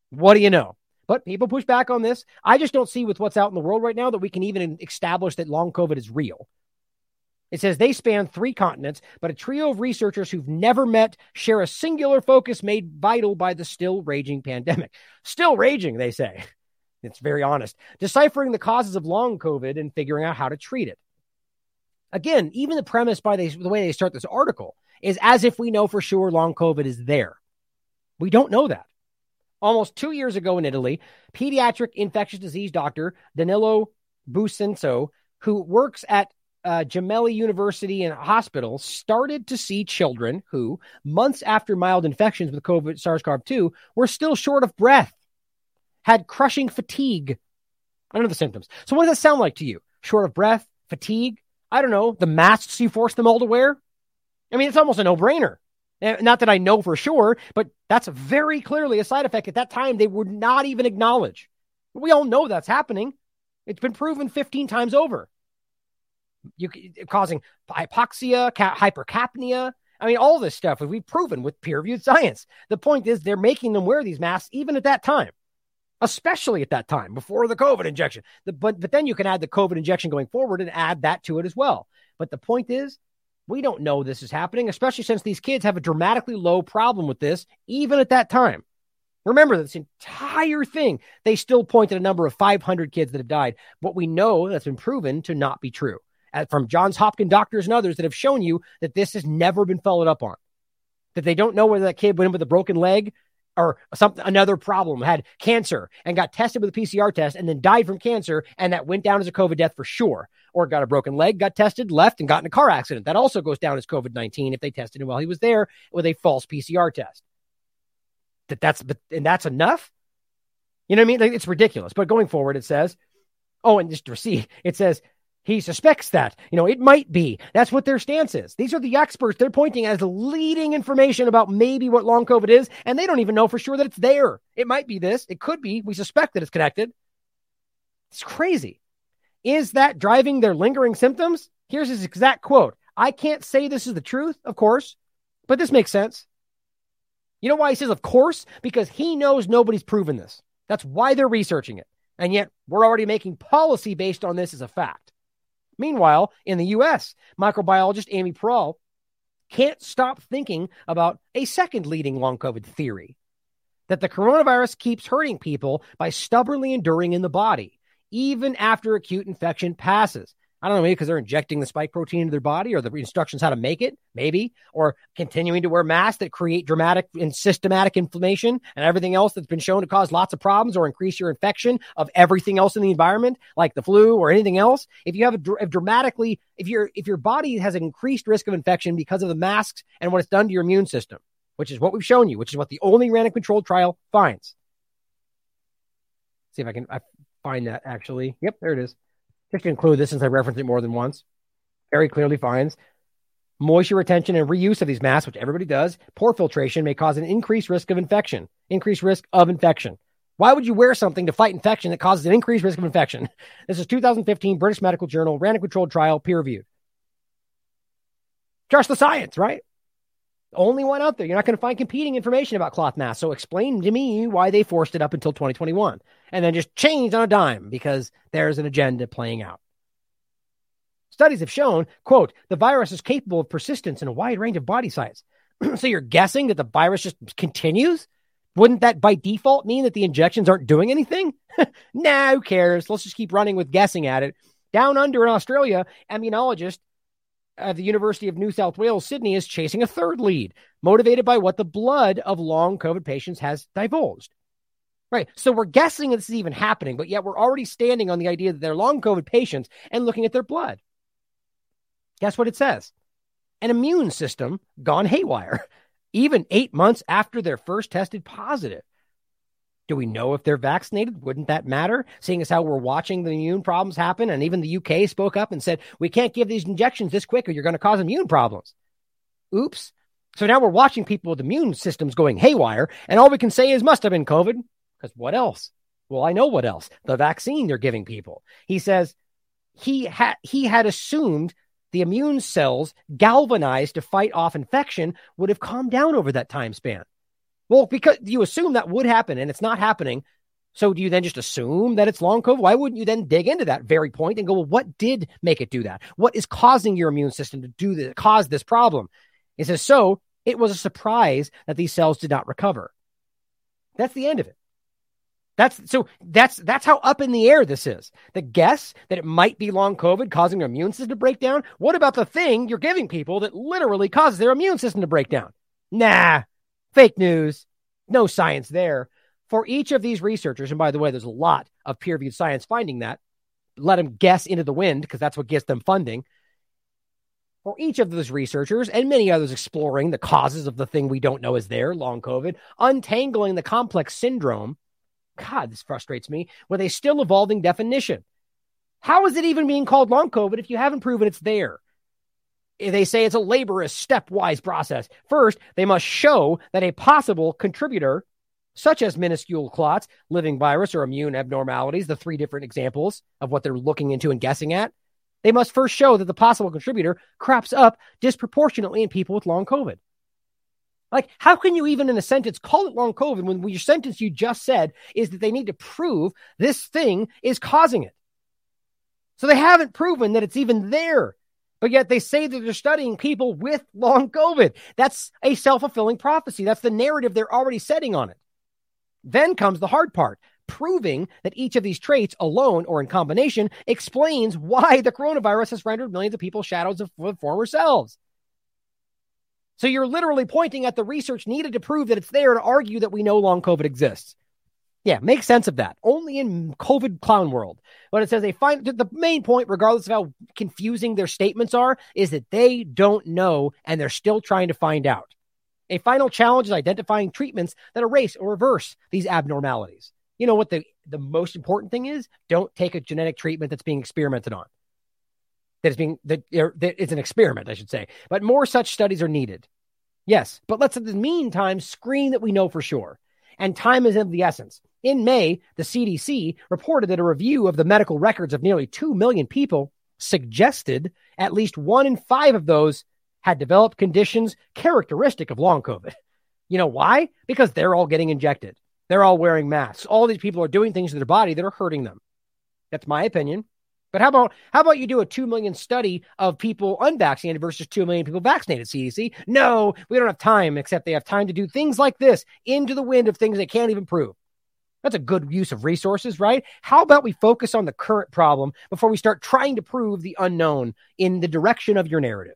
What do you know? But people push back on this. I just don't see with what's out in the world right now that we can even establish that long COVID is real. It says they span three continents, but a trio of researchers who've never met share a singular focus made vital by the still raging pandemic. Still raging, they say. It's very honest. Deciphering the causes of long COVID and figuring out how to treat it. Again, even the premise by the, the way they start this article is as if we know for sure long COVID is there. We don't know that. Almost two years ago in Italy, pediatric infectious disease doctor Danilo Buonsenso, who works at uh, Gemelli University and Hospital, started to see children who, months after mild infections with COVID SARS CoV 2, were still short of breath, had crushing fatigue. I don't know the symptoms. So, what does that sound like to you? Short of breath, fatigue? I don't know. The masks you force them all to wear? I mean, it's almost a no brainer. Eh, not that I know for sure, but that's very clearly a side effect at that time they would not even acknowledge. We all know that's happening. It's been proven 15 times over. You causing hypoxia, hypercapnia. I mean, all this stuff we've proven with peer-reviewed science. The point is, they're making them wear these masks even at that time, especially at that time before the COVID injection. The, but but then you can add the COVID injection going forward and add that to it as well. But the point is, we don't know this is happening, especially since these kids have a dramatically low problem with this, even at that time. Remember this entire thing, they still pointed at a number of 500 kids that have died. What we know that's been proven to not be true from Johns Hopkins doctors and others that have shown you that this has never been followed up on. That they don't know whether that kid went in with a broken leg or something another problem had cancer and got tested with a PCR test and then died from cancer and that went down as a COVID death for sure. Or got a broken leg, got tested, left and got in a car accident. That also goes down as COVID-19 if they tested him while he was there with a false PCR test. That that's but and that's enough. You know what I mean? Like, it's ridiculous. But going forward, it says, oh, and just to see, it says he suspects that. You know, it might be. That's what their stance is. These are the experts they're pointing as leading information about maybe what long COVID is, and they don't even know for sure that it's there. It might be this. It could be. We suspect that it's connected. It's crazy. Is that driving their lingering symptoms? Here's his exact quote. I can't say this is the truth, of course, but this makes sense. You know why he says, of course? Because he knows nobody's proven this. That's why they're researching it. And yet we're already making policy based on this as a fact. Meanwhile, in the US, microbiologist Amy Proal can't stop thinking about a second leading long COVID theory that the coronavirus keeps hurting people by stubbornly enduring in the body, even after acute infection passes. I don't know, maybe because they're injecting the spike protein into their body or the instructions how to make it, maybe, or continuing to wear masks that create dramatic and systematic inflammation and everything else that's been shown to cause lots of problems or increase your infection of everything else in the environment, like the flu or anything else. If you have a, if dramatically, if your if your body has an increased risk of infection because of the masks and what it's done to your immune system, which is what we've shown you, which is what the only random controlled trial finds. see if I can I find that actually. Yep, there it is just to include this since I referenced it more than once, very clearly finds moisture retention and reuse of these masks, which everybody does, poor filtration may cause an increased risk of infection, increased risk of infection. Why would you wear something to fight infection that causes an increased risk of infection? This is 2015 British Medical Journal, random controlled trial, peer reviewed. Trust the science, right? Only one out there. You're not going to find competing information about cloth masks. So explain to me why they forced it up until 2021 and then just changed on a dime because there's an agenda playing out. Studies have shown, quote, the virus is capable of persistence in a wide range of body size. so you're guessing that the virus just continues? Wouldn't that by default mean that the injections aren't doing anything? nah, who cares? Let's just keep running with guessing at it. Down under in Australia, immunologist at the University of New South Wales, Sydney, is chasing a third lead, motivated by what the blood of long COVID patients has divulged. Right. So we're guessing this is even happening, but yet we're already standing on the idea that they're long COVID patients and looking at their blood. Guess what it says? An immune system gone haywire, even eight months after they're first tested positive. Do we know if they're vaccinated? Wouldn't that matter? Seeing as how we're watching the immune problems happen, and even the UK spoke up and said, we can't give these injections this quick or you're going to cause immune problems. Oops. So now we're watching people with immune systems going haywire, and all we can say is must have been COVID. Because what else? Well, I know what else. The vaccine they're giving people. He says he had he had assumed the immune cells galvanized to fight off infection would have calmed down over that time span. Well, because you assume that would happen and it's not happening. So do you then just assume that it's long COVID? Why wouldn't you then dig into that very point and go, well, what did make it do that? What is causing your immune system to do this, cause this problem? It says, so it was a surprise that these cells did not recover. That's the end of it. That's so that's that's how up in the air this is. The guess that it might be long COVID causing their immune system to break down. What about the thing you're giving people that literally causes their immune system to break down? Nah, Fake news. No science there. For each of these researchers, and by the way, there's a lot of peer reviewed science finding that, let them guess into the wind because that's what gets them funding. For each of those researchers and many others exploring the causes of the thing we don't know is there, long COVID, untangling the complex syndrome. God, this frustrates me with a still evolving definition. How is it even being called long COVID if you haven't proven it's there? They say it's a laborious, stepwise process. First, they must show that a possible contributor, such as minuscule clots, living virus, or immune abnormalities, the three different examples of what they're looking into and guessing at, they must first show that the possible contributor crops up disproportionately in people with long COVID. Like, how can you even in a sentence call it long COVID when your sentence you just said is that they need to prove this thing is causing it? So they haven't proven that it's even there but yet they say that they're studying people with long COVID. That's a self fulfilling prophecy. That's the narrative they're already setting on it. Then comes the hard part proving that each of these traits alone or in combination explains why the coronavirus has rendered millions of people shadows of former selves. So you're literally pointing at the research needed to prove that it's there to argue that we know long COVID exists. Yeah, make sense of that. Only in COVID clown world. But it says they find the main point, regardless of how confusing their statements are, is that they don't know and they're still trying to find out. A final challenge is identifying treatments that erase or reverse these abnormalities. You know what the, the most important thing is? Don't take a genetic treatment that's being experimented on. That is being that, that it's an experiment, I should say. But more such studies are needed. Yes, but let's in the meantime screen that we know for sure. And time is of the essence. In May, the CDC reported that a review of the medical records of nearly 2 million people suggested at least one in five of those had developed conditions characteristic of long COVID. You know why? Because they're all getting injected. They're all wearing masks. All these people are doing things to their body that are hurting them. That's my opinion. But how about how about you do a two million study of people unvaccinated versus two million people vaccinated? CDC? No, we don't have time. Except they have time to do things like this into the wind of things they can't even prove. That's a good use of resources, right? How about we focus on the current problem before we start trying to prove the unknown in the direction of your narrative?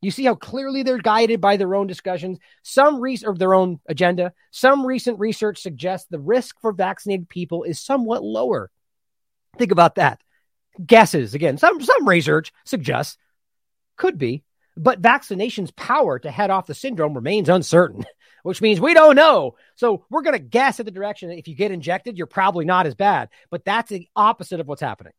You see how clearly they're guided by their own discussions, some research of their own agenda. Some recent research suggests the risk for vaccinated people is somewhat lower. Think about that. Guesses again. Some some research suggests could be, but vaccination's power to head off the syndrome remains uncertain which means we don't know. So we're going to guess at the direction that if you get injected, you're probably not as bad. But that's the opposite of what's happening.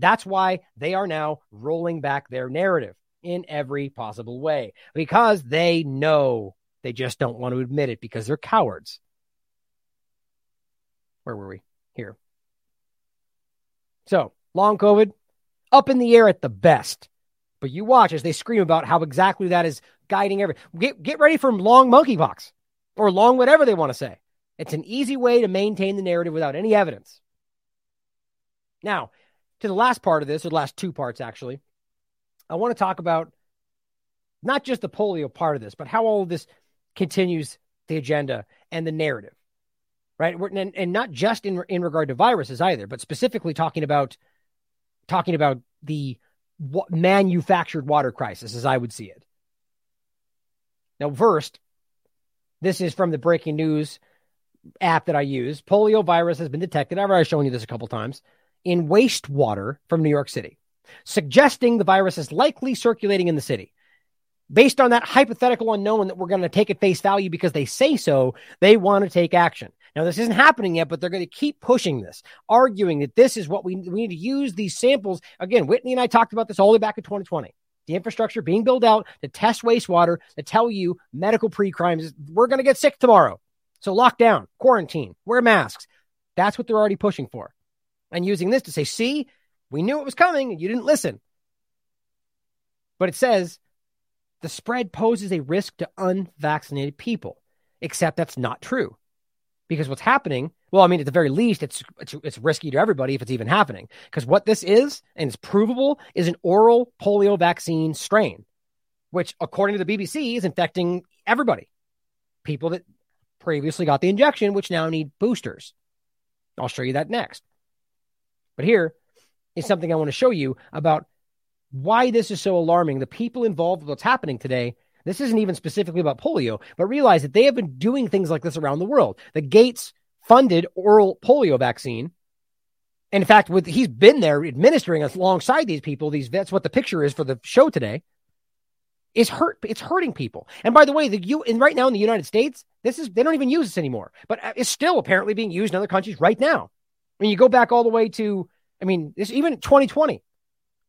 That's why they are now rolling back their narrative in every possible way because they know they just don't want to admit it because they're cowards. Where were we? Here. So, long COVID, up in the air at the best. But you watch as they scream about how exactly that is guiding every. Get get ready for long monkeypox or long whatever they want to say. It's an easy way to maintain the narrative without any evidence. Now, to the last part of this, or the last two parts actually, I want to talk about not just the polio part of this, but how all of this continues the agenda and the narrative, right? And, and not just in in regard to viruses either, but specifically talking about talking about the manufactured water crisis, as I would see it. Now, first, this is from the breaking news app that I use. Polio virus has been detected. I've already shown you this a couple times in wastewater from New York City, suggesting the virus is likely circulating in the city. Based on that hypothetical unknown that we're going to take at face value because they say so, they want to take action. Now, this isn't happening yet, but they're going to keep pushing this, arguing that this is what we, we need to use these samples. Again, Whitney and I talked about this all the way back in 2020 the infrastructure being built out to test wastewater to tell you medical pre-crimes. We're going to get sick tomorrow. So lock down, quarantine, wear masks. That's what they're already pushing for. And using this to say, see, we knew it was coming and you didn't listen. But it says the spread poses a risk to unvaccinated people, except that's not true. Because what's happening well, I mean, at the very least, it's, it's, it's risky to everybody if it's even happening. Because what this is, and it's provable, is an oral polio vaccine strain, which, according to the BBC, is infecting everybody. People that previously got the injection, which now need boosters. I'll show you that next. But here is something I want to show you about why this is so alarming. The people involved with what's happening today. This isn't even specifically about polio, but realize that they have been doing things like this around the world. The Gates funded oral polio vaccine. In fact, with he's been there administering alongside these people. These that's what the picture is for the show today. Is hurt. It's hurting people. And by the way, the you and right now in the United States, this is they don't even use this anymore. But uh, it's still apparently being used in other countries right now. I mean, you go back all the way to, I mean, this even 2020.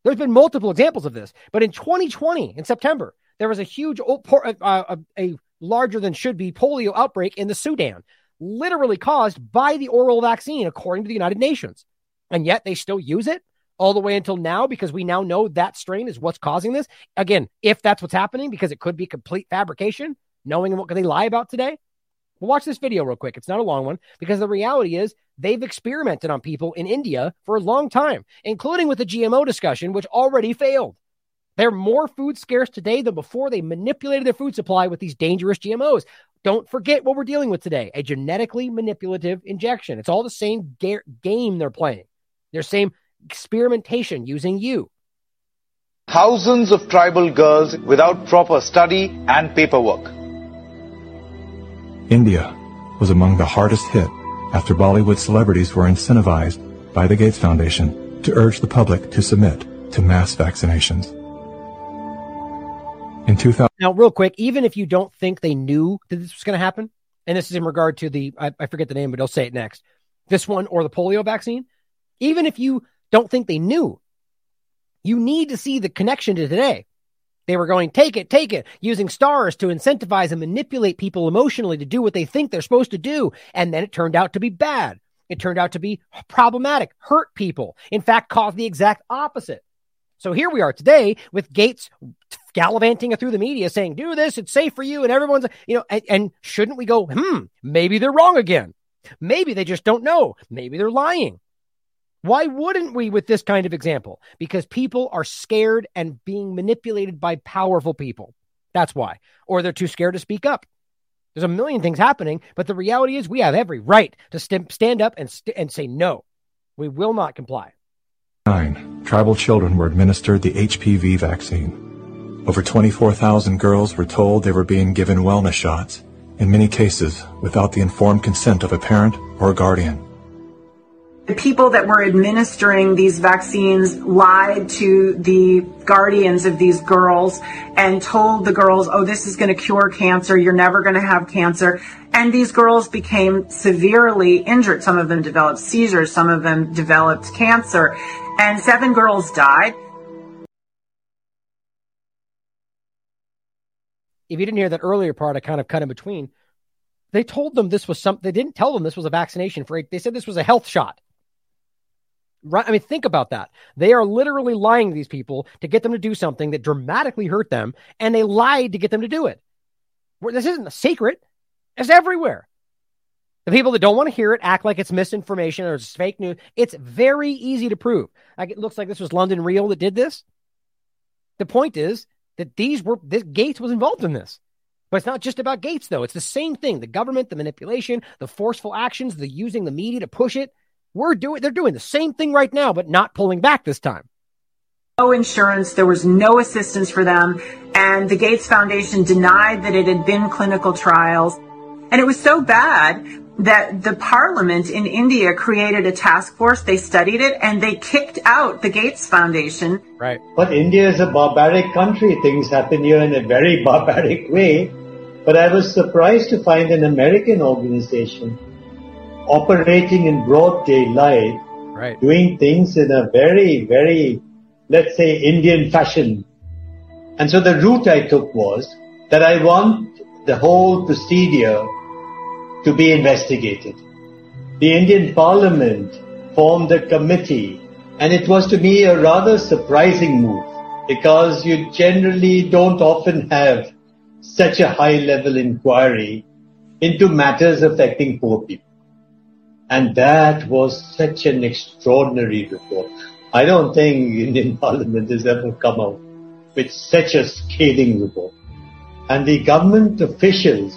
There's been multiple examples of this. But in 2020, in September, there was a huge, uh, uh, a larger than should be polio outbreak in the Sudan literally caused by the oral vaccine, according to the United Nations. And yet they still use it all the way until now because we now know that strain is what's causing this. Again, if that's what's happening, because it could be complete fabrication, knowing what they lie about today. Well, watch this video real quick. It's not a long one because the reality is they've experimented on people in India for a long time, including with the GMO discussion, which already failed. They're more food scarce today than before they manipulated their food supply with these dangerous GMOs. Don't forget what we're dealing with today a genetically manipulative injection. It's all the same ga- game they're playing, their same experimentation using you. thousands of tribal girls without proper study and paperwork. India was among the hardest hit after Bollywood celebrities were incentivized by the Gates Foundation to urge the public to submit to mass vaccinations. In 2000- now, real quick, even if you don't think they knew that this was going to happen, and this is in regard to the, I, I forget the name, but I'll say it next, this one or the polio vaccine, even if you don't think they knew, you need to see the connection to today. They were going, take it, take it, using stars to incentivize and manipulate people emotionally to do what they think they're supposed to do. And then it turned out to be bad. It turned out to be problematic, hurt people. In fact, caused the exact opposite. So here we are today with Gates gallivanting through the media saying, do this, it's safe for you. And everyone's, you know, and, and shouldn't we go, hmm, maybe they're wrong again. Maybe they just don't know. Maybe they're lying. Why wouldn't we with this kind of example? Because people are scared and being manipulated by powerful people. That's why. Or they're too scared to speak up. There's a million things happening, but the reality is we have every right to st- stand up and, st- and say no. We will not comply. Nine tribal children were administered the HPV vaccine. Over 24,000 girls were told they were being given wellness shots, in many cases without the informed consent of a parent or a guardian. The people that were administering these vaccines lied to the guardians of these girls and told the girls, oh, this is going to cure cancer. You're never going to have cancer. And these girls became severely injured. Some of them developed seizures. Some of them developed cancer. And seven girls died. If you didn't hear that earlier part, I kind of cut in between. They told them this was something. They didn't tell them this was a vaccination for. They said this was a health shot. Right? I mean, think about that. They are literally lying to these people to get them to do something that dramatically hurt them, and they lied to get them to do it. This isn't a secret. It's everywhere. The people that don't want to hear it act like it's misinformation or it's fake news. It's very easy to prove. Like it looks like this was London Real that did this. The point is that these were this Gates was involved in this. But it's not just about Gates, though. It's the same thing. The government, the manipulation, the forceful actions, the using the media to push it. We're doing, they're doing the same thing right now, but not pulling back this time. No insurance, there was no assistance for them, and the Gates Foundation denied that it had been clinical trials. And it was so bad that the parliament in India created a task force, they studied it, and they kicked out the Gates Foundation. Right. But India is a barbaric country. Things happen here in a very barbaric way. But I was surprised to find an American organization operating in broad daylight, right. doing things in a very, very, let's say, Indian fashion. And so the route I took was that I want the whole procedure to be investigated. The Indian Parliament formed a committee and it was to me a rather surprising move because you generally don't often have such a high level inquiry into matters affecting poor people. And that was such an extraordinary report. I don't think Indian Parliament has ever come out with such a scathing report. And the government officials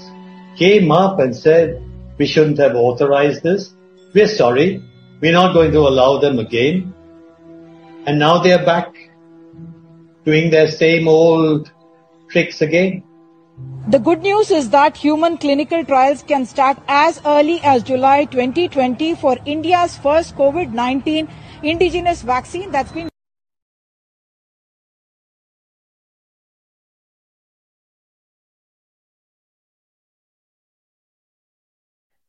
came up and said, we shouldn't have authorized this. We're sorry. We're not going to allow them again. And now they're back doing their same old tricks again. The good news is that human clinical trials can start as early as July 2020 for India's first COVID-19 indigenous vaccine that's been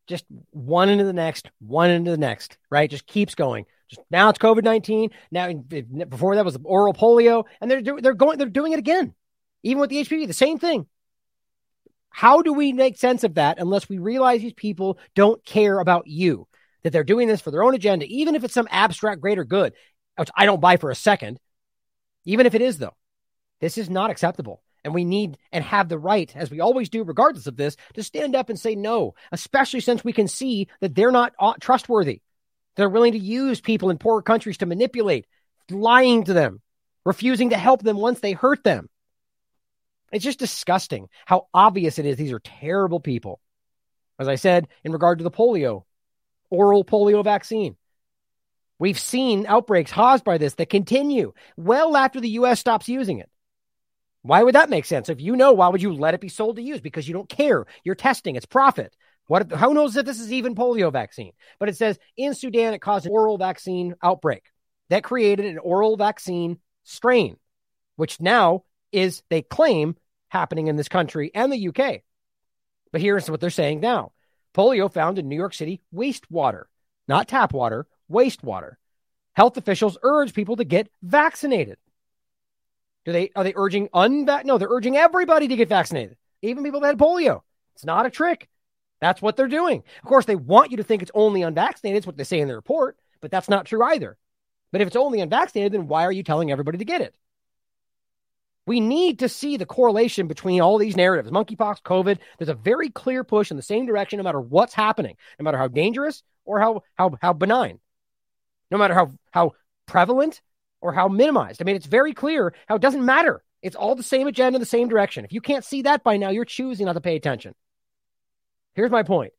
just one into the next, one into the next, right? Just keeps going. Just now it's COVID nineteen. Now before that was oral polio, and they're they're going they're doing it again, even with the HPV, the same thing. How do we make sense of that unless we realize these people don't care about you, that they're doing this for their own agenda, even if it's some abstract greater good, which I don't buy for a second, even if it is, though? This is not acceptable. And we need and have the right, as we always do, regardless of this, to stand up and say no, especially since we can see that they're not uh, trustworthy. They're willing to use people in poor countries to manipulate, lying to them, refusing to help them once they hurt them. It's just disgusting how obvious it is. These are terrible people. As I said, in regard to the polio, oral polio vaccine, We've seen outbreaks caused by this that continue well after the US stops using it. Why would that make sense? If you know, why would you let it be sold to use? Because you don't care. You're testing. It's profit. What? Who knows if this is even polio vaccine? But it says in Sudan it caused an oral vaccine outbreak that created an oral vaccine strain, which now is they claim happening in this country and the UK. But here's what they're saying now: polio found in New York City wastewater, not tap water, wastewater. Health officials urge people to get vaccinated. Do they are they urging unvac? No, they're urging everybody to get vaccinated, even people that had polio. It's not a trick. That's what they're doing. Of course, they want you to think it's only unvaccinated. It's what they say in the report, but that's not true either. But if it's only unvaccinated, then why are you telling everybody to get it? We need to see the correlation between all these narratives monkeypox, COVID. There's a very clear push in the same direction, no matter what's happening, no matter how dangerous or how, how, how benign, no matter how, how prevalent or how minimized. I mean, it's very clear how it doesn't matter. It's all the same agenda, the same direction. If you can't see that by now, you're choosing not to pay attention. Here's my point.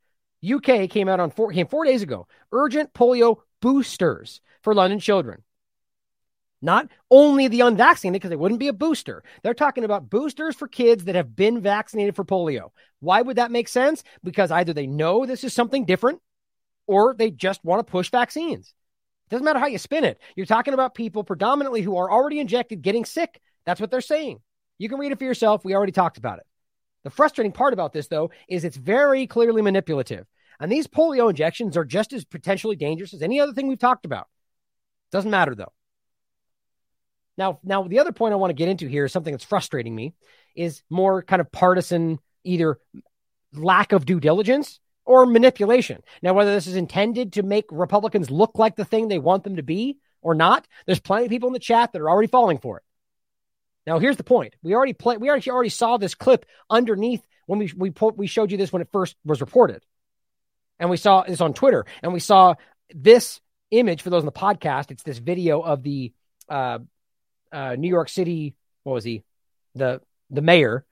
UK came out on four, came four days ago. Urgent polio boosters for London children. Not only the unvaccinated, because they wouldn't be a booster. They're talking about boosters for kids that have been vaccinated for polio. Why would that make sense? Because either they know this is something different or they just want to push vaccines. It Doesn't matter how you spin it. You're talking about people predominantly who are already injected getting sick. That's what they're saying. You can read it for yourself. We already talked about it. The frustrating part about this, though, is it's very clearly manipulative. And these polio injections are just as potentially dangerous as any other thing we've talked about. Doesn't matter, though. Now, now the other point I want to get into here is something that's frustrating me is more kind of partisan, either lack of due diligence or manipulation. Now, whether this is intended to make Republicans look like the thing they want them to be or not, there's plenty of people in the chat that are already falling for it. Now, here's the point: we already play, we already already saw this clip underneath when we we we showed you this when it first was reported, and we saw this on Twitter, and we saw this image for those in the podcast. It's this video of the uh, uh, New York City. What was he? The the mayor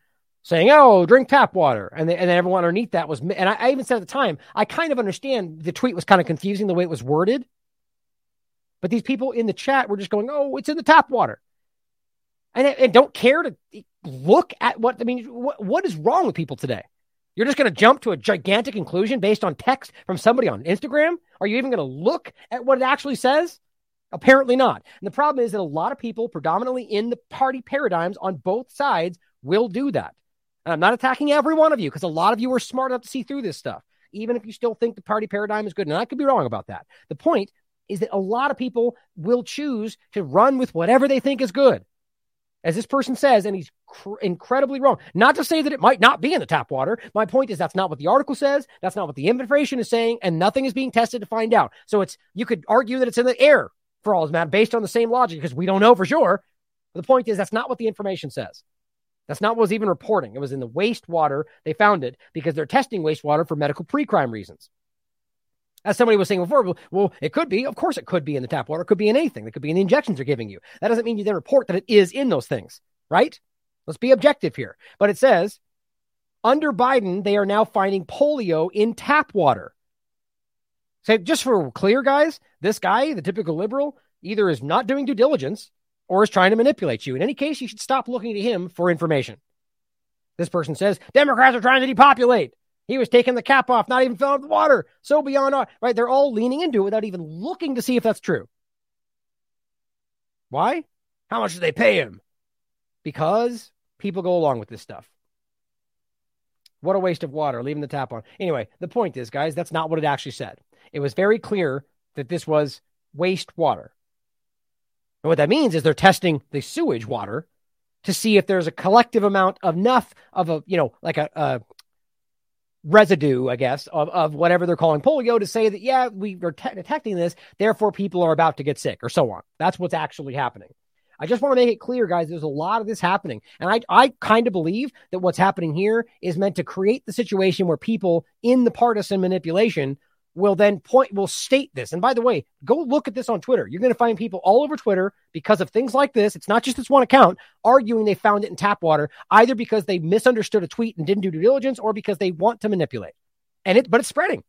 saying, "Oh, drink tap water," and, and then everyone underneath that was. And I, I even said at the time, I kind of understand the tweet was kind of confusing the way it was worded, but these people in the chat were just going, "Oh, it's in the tap water," and, and don't care to look at what I mean. What, what is wrong with people today? You're just going to jump to a gigantic conclusion based on text from somebody on Instagram? Are you even going to look at what it actually says? Apparently not. And the problem is that a lot of people, predominantly in the party paradigms on both sides, will do that. And I'm not attacking every one of you because a lot of you are smart enough to see through this stuff, even if you still think the party paradigm is good. And I could be wrong about that. The point is that a lot of people will choose to run with whatever they think is good. As this person says, and he's cr- incredibly wrong. Not to say that it might not be in the tap water. My point is that's not what the article says. That's not what the information is saying, and nothing is being tested to find out. So it's you could argue that it's in the air for all is matter based on the same logic because we don't know for sure. But the point is that's not what the information says. That's not what was even reporting. It was in the wastewater. They found it because they're testing wastewater for medical pre-crime reasons. As somebody was saying before, well, it could be. Of course, it could be in the tap water. It could be in anything. It could be in the injections they're giving you. That doesn't mean you then report that it is in those things, right? Let's be objective here. But it says under Biden, they are now finding polio in tap water. So just for clear, guys, this guy, the typical liberal, either is not doing due diligence or is trying to manipulate you. In any case, you should stop looking to him for information. This person says Democrats are trying to depopulate. He was taking the cap off, not even filling up the water. So beyond all, right? They're all leaning into it without even looking to see if that's true. Why? How much do they pay him? Because people go along with this stuff. What a waste of water, leaving the tap on. Anyway, the point is, guys, that's not what it actually said. It was very clear that this was waste water. And what that means is they're testing the sewage water to see if there's a collective amount enough of a, you know, like a, a residue, I guess, of, of whatever they're calling polio to say that, yeah, we are te- detecting this, therefore people are about to get sick or so on. That's what's actually happening. I just want to make it clear, guys, there's a lot of this happening. And I, I kind of believe that what's happening here is meant to create the situation where people in the partisan manipulation will then point will state this. And by the way, go look at this on Twitter. You're going to find people all over Twitter because of things like this. It's not just this one account arguing they found it in tap water, either because they misunderstood a tweet and didn't do due diligence, or because they want to manipulate. And it, but it's spreading.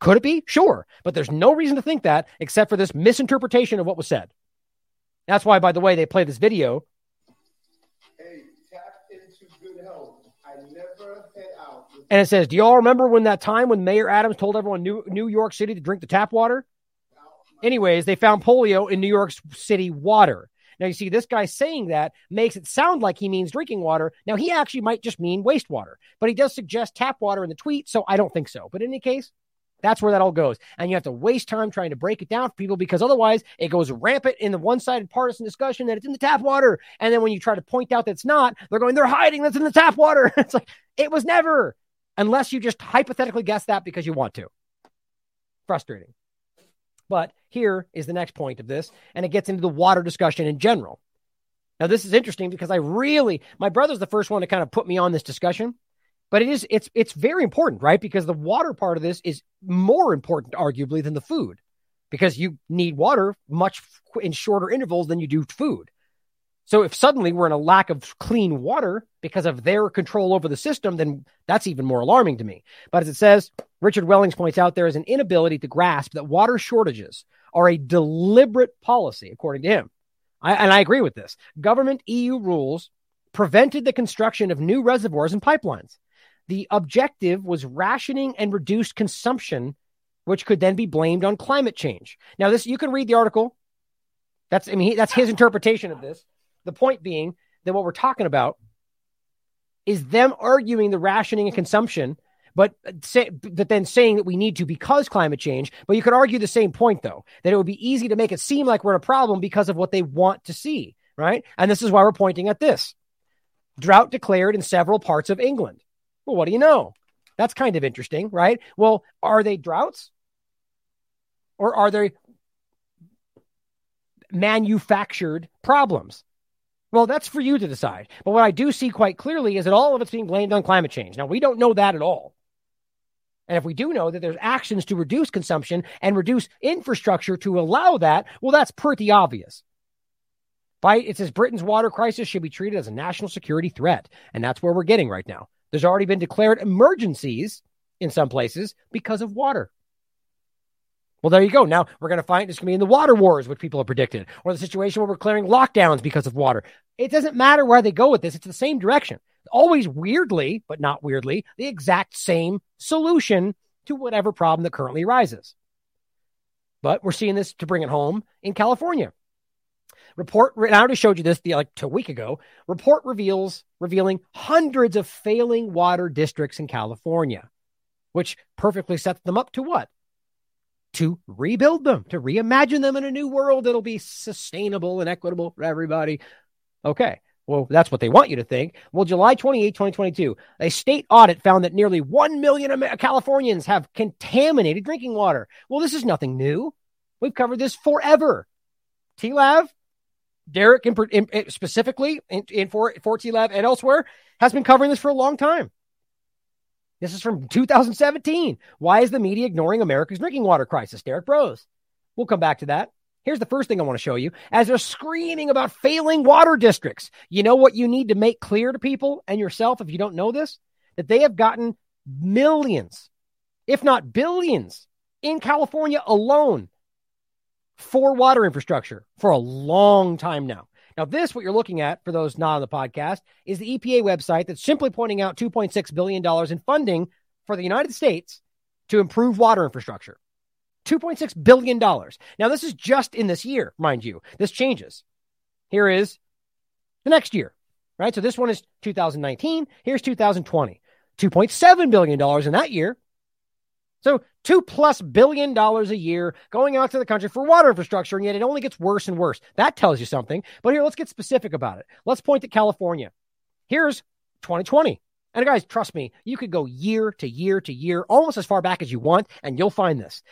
Could it be? Sure. But there's no reason to think that except for this misinterpretation of what was said. That's why, by the way, they play this video. Hey, tap into good health. I never head out. And it says, Do y'all remember when that time when Mayor Adams told everyone New, New York City to drink the tap water? Anyways, they found polio in New York City water. Now, you see, this guy saying that makes it sound like he means drinking water. Now, he actually might just mean wastewater, but he does suggest tap water in the tweet, so I don't think so. But in any case, that's where that all goes. And you have to waste time trying to break it down for people because otherwise it goes rampant in the one sided partisan discussion that it's in the tap water. And then when you try to point out that it's not, they're going, they're hiding that's in the tap water. it's like, it was never, unless you just hypothetically guess that because you want to. Frustrating. But here is the next point of this, and it gets into the water discussion in general. Now, this is interesting because I really, my brother's the first one to kind of put me on this discussion, but it is, it's, it's very important, right? Because the water part of this is more important, arguably, than the food because you need water much in shorter intervals than you do food. So if suddenly we're in a lack of clean water because of their control over the system, then that's even more alarming to me. But as it says, Richard Wellings points out there is an inability to grasp that water shortages are a deliberate policy, according to him. I, and I agree with this. Government EU rules prevented the construction of new reservoirs and pipelines. The objective was rationing and reduced consumption, which could then be blamed on climate change. Now, this you can read the article. That's I mean that's his interpretation of this. The point being that what we're talking about is them arguing the rationing and consumption, but say, but then saying that we need to because climate change. But you could argue the same point though, that it would be easy to make it seem like we're in a problem because of what they want to see, right? And this is why we're pointing at this. Drought declared in several parts of England. Well, what do you know? That's kind of interesting, right? Well, are they droughts? Or are they manufactured problems? Well, that's for you to decide. But what I do see quite clearly is that all of it's being blamed on climate change. Now, we don't know that at all. And if we do know that there's actions to reduce consumption and reduce infrastructure to allow that, well, that's pretty obvious. By it says Britain's water crisis should be treated as a national security threat. And that's where we're getting right now. There's already been declared emergencies in some places because of water. Well, there you go. Now we're going to find it's going to be in the water wars, which people have predicted, or the situation where we're clearing lockdowns because of water. It doesn't matter where they go with this. It's the same direction. Always weirdly, but not weirdly, the exact same solution to whatever problem that currently arises. But we're seeing this to bring it home in California. Report, I already showed you this the, like a week ago. Report reveals revealing hundreds of failing water districts in California, which perfectly sets them up to what? to rebuild them, to reimagine them in a new world that'll be sustainable and equitable for everybody. Okay. Well, that's what they want you to think. Well, July 28, 2022, a state audit found that nearly 1 million Californians have contaminated drinking water. Well, this is nothing new. We've covered this forever. TLAV, Derek in, in, specifically in, in for, for TLAV and elsewhere, has been covering this for a long time. This is from 2017. Why is the media ignoring America's drinking water crisis? Derek Broze. We'll come back to that. Here's the first thing I want to show you. As they're screaming about failing water districts, you know what you need to make clear to people and yourself if you don't know this? That they have gotten millions, if not billions, in California alone for water infrastructure for a long time now. Now, this, what you're looking at for those not on the podcast, is the EPA website that's simply pointing out $2.6 billion in funding for the United States to improve water infrastructure. $2.6 billion. Now, this is just in this year, mind you. This changes. Here is the next year, right? So this one is 2019. Here's 2020. $2.7 billion in that year. So two plus billion dollars a year going out to the country for water infrastructure, and yet it only gets worse and worse. That tells you something. But here, let's get specific about it. Let's point to California. Here's 2020. And guys, trust me, you could go year to year to year, almost as far back as you want, and you'll find this.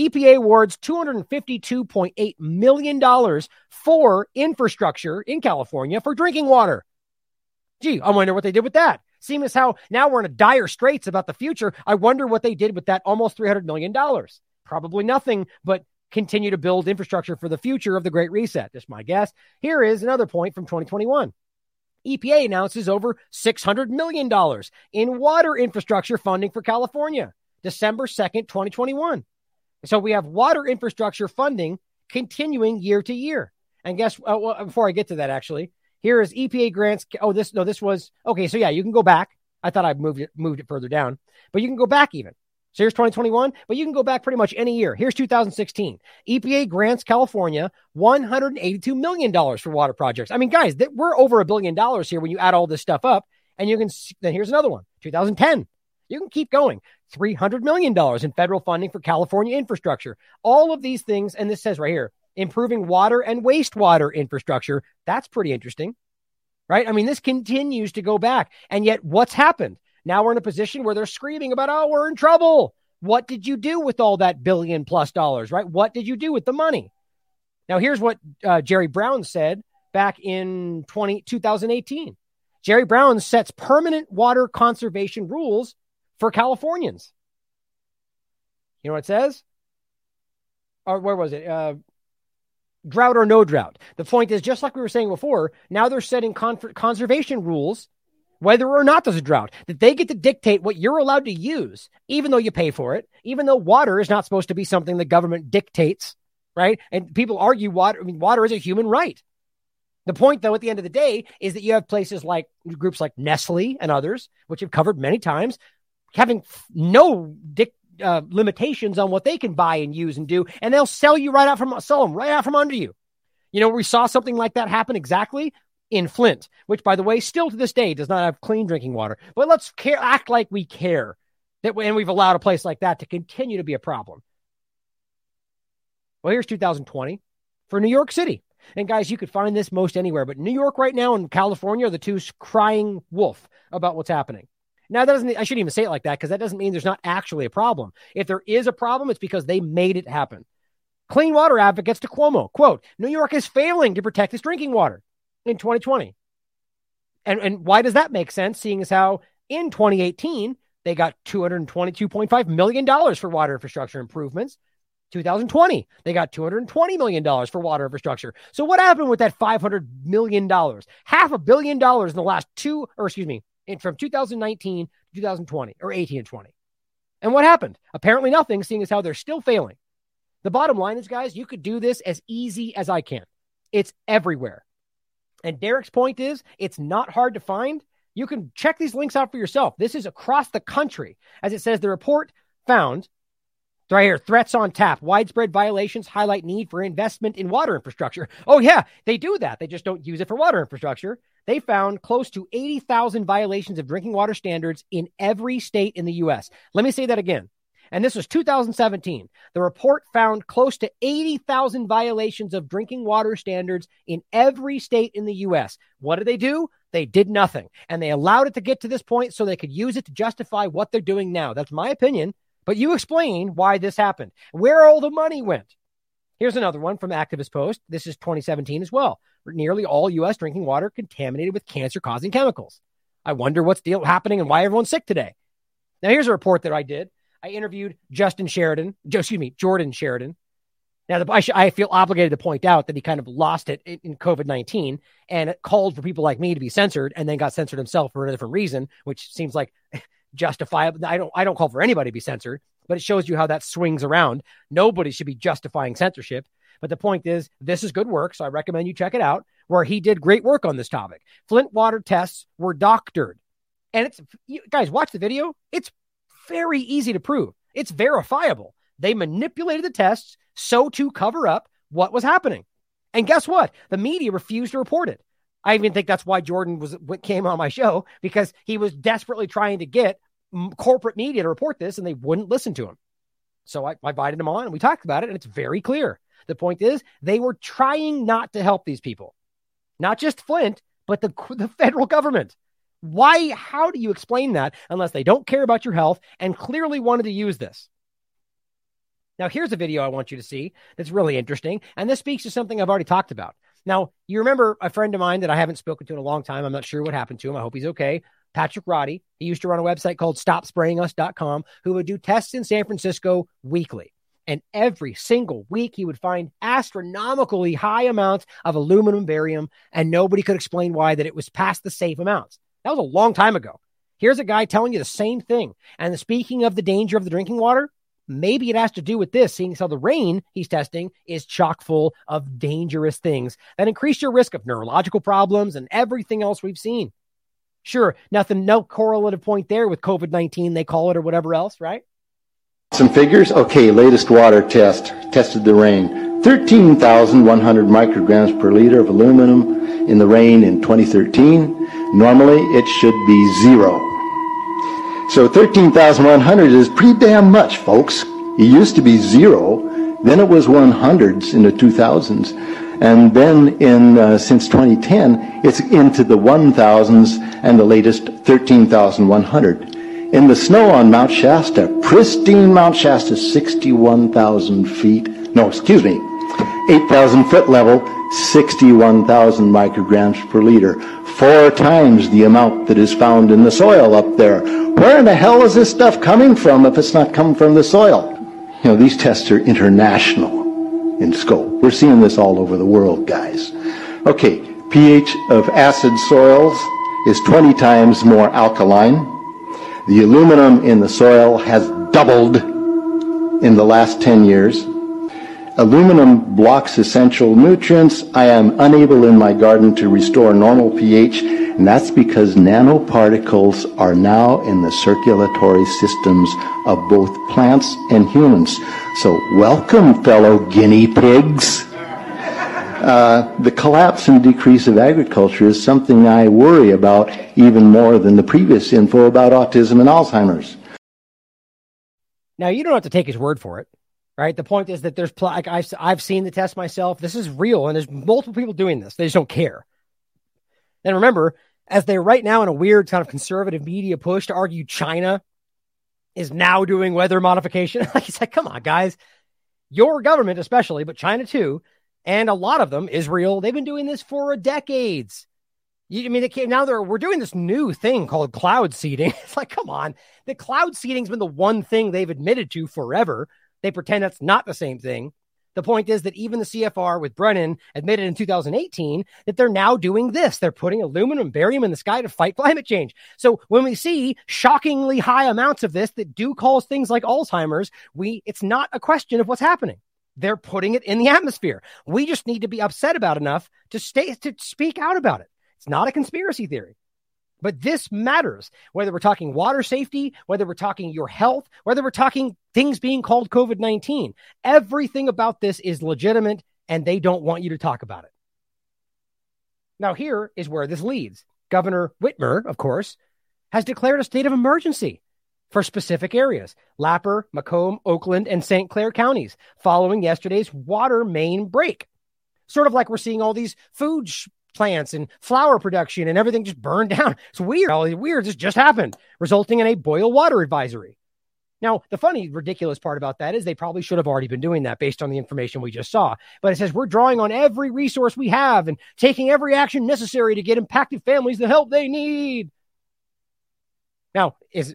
EPA awards $252.8 million for infrastructure in California for drinking water. Gee, I wonder what they did with that. Seeing as how now we're in a dire straits about the future, I wonder what they did with that almost $300 million. Probably nothing, but continue to build infrastructure for the future of the Great Reset. Just my guess. Here is another point from 2021. EPA announces over $600 million in water infrastructure funding for California. December 2nd, 2021. So we have water infrastructure funding continuing year to year. And guess uh, well, before I get to that, actually, here is EPA grants. Oh, this no, this was okay. So yeah, you can go back. I thought I moved it moved it further down, but you can go back even. So here's 2021, but you can go back pretty much any year. Here's 2016. EPA grants California $182 million for water projects. I mean, guys, th- we're over a billion dollars here when you add all this stuff up. And you can, see, then here's another one 2010. You can keep going. $300 million in federal funding for California infrastructure. All of these things, and this says right here, improving water and wastewater infrastructure. That's pretty interesting, right? I mean, this continues to go back. And yet, what's happened? Now we're in a position where they're screaming about, oh, we're in trouble. What did you do with all that billion plus dollars, right? What did you do with the money? Now, here's what uh, Jerry Brown said back in 20, 2018. Jerry Brown sets permanent water conservation rules for Californians. You know what it says? Or where was it? Uh, drought or no drought. The point is, just like we were saying before, now they're setting con- conservation rules whether or not there's a drought, that they get to dictate what you're allowed to use, even though you pay for it, even though water is not supposed to be something the government dictates, right? And people argue water, I mean, water is a human right. The point, though, at the end of the day, is that you have places like groups like Nestle and others, which have covered many times, having no uh, limitations on what they can buy and use and do, and they'll sell you right out from sell them right out from under you. You know, we saw something like that happen exactly in Flint, which, by the way, still to this day does not have clean drinking water. But let's care, act like we care that, and we've allowed a place like that to continue to be a problem. Well, here's 2020 for New York City. And guys, you could find this most anywhere, but New York right now and California are the two crying wolf about what's happening. Now, that doesn't, I shouldn't even say it like that because that doesn't mean there's not actually a problem. If there is a problem, it's because they made it happen. Clean water advocates to Cuomo, quote, New York is failing to protect its drinking water in 2020. And, and why does that make sense, seeing as how in 2018, they got $222.5 million for water infrastructure improvements. 2020, they got $220 million for water infrastructure. So what happened with that $500 million? Half a billion dollars in the last two, or excuse me, in, from 2019 to 2020 or 18 and 20. And what happened? Apparently nothing, seeing as how they're still failing. The bottom line is, guys, you could do this as easy as I can. It's everywhere. And Derek's point is it's not hard to find. You can check these links out for yourself. This is across the country. As it says, the report found right here threats on tap, widespread violations highlight need for investment in water infrastructure. Oh, yeah, they do that. They just don't use it for water infrastructure. They found close to 80,000 violations of drinking water standards in every state in the U.S. Let me say that again and this was 2017. The report found close to 80,000 violations of drinking water standards in every state in the U.S. What did they do? They did nothing. And they allowed it to get to this point so they could use it to justify what they're doing now. That's my opinion. But you explain why this happened, where all the money went. Here's another one from Activist Post. This is 2017 as well. Nearly all U.S. drinking water contaminated with cancer causing chemicals. I wonder what's deal happening and why everyone's sick today. Now, here's a report that I did I interviewed Justin Sheridan, excuse me, Jordan Sheridan. Now, the, I, sh- I, feel obligated to point out that he kind of lost it in, in COVID 19 and called for people like me to be censored and then got censored himself for a different reason, which seems like justifiable. I don't, I don't call for anybody to be censored, but it shows you how that swings around. Nobody should be justifying censorship. But the point is, this is good work. So I recommend you check it out, where he did great work on this topic. Flint water tests were doctored. And it's, guys, watch the video. It's very easy to prove. It's verifiable. They manipulated the tests so to cover up what was happening. And guess what? The media refused to report it. I even think that's why Jordan was what came on my show because he was desperately trying to get corporate media to report this and they wouldn't listen to him. So I, I invited him on and we talked about it and it's very clear. The point is they were trying not to help these people, not just Flint, but the, the federal government. Why? How do you explain that unless they don't care about your health and clearly wanted to use this? Now, here's a video I want you to see that's really interesting. And this speaks to something I've already talked about. Now, you remember a friend of mine that I haven't spoken to in a long time. I'm not sure what happened to him. I hope he's okay. Patrick Roddy. He used to run a website called stopsprayingus.com who would do tests in San Francisco weekly. And every single week, he would find astronomically high amounts of aluminum barium, and nobody could explain why that it was past the safe amounts. That was a long time ago. Here's a guy telling you the same thing. And speaking of the danger of the drinking water, maybe it has to do with this, seeing how the rain he's testing is chock full of dangerous things that increase your risk of neurological problems and everything else we've seen. Sure, nothing, no correlative point there with COVID 19, they call it, or whatever else, right? Some figures? Okay, latest water test tested the rain. 13,100 micrograms per liter of aluminum in the rain in 2013. Normally, it should be zero. So 13,100 is pretty damn much, folks. It used to be zero, then it was 100s in the 2000s, and then in uh, since 2010, it's into the 1000s and the latest 13,100. In the snow on Mount Shasta, pristine Mount Shasta, 61,000 feet. No, excuse me, 8,000 foot level, 61,000 micrograms per liter. Four times the amount that is found in the soil there. Where in the hell is this stuff coming from if it's not coming from the soil? You know, these tests are international in scope. We're seeing this all over the world, guys. Okay, pH of acid soils is 20 times more alkaline. The aluminum in the soil has doubled in the last 10 years. Aluminum blocks essential nutrients. I am unable in my garden to restore normal pH, and that's because nanoparticles are now in the circulatory systems of both plants and humans. So welcome, fellow guinea pigs. Uh, the collapse and decrease of agriculture is something I worry about even more than the previous info about autism and Alzheimer's. Now, you don't have to take his word for it right? The point is that there's pl- like I've I've seen the test myself. This is real, and there's multiple people doing this. They just don't care. And remember, as they're right now in a weird kind of conservative media push to argue China is now doing weather modification. like it's like, come on, guys, your government especially, but China too, and a lot of them, Israel, they've been doing this for decades. You, I mean, they now they're we're doing this new thing called cloud seeding. It's like, come on, the cloud seeding's been the one thing they've admitted to forever. They pretend that's not the same thing. The point is that even the CFR with Brennan admitted in 2018 that they're now doing this. They're putting aluminum and barium in the sky to fight climate change. So when we see shockingly high amounts of this that do cause things like Alzheimer's, we it's not a question of what's happening. They're putting it in the atmosphere. We just need to be upset about enough to stay to speak out about it. It's not a conspiracy theory. But this matters, whether we're talking water safety, whether we're talking your health, whether we're talking things being called COVID 19. Everything about this is legitimate and they don't want you to talk about it. Now, here is where this leads. Governor Whitmer, of course, has declared a state of emergency for specific areas Lapeer, Macomb, Oakland, and St. Clair counties following yesterday's water main break. Sort of like we're seeing all these food sh- plants and flower production and everything just burned down. It's weird. All these weird. This just happened, resulting in a boil water advisory. Now, the funny, ridiculous part about that is they probably should have already been doing that based on the information we just saw. But it says we're drawing on every resource we have and taking every action necessary to get impacted families the help they need. Now, is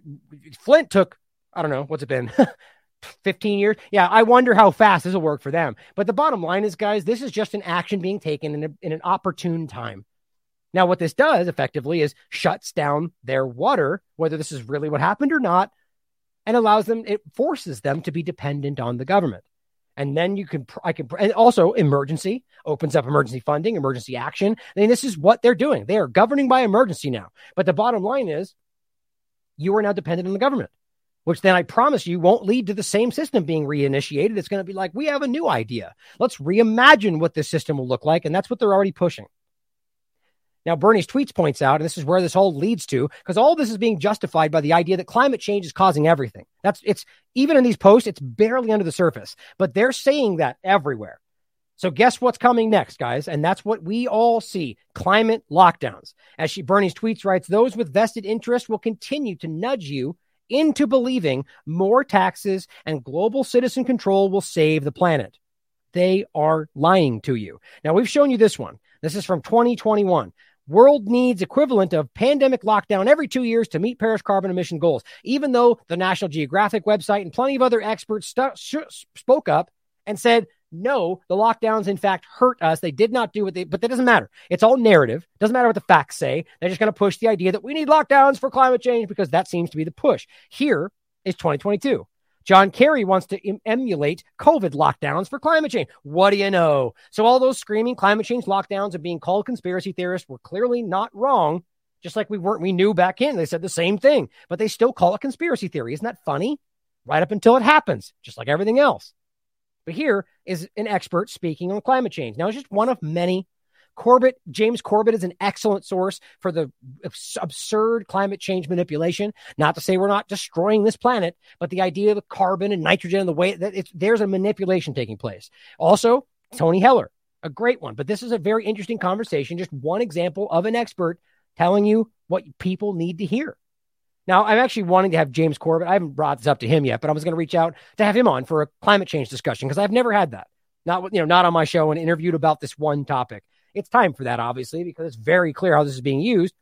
Flint took, I don't know, what's it been? 15 years. Yeah, I wonder how fast this will work for them. But the bottom line is, guys, this is just an action being taken in, a, in an opportune time. Now, what this does effectively is shuts down their water, whether this is really what happened or not, and allows them, it forces them to be dependent on the government. And then you can, I can, and also emergency opens up emergency funding, emergency action. I mean, this is what they're doing. They are governing by emergency now. But the bottom line is, you are now dependent on the government which then I promise you won't lead to the same system being reinitiated. It's going to be like, we have a new idea. Let's reimagine what this system will look like. And that's what they're already pushing. Now, Bernie's tweets points out, and this is where this all leads to, because all this is being justified by the idea that climate change is causing everything. That's it's even in these posts, it's barely under the surface, but they're saying that everywhere. So guess what's coming next, guys? And that's what we all see climate lockdowns. As she Bernie's tweets writes, those with vested interest will continue to nudge you into believing more taxes and global citizen control will save the planet. They are lying to you. Now, we've shown you this one. This is from 2021. World needs equivalent of pandemic lockdown every two years to meet Paris carbon emission goals. Even though the National Geographic website and plenty of other experts sh- spoke up and said, no, the lockdowns in fact hurt us. They did not do what they, but that doesn't matter. It's all narrative. Doesn't matter what the facts say. They're just going to push the idea that we need lockdowns for climate change because that seems to be the push. Here is 2022. John Kerry wants to em- emulate COVID lockdowns for climate change. What do you know? So all those screaming climate change lockdowns and being called conspiracy theorists were clearly not wrong. Just like we weren't, we knew back in. They said the same thing, but they still call it conspiracy theory. Isn't that funny? Right up until it happens, just like everything else. But here is an expert speaking on climate change. Now, it's just one of many. Corbett, James Corbett is an excellent source for the absurd climate change manipulation. Not to say we're not destroying this planet, but the idea of carbon and nitrogen and the way that there's a manipulation taking place. Also, Tony Heller, a great one. But this is a very interesting conversation. Just one example of an expert telling you what people need to hear. Now, I'm actually wanting to have James Corbett. I haven't brought this up to him yet, but I was going to reach out to have him on for a climate change discussion because I've never had that. Not you know, not on my show and interviewed about this one topic. It's time for that, obviously, because it's very clear how this is being used.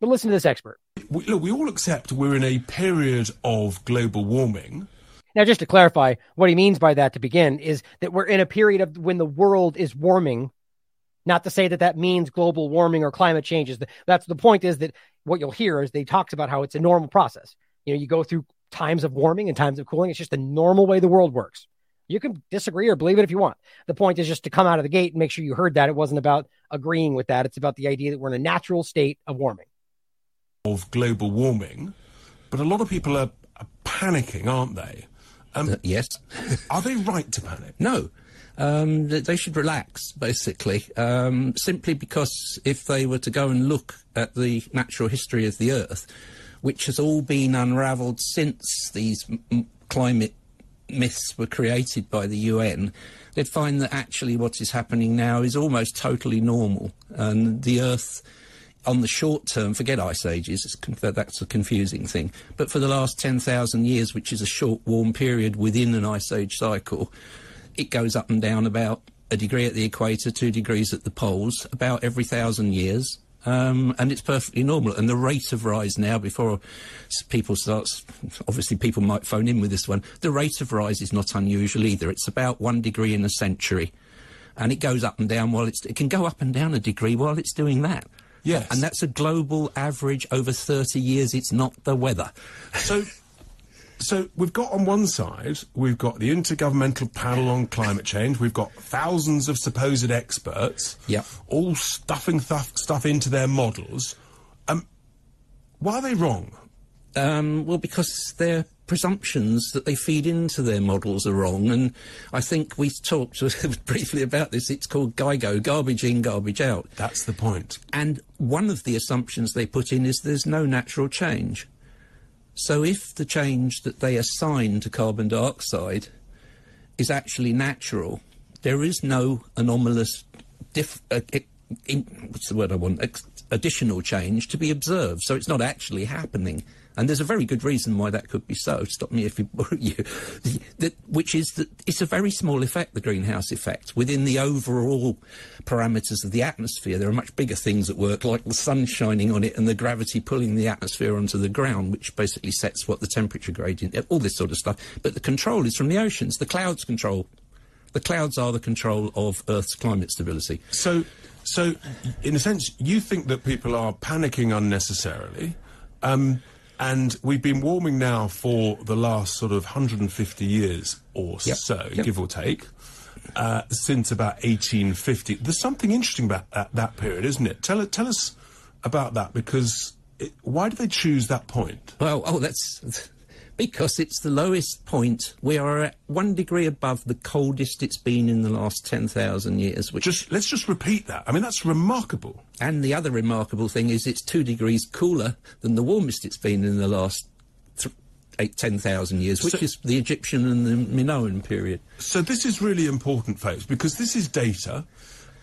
But listen to this expert. We, look, we all accept we're in a period of global warming. Now, just to clarify, what he means by that to begin is that we're in a period of when the world is warming not to say that that means global warming or climate change. that's the point is that what you'll hear is they talks about how it's a normal process. You know, you go through times of warming and times of cooling. It's just the normal way the world works. You can disagree or believe it if you want. The point is just to come out of the gate and make sure you heard that. It wasn't about agreeing with that. It's about the idea that we're in a natural state of warming. Of global warming. But a lot of people are, are panicking, aren't they? Um, uh, yes. are they right to panic? No um, they should relax, basically, um, simply because if they were to go and look at the natural history of the Earth, which has all been unravelled since these climate myths were created by the UN, they'd find that actually what is happening now is almost totally normal, and the Earth. On the short term, forget ice ages, that's a confusing thing. But for the last 10,000 years, which is a short warm period within an ice age cycle, it goes up and down about a degree at the equator, two degrees at the poles, about every thousand years. Um, and it's perfectly normal. And the rate of rise now, before people start, obviously people might phone in with this one, the rate of rise is not unusual either. It's about one degree in a century. And it goes up and down while it's, it can go up and down a degree while it's doing that. Yes. And that's a global average over 30 years. It's not the weather. So so we've got on one side, we've got the Intergovernmental Panel on Climate Change. We've got thousands of supposed experts, yep. all stuffing th- stuff into their models. Um, why are they wrong? Um, well, because their presumptions that they feed into their models are wrong. And I think we talked briefly about this. It's called GIGO, garbage in, garbage out. That's the point. And one of the assumptions they put in is there's no natural change. So if the change that they assign to carbon dioxide is actually natural, there is no anomalous, diff, uh, in, what's the word I want, ex, additional change to be observed. So it's not actually happening. And there's a very good reason why that could be so. Stop me if you, which is that it's a very small effect, the greenhouse effect, within the overall parameters of the atmosphere. There are much bigger things at work, like the sun shining on it and the gravity pulling the atmosphere onto the ground, which basically sets what the temperature gradient, all this sort of stuff. But the control is from the oceans. The clouds control. The clouds are the control of Earth's climate stability. So, so in a sense, you think that people are panicking unnecessarily. Um, and we've been warming now for the last sort of 150 years or yep. so, yep. give or take, uh, since about 1850. There's something interesting about that, that period, isn't it? Tell, tell us about that because it, why did they choose that point? Well, oh, that's because it's the lowest point. We are at one degree above the coldest it's been in the last 10,000 years. Which just Let's just repeat that. I mean, that's remarkable. And the other remarkable thing is it's two degrees cooler than the warmest it's been in the last th- eight, 10,000 years, which so, is the Egyptian and the Minoan period. So this is really important, folks, because this is data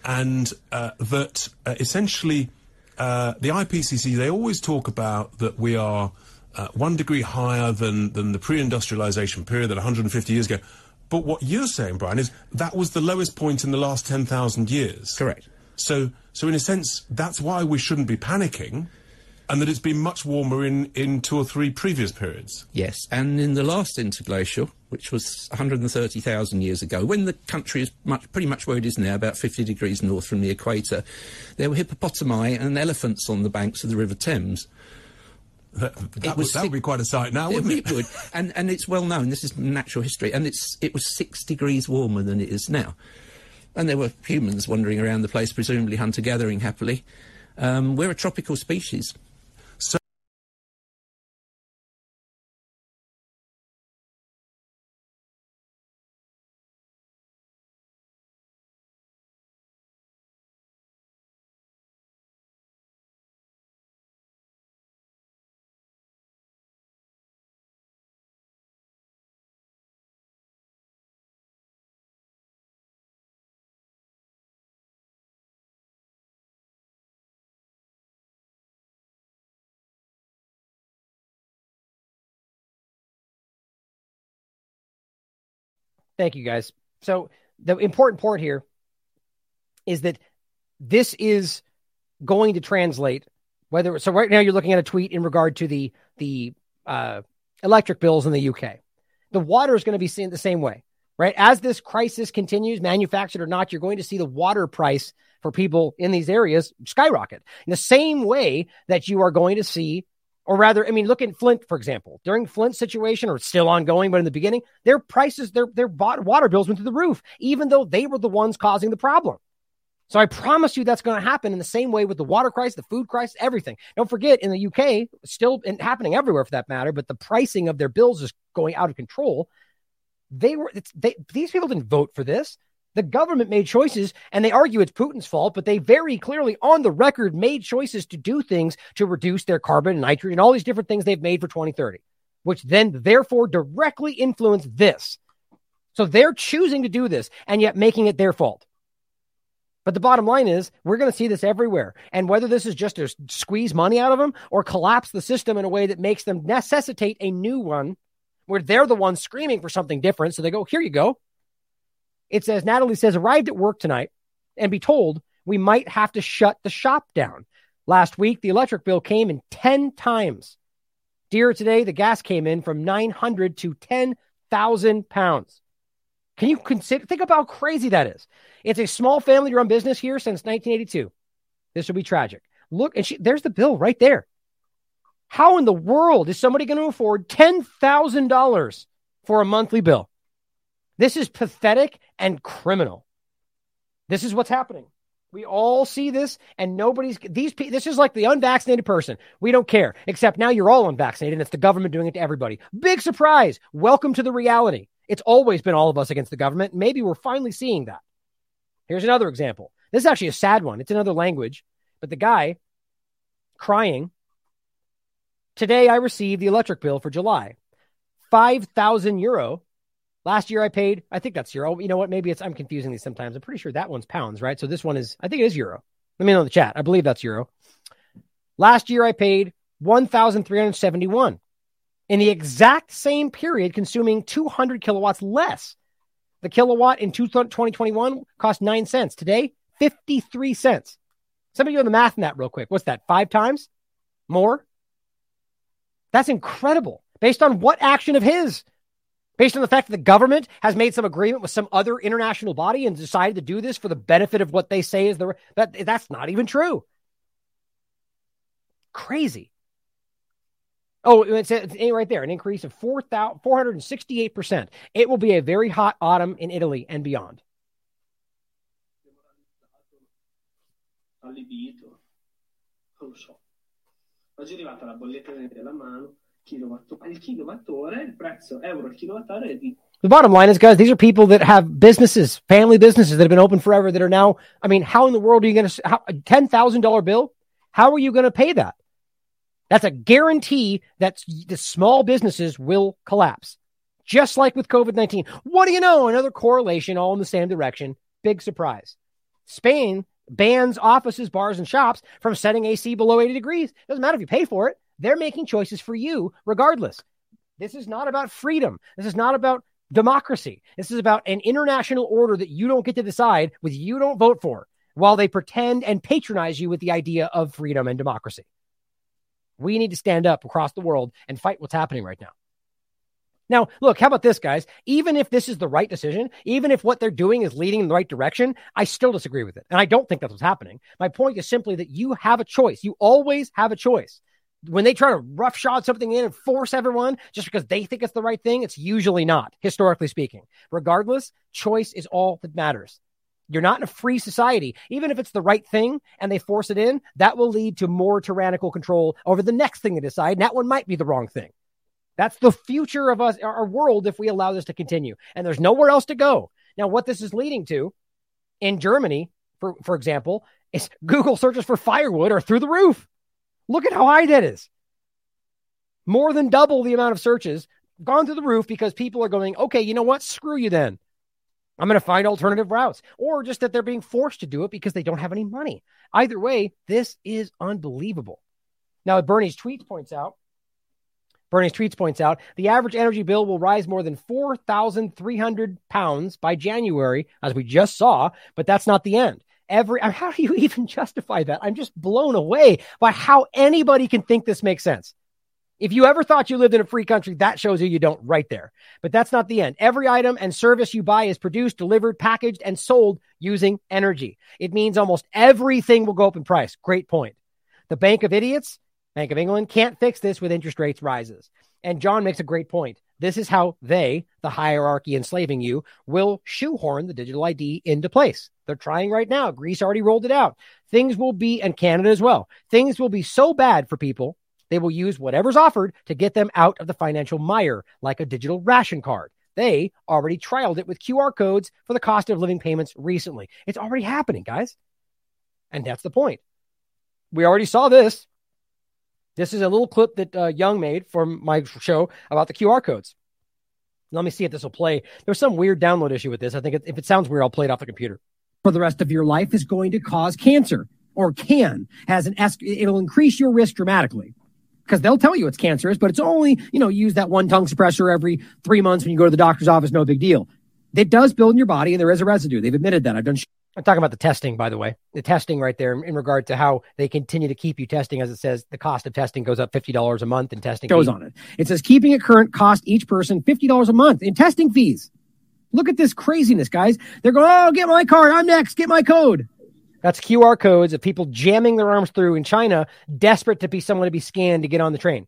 and uh, that uh, essentially uh, the IPCC, they always talk about that we are uh, one degree higher than, than the pre-industrialization period, that 150 years ago. But what you're saying, Brian, is that was the lowest point in the last 10,000 years. Correct. So, so in a sense, that's why we shouldn't be panicking. and that it's been much warmer in, in two or three previous periods. Yes, and in the last interglacial, which was 130,000 years ago, when the country is much, pretty much where it is now, about 50 degrees north from the equator, there were hippopotami and elephants on the banks of the River Thames. That, that, would, that would be quite a sight now, wouldn't it? It would, and and it's well known. This is natural history, and it's it was six degrees warmer than it is now, and there were humans wandering around the place, presumably hunter gathering happily. Um, we're a tropical species. Thank you, guys. So the important part here is that this is going to translate whether so right now you're looking at a tweet in regard to the the uh, electric bills in the UK. The water is going to be seen the same way, right? As this crisis continues, manufactured or not, you're going to see the water price for people in these areas skyrocket in the same way that you are going to see or rather, I mean, look at Flint, for example. During Flint's situation, or still ongoing, but in the beginning, their prices, their their water bills went through the roof, even though they were the ones causing the problem. So I promise you that's going to happen in the same way with the water crisis, the food crisis, everything. Don't forget, in the UK, still happening everywhere for that matter, but the pricing of their bills is going out of control. They were they, these people didn't vote for this. The government made choices and they argue it's Putin's fault, but they very clearly on the record made choices to do things to reduce their carbon and nitrogen, and all these different things they've made for 2030, which then therefore directly influence this. So they're choosing to do this and yet making it their fault. But the bottom line is, we're going to see this everywhere. And whether this is just to squeeze money out of them or collapse the system in a way that makes them necessitate a new one, where they're the ones screaming for something different. So they go, here you go. It says Natalie says arrived at work tonight and be told we might have to shut the shop down. Last week, the electric bill came in 10 times. Dear today, the gas came in from 900 to 10,000 pounds. Can you consider, think about how crazy that is? It's a small family run business here since 1982. This will be tragic. Look, and she, there's the bill right there. How in the world is somebody going to afford $10,000 for a monthly bill? This is pathetic and criminal. This is what's happening. We all see this, and nobody's these. This is like the unvaccinated person. We don't care, except now you're all unvaccinated, and it's the government doing it to everybody. Big surprise! Welcome to the reality. It's always been all of us against the government. Maybe we're finally seeing that. Here's another example. This is actually a sad one. It's another language, but the guy crying. Today, I received the electric bill for July, five thousand euro Last year I paid, I think that's euro. You know what? Maybe it's, I'm confusing these sometimes. I'm pretty sure that one's pounds, right? So this one is, I think it is euro. Let me know in the chat. I believe that's euro. Last year I paid 1,371 in the exact same period, consuming 200 kilowatts less. The kilowatt in 2021 cost nine cents. Today, 53 cents. Somebody do the math in that real quick. What's that? Five times more? That's incredible. Based on what action of his? Based on the fact that the government has made some agreement with some other international body and decided to do this for the benefit of what they say is the that that's not even true. Crazy. Oh, it's, it's right there, an increase of 4, 468%. It will be a very hot autumn in Italy and beyond. Oggi è arrivata la bolletta della mano il kilowattora, il prezzo euro al è di the bottom line is, guys, these are people that have businesses, family businesses that have been open forever that are now. I mean, how in the world are you going to a ten thousand dollar bill? How are you going to pay that? That's a guarantee that the small businesses will collapse, just like with COVID nineteen. What do you know? Another correlation, all in the same direction. Big surprise. Spain bans offices, bars, and shops from setting AC below eighty degrees. Doesn't matter if you pay for it. They're making choices for you regardless. This is not about freedom. This is not about democracy. This is about an international order that you don't get to decide with you don't vote for while they pretend and patronize you with the idea of freedom and democracy. We need to stand up across the world and fight what's happening right now. Now, look, how about this, guys? Even if this is the right decision, even if what they're doing is leading in the right direction, I still disagree with it. And I don't think that's what's happening. My point is simply that you have a choice. You always have a choice. When they try to roughshod something in and force everyone just because they think it's the right thing, it's usually not, historically speaking. Regardless, choice is all that matters. You're not in a free society. Even if it's the right thing and they force it in, that will lead to more tyrannical control over the next thing they decide. And that one might be the wrong thing. That's the future of us, our world, if we allow this to continue. And there's nowhere else to go. Now, what this is leading to in Germany, for, for example, is Google searches for firewood are through the roof. Look at how high that is. More than double the amount of searches gone through the roof because people are going, okay, you know what? Screw you then. I'm going to find alternative routes, or just that they're being forced to do it because they don't have any money. Either way, this is unbelievable. Now, Bernie's tweets points out Bernie's Tweets points out the average energy bill will rise more than 4,300 pounds by January, as we just saw, but that's not the end. Every, how do you even justify that? I'm just blown away by how anybody can think this makes sense. If you ever thought you lived in a free country, that shows you you don't right there. But that's not the end. Every item and service you buy is produced, delivered, packaged, and sold using energy. It means almost everything will go up in price. Great point. The Bank of Idiots Bank of England can't fix this with interest rates rises. And John makes a great point. This is how they, the hierarchy enslaving you, will shoehorn the digital ID into place. They're trying right now. Greece already rolled it out. Things will be, and Canada as well, things will be so bad for people, they will use whatever's offered to get them out of the financial mire, like a digital ration card. They already trialed it with QR codes for the cost of living payments recently. It's already happening, guys. And that's the point. We already saw this this is a little clip that uh, Young made from my show about the QR codes. Let me see if this will play. There's some weird download issue with this. I think if it sounds weird, I'll play it off the computer. For the rest of your life is going to cause cancer or can has an es- it'll increase your risk dramatically because they'll tell you it's cancerous, but it's only, you know, use that one tongue suppressor every three months when you go to the doctor's office. No big deal. It does build in your body and there is a residue. They've admitted that. I've done I'm talking about the testing, by the way, the testing right there in regard to how they continue to keep you testing. As it says, the cost of testing goes up fifty dollars a month in testing. Goes on it. It says keeping it current cost each person fifty dollars a month in testing fees. Look at this craziness, guys. They're going, oh, get my card. I'm next. Get my code. That's QR codes of people jamming their arms through in China, desperate to be someone to be scanned to get on the train.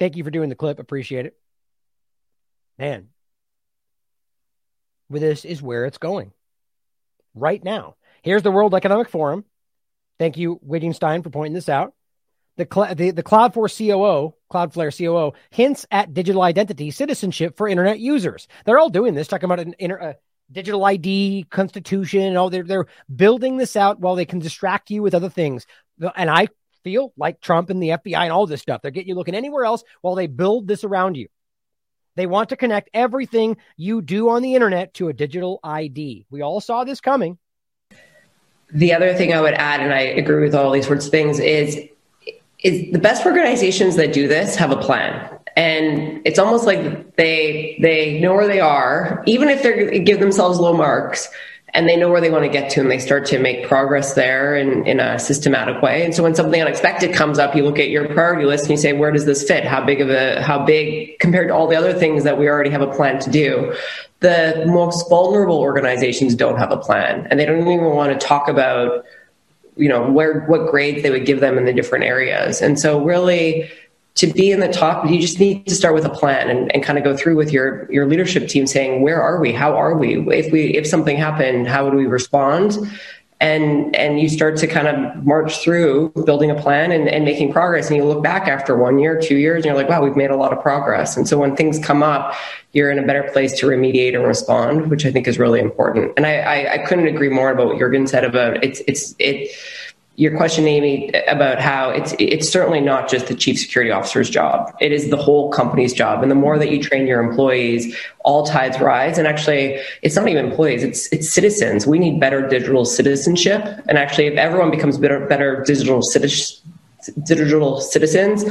Thank you for doing the clip. Appreciate it. Man, this is where it's going right now. Here's the World Economic Forum. Thank you, Wittgenstein, for pointing this out. The, the, the Cloudflare COO, Cloudflare COO, hints at digital identity citizenship for internet users. They're all doing this, talking about an inter, uh, digital ID, constitution. And all they're, they're building this out while they can distract you with other things. And I feel like Trump and the FBI and all this stuff. They're getting you looking anywhere else while they build this around you. They want to connect everything you do on the internet to a digital ID. We all saw this coming. The other thing I would add, and I agree with all these sorts of things, is is the best organizations that do this have a plan. And it's almost like they they know where they are, even if they give themselves low marks and they know where they want to get to and they start to make progress there in, in a systematic way. And so when something unexpected comes up, you look at your priority list and you say, where does this fit? How big of a, how big compared to all the other things that we already have a plan to do? The most vulnerable organizations don't have a plan and they don't even want to talk about, you know, where, what grades they would give them in the different areas. And so really, to be in the top, you just need to start with a plan and, and kind of go through with your your leadership team saying, where are we? How are we? If we if something happened, how would we respond? And and you start to kind of march through building a plan and, and making progress. And you look back after one year, two years, and you're like, wow, we've made a lot of progress. And so when things come up, you're in a better place to remediate and respond, which I think is really important. And I, I, I couldn't agree more about what Jurgen said about it's it's it your question, Amy, about how it's it's certainly not just the chief security officer's job. It is the whole company's job. And the more that you train your employees, all tides rise. And actually, it's not even employees; it's it's citizens. We need better digital citizenship. And actually, if everyone becomes better better digital citizens, digital citizens,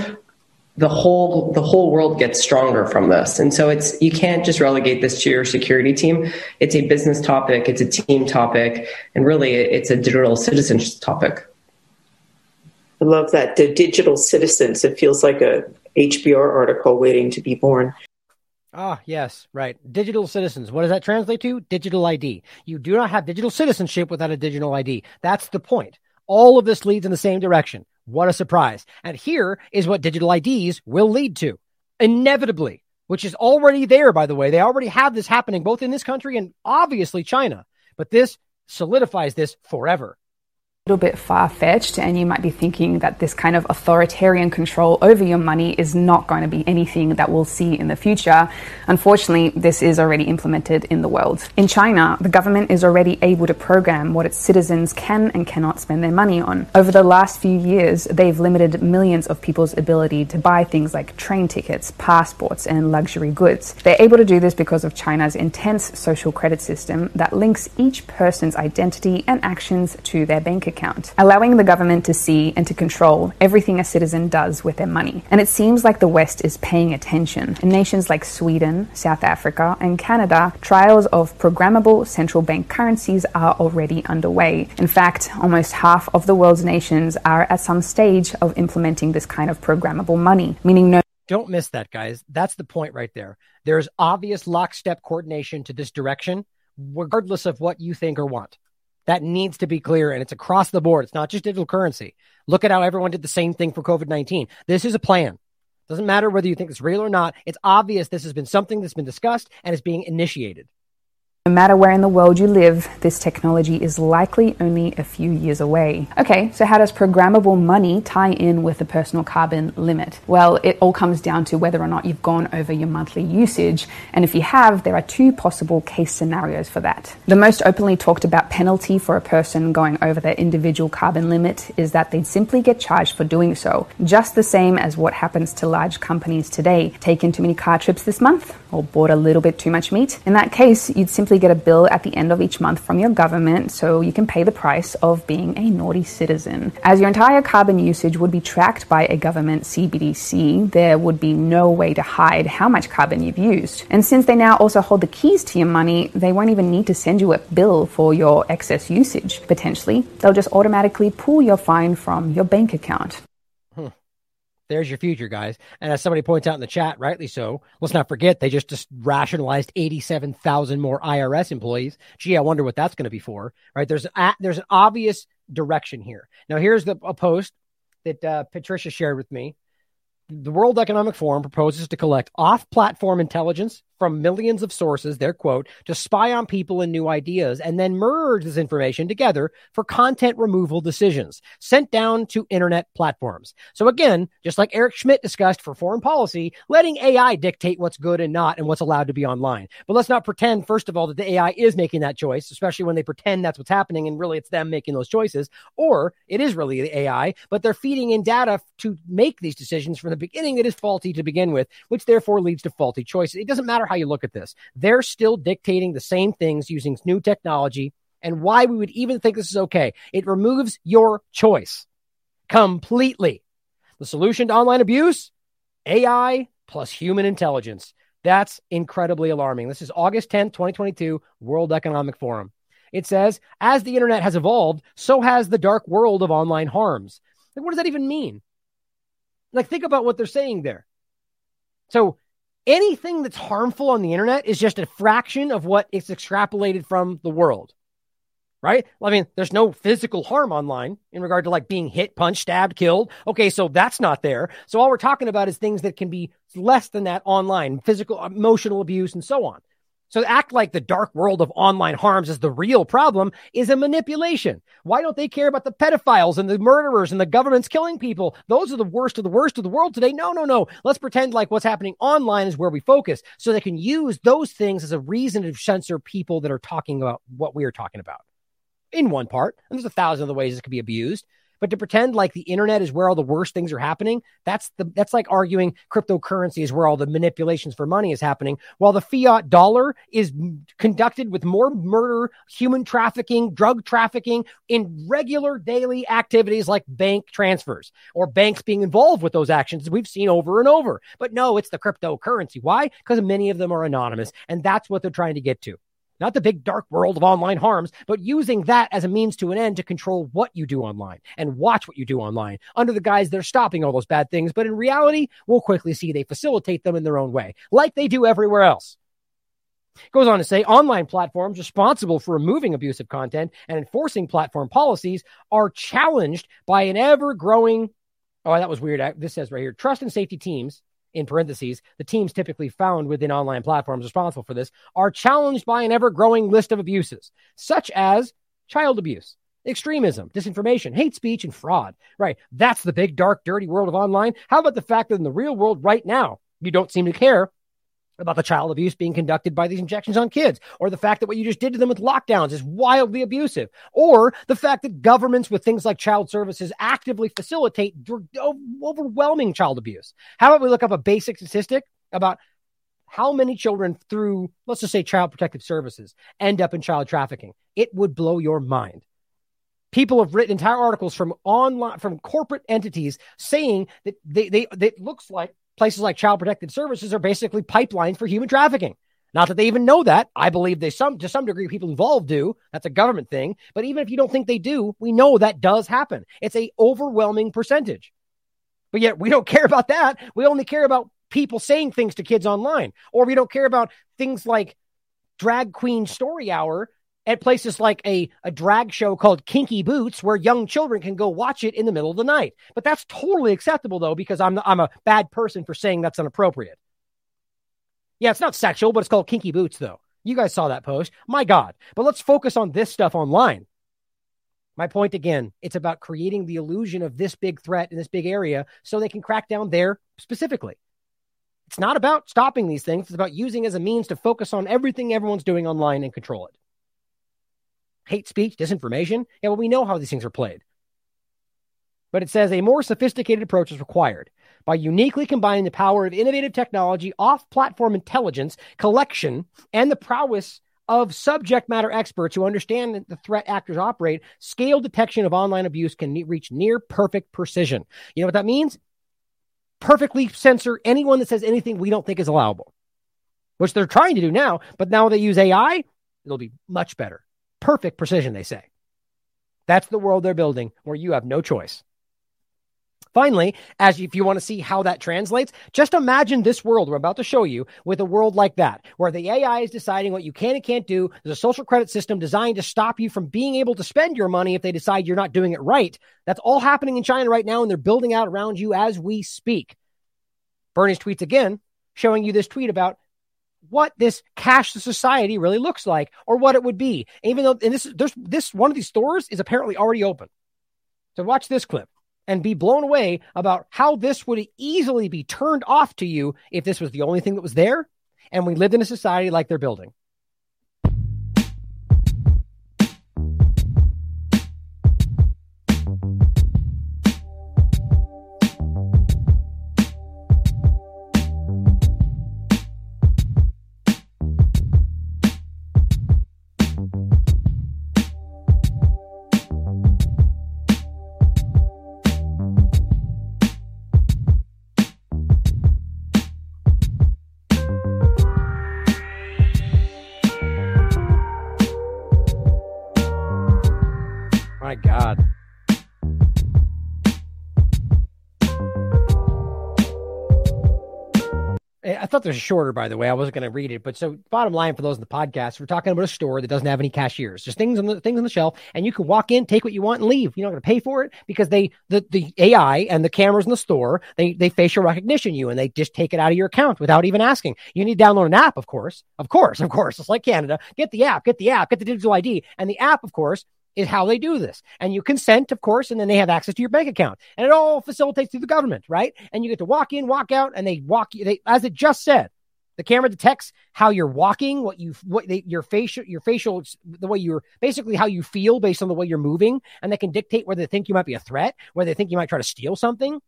the whole the whole world gets stronger from this and so it's you can't just relegate this to your security team it's a business topic it's a team topic and really it's a digital citizenship topic I love that. The digital citizens. It feels like a HBR article waiting to be born. Ah, yes, right. Digital citizens. What does that translate to? Digital ID. You do not have digital citizenship without a digital ID. That's the point. All of this leads in the same direction. What a surprise. And here is what digital IDs will lead to. Inevitably, which is already there, by the way. They already have this happening both in this country and obviously China. But this solidifies this forever little bit far fetched, and you might be thinking that this kind of authoritarian control over your money is not going to be anything that we'll see in the future. Unfortunately, this is already implemented in the world. In China, the government is already able to program what its citizens can and cannot spend their money on. Over the last few years, they've limited millions of people's ability to buy things like train tickets, passports, and luxury goods. They're able to do this because of China's intense social credit system that links each person's identity and actions to their bank account account, allowing the government to see and to control everything a citizen does with their money. And it seems like the West is paying attention. In nations like Sweden, South Africa, and Canada, trials of programmable central bank currencies are already underway. In fact, almost half of the world's nations are at some stage of implementing this kind of programmable money, meaning no don't miss that, guys. That's the point right there. There's obvious lockstep coordination to this direction, regardless of what you think or want. That needs to be clear and it's across the board. It's not just digital currency. Look at how everyone did the same thing for COVID 19. This is a plan. Doesn't matter whether you think it's real or not. It's obvious this has been something that's been discussed and is being initiated. No matter where in the world you live, this technology is likely only a few years away. Okay, so how does programmable money tie in with the personal carbon limit? Well, it all comes down to whether or not you've gone over your monthly usage. And if you have, there are two possible case scenarios for that. The most openly talked about penalty for a person going over their individual carbon limit is that they'd simply get charged for doing so, just the same as what happens to large companies today. Taken too many car trips this month or bought a little bit too much meat? In that case, you'd simply get a bill at the end of each month from your government so you can pay the price of being a naughty citizen. As your entire carbon usage would be tracked by a government CBDC, there would be no way to hide how much carbon you've used. And since they now also hold the keys to your money, they won't even need to send you a bill for your excess usage. Potentially, they'll just automatically pull your fine from your bank account. There's your future, guys. And as somebody points out in the chat, rightly so, let's not forget they just, just rationalized 87,000 more IRS employees. Gee, I wonder what that's going to be for, right? There's a, there's an obvious direction here. Now, here's the a post that uh, Patricia shared with me. The World Economic Forum proposes to collect off platform intelligence from millions of sources, their quote, to spy on people and new ideas, and then merge this information together for content removal decisions sent down to internet platforms. So again, just like Eric Schmidt discussed for foreign policy, letting AI dictate what's good and not and what's allowed to be online. But let's not pretend, first of all, that the AI is making that choice, especially when they pretend that's what's happening and really it's them making those choices, or it is really the AI, but they're feeding in data to make these decisions from the beginning that is faulty to begin with, which therefore leads to faulty choices. It doesn't matter how you look at this. They're still dictating the same things using new technology and why we would even think this is okay. It removes your choice completely. The solution to online abuse? AI plus human intelligence. That's incredibly alarming. This is August 10th, 2022, World Economic Forum. It says, as the internet has evolved, so has the dark world of online harms. Like, what does that even mean? Like, think about what they're saying there. So, anything that's harmful on the internet is just a fraction of what is extrapolated from the world. Right? I mean, there's no physical harm online in regard to like being hit, punched, stabbed, killed. Okay, so that's not there. So all we're talking about is things that can be less than that online, physical, emotional abuse, and so on. So act like the dark world of online harms is the real problem is a manipulation. Why don't they care about the pedophiles and the murderers and the government's killing people? Those are the worst of the worst of the world today. No, no, no. Let's pretend like what's happening online is where we focus so they can use those things as a reason to censor people that are talking about what we are talking about. In one part, and there's a thousand other ways this could be abused. But to pretend like the internet is where all the worst things are happening, that's the that's like arguing cryptocurrency is where all the manipulations for money is happening, while the fiat dollar is conducted with more murder, human trafficking, drug trafficking in regular daily activities like bank transfers or banks being involved with those actions we've seen over and over. But no, it's the cryptocurrency. Why? Because many of them are anonymous, and that's what they're trying to get to. Not the big dark world of online harms, but using that as a means to an end to control what you do online and watch what you do online under the guise they're stopping all those bad things. But in reality, we'll quickly see they facilitate them in their own way, like they do everywhere else. Goes on to say online platforms responsible for removing abusive content and enforcing platform policies are challenged by an ever growing. Oh, that was weird. This says right here trust and safety teams, in parentheses, the teams typically found within online platforms responsible for this, are challenged by an ever growing list of abuses, such as child abuse, extremism, disinformation, hate speech, and fraud. Right. That's the big, dark, dirty world of online. How about the fact that in the real world right now, you don't seem to care about the child abuse being conducted by these injections on kids, or the fact that what you just did to them with lockdowns is wildly abusive, or the fact that governments with things like child services actively facilitate overwhelming child abuse. How about we look up a basic statistic about how many children through, let's just say, child protective services end up in child trafficking? It would blow your mind. People have written entire articles from online, from corporate entities saying that they, they, they it looks like places like Child Protective Services are basically pipelines for human trafficking. Not that they even know that. I believe they some to some degree people involved do. That's a government thing. But even if you don't think they do, we know that does happen. It's a overwhelming percentage. But yet we don't care about that. We only care about people saying things to kids online, or we don't care about things like drag queen story hour at places like a, a drag show called Kinky Boots, where young children can go watch it in the middle of the night. But that's totally acceptable, though, because I'm, I'm a bad person for saying that's inappropriate. Yeah, it's not sexual, but it's called Kinky Boots, though. You guys saw that post. My God. But let's focus on this stuff online. My point again, it's about creating the illusion of this big threat in this big area so they can crack down there specifically. It's not about stopping these things, it's about using as a means to focus on everything everyone's doing online and control it hate speech, disinformation. Yeah, well, we know how these things are played. But it says a more sophisticated approach is required by uniquely combining the power of innovative technology, off platform intelligence collection, and the prowess of subject matter experts who understand the threat actors operate, scale detection of online abuse can reach near perfect precision. You know what that means? Perfectly censor anyone that says anything we don't think is allowable, which they're trying to do now. But now they use AI, it'll be much better perfect precision, they say. That's the world they're building where you have no choice. Finally, as if you want to see how that translates, just imagine this world we're about to show you with a world like that, where the AI is deciding what you can and can't do. There's a social credit system designed to stop you from being able to spend your money if they decide you're not doing it right. That's all happening in China right now, and they're building out around you as we speak. Bernie's tweets again, showing you this tweet about what this cashless society really looks like or what it would be. Even though, and this, there's this one of these stores is apparently already open. So watch this clip and be blown away about how this would easily be turned off to you if this was the only thing that was there and we lived in a society like they're building. Thought there's shorter, by the way. I wasn't going to read it, but so bottom line for those in the podcast, we're talking about a store that doesn't have any cashiers, just things on the things on the shelf, and you can walk in, take what you want, and leave. You're not going to pay for it because they the the AI and the cameras in the store they they facial recognition you and they just take it out of your account without even asking. You need to download an app, of course, of course, of course. It's like Canada. Get the app, get the app, get the digital ID, and the app, of course, is how they do this. And you consent, of course, and then they have access to your bank account. And it all facilitates through the government, right? And you get to walk in, walk out, and they walk you. they as it just said, the camera detects how you're walking, what you what they, your facial your facial the way you're basically how you feel based on the way you're moving, and they can dictate whether they think you might be a threat, whether they think you might try to steal something.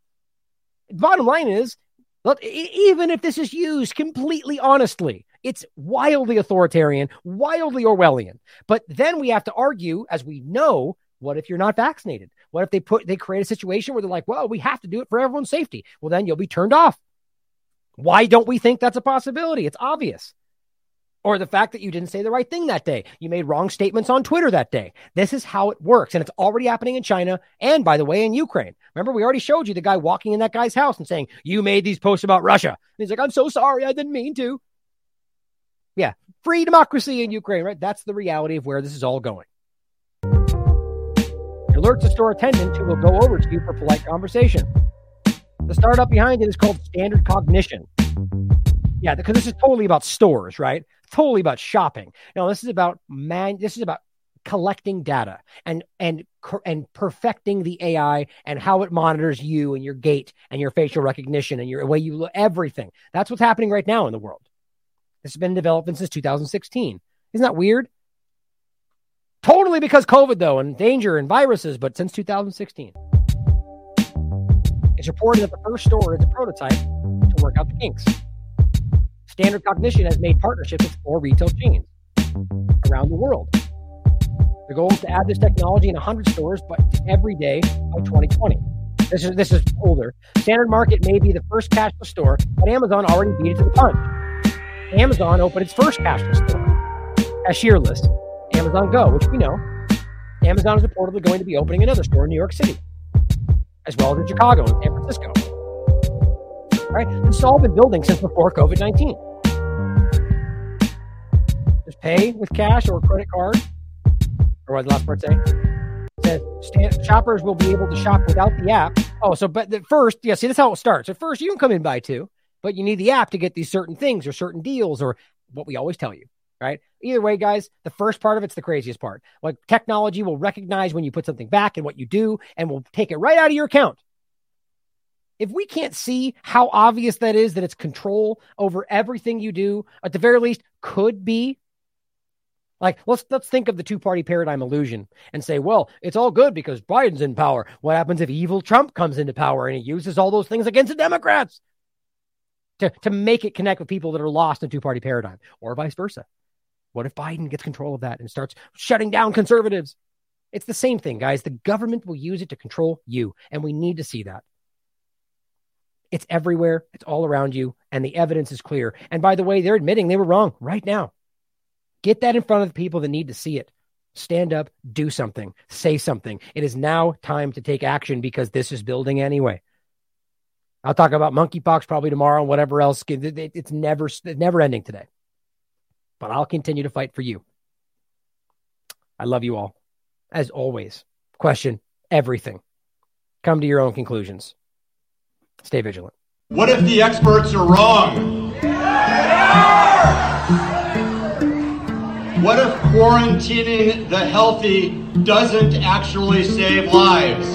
Bottom line is, look, even if this is used completely honestly, it's wildly authoritarian, wildly Orwellian. But then we have to argue, as we know, what if you're not vaccinated? What if they put they create a situation where they're like, well, we have to do it for everyone's safety? Well, then you'll be turned off. Why don't we think that's a possibility? It's obvious. or the fact that you didn't say the right thing that day. You made wrong statements on Twitter that day. This is how it works. And it's already happening in China and, by the way, in Ukraine. Remember, we already showed you the guy walking in that guy's house and saying, You made these posts about Russia. And he's like, I'm so sorry. I didn't mean to. Yeah, free democracy in Ukraine, right? That's the reality of where this is all going. It alerts the store attendant who will go over to you for polite conversation. The startup behind it is called Standard Cognition. Yeah, because this is totally about stores, right? Totally about shopping. No, this is about man. This is about collecting data and and and perfecting the AI and how it monitors you and your gait and your facial recognition and your way you look. Everything. That's what's happening right now in the world. Has been in development since 2016. Isn't that weird? Totally because COVID though and danger and viruses, but since 2016. It's reported that the first store is a prototype to work out the kinks. Standard Cognition has made partnerships with four retail chains around the world. The goal is to add this technology in 100 stores, but every day by 2020. This is this is older. Standard Market may be the first cashless store, but Amazon already beat it to the punch. Amazon opened its first cashless store, cashierless, Amazon Go, which we know. Amazon is reportedly going to be opening another store in New York City, as well as in Chicago and San Francisco. Right? This has all been building since before COVID 19. Just pay with cash or credit card, or what the last part say? Says stand, shoppers will be able to shop without the app. Oh, so but the first, yeah, see, that's how it starts. At first, you can come in by two, but you need the app to get these certain things or certain deals or what we always tell you, right? Either way, guys, the first part of it's the craziest part. Like technology will recognize when you put something back and what you do and will take it right out of your account. If we can't see how obvious that is that it's control over everything you do, at the very least, could be like let's let's think of the two-party paradigm illusion and say, well, it's all good because Biden's in power. What happens if evil Trump comes into power and he uses all those things against the Democrats? To to make it connect with people that are lost in two-party paradigm, or vice versa. What if Biden gets control of that and starts shutting down conservatives? It's the same thing, guys. The government will use it to control you, and we need to see that. It's everywhere, it's all around you, and the evidence is clear. And by the way, they're admitting they were wrong right now. Get that in front of the people that need to see it. Stand up, do something, say something. It is now time to take action because this is building anyway. I'll talk about monkeypox probably tomorrow and whatever else. It's never, it's never ending today. But I'll continue to fight for you. I love you all. As always, question everything. Come to your own conclusions. Stay vigilant. What if the experts are wrong? What if quarantining the healthy doesn't actually save lives?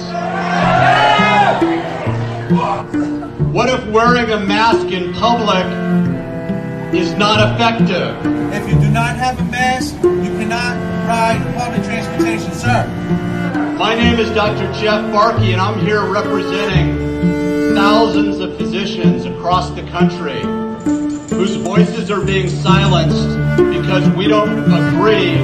What if wearing a mask in public is not effective? If you do not have a mask, you cannot ride public transportation, sir. My name is Dr. Jeff Barke, and I'm here representing thousands of physicians across the country whose voices are being silenced because we don't agree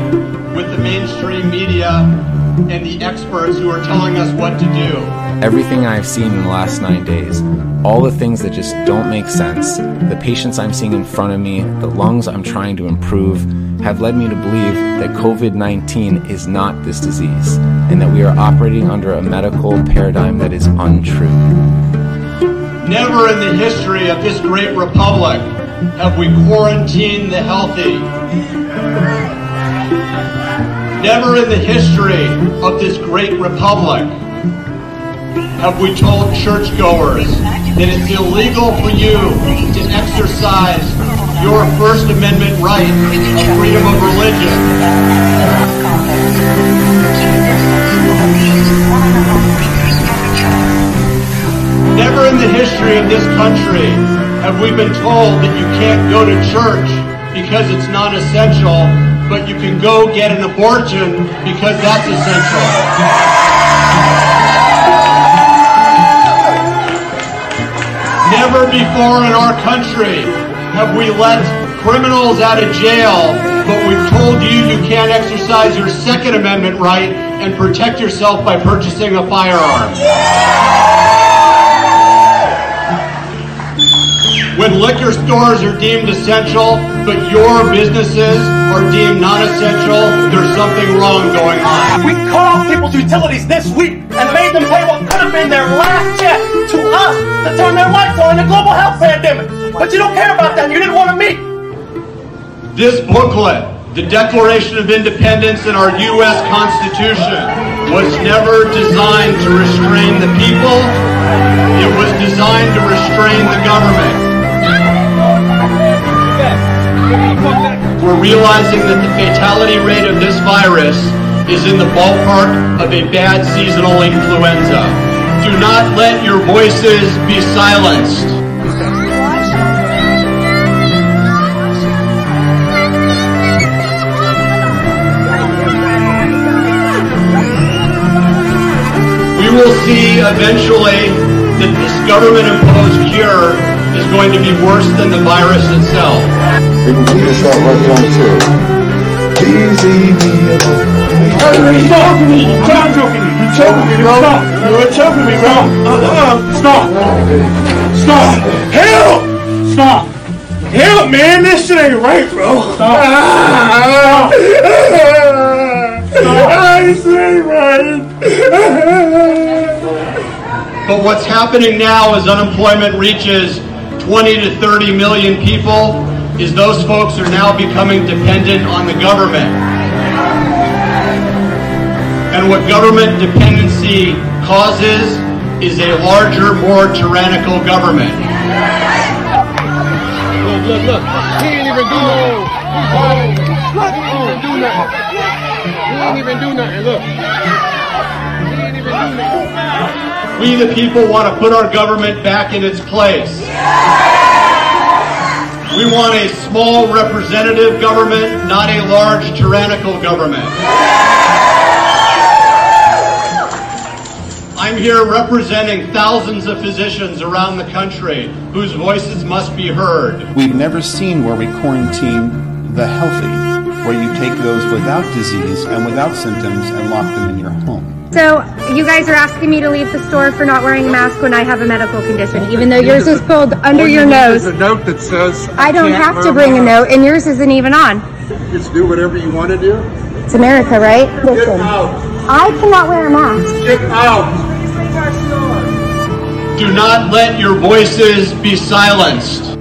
with the mainstream media and the experts who are telling us what to do. Everything I've seen in the last nine days, all the things that just don't make sense, the patients I'm seeing in front of me, the lungs I'm trying to improve, have led me to believe that COVID 19 is not this disease and that we are operating under a medical paradigm that is untrue. Never in the history of this great republic have we quarantined the healthy. Never in the history of this great republic have we told churchgoers that it's illegal for you to exercise your First Amendment right of freedom of religion. Never in the history of this country have we been told that you can't go to church because it's non-essential, but you can go get an abortion because that's essential? Never before in our country have we let criminals out of jail, but we've told you you can't exercise your Second Amendment right and protect yourself by purchasing a firearm. When liquor stores are deemed essential, but your businesses are deemed non-essential, there's something wrong going on. We cut off people's utilities this week and made them pay what could have been their last check to us to turn their lights on in a global health pandemic. But you don't care about that. You didn't want to meet. This booklet, the Declaration of Independence and our U.S. Constitution, was never designed to restrain the people. It was designed to restrain the government. We're realizing that the fatality rate of this virus is in the ballpark of a bad seasonal influenza. Do not let your voices be silenced. We will see eventually that this government imposed cure is going to be worse than the virus itself. We this out right on too. Easy me me. Choking me. You're choking me, bro. You're choking me, bro. Stop. Stop. Help. Stop. Help, man. This shit ain't right, bro. Stop. Stop. Stop. This ain't right. But what's happening now is unemployment reaches 20 to 30 million people is those folks are now becoming dependent on the government. And what government dependency causes is a larger, more tyrannical government. Look, look, look. He ain't even do no. Look, he ain't even do nothing. He ain't even do nothing. Look. He ain't even do nothing. We, the people, want to put our government back in its place. We want a small representative government, not a large tyrannical government. I'm here representing thousands of physicians around the country whose voices must be heard. We've never seen where we quarantine the healthy, where you take those without disease and without symptoms and lock them in your home. So you guys are asking me to leave the store for not wearing a mask when I have a medical condition, even though yours is pulled under All your need nose. is a note that says I don't can't have wear to bring a mask. note, and yours isn't even on. Just do whatever you want to do. It's America, right? Listen, out. I cannot wear a mask. Get out. Do not let your voices be silenced.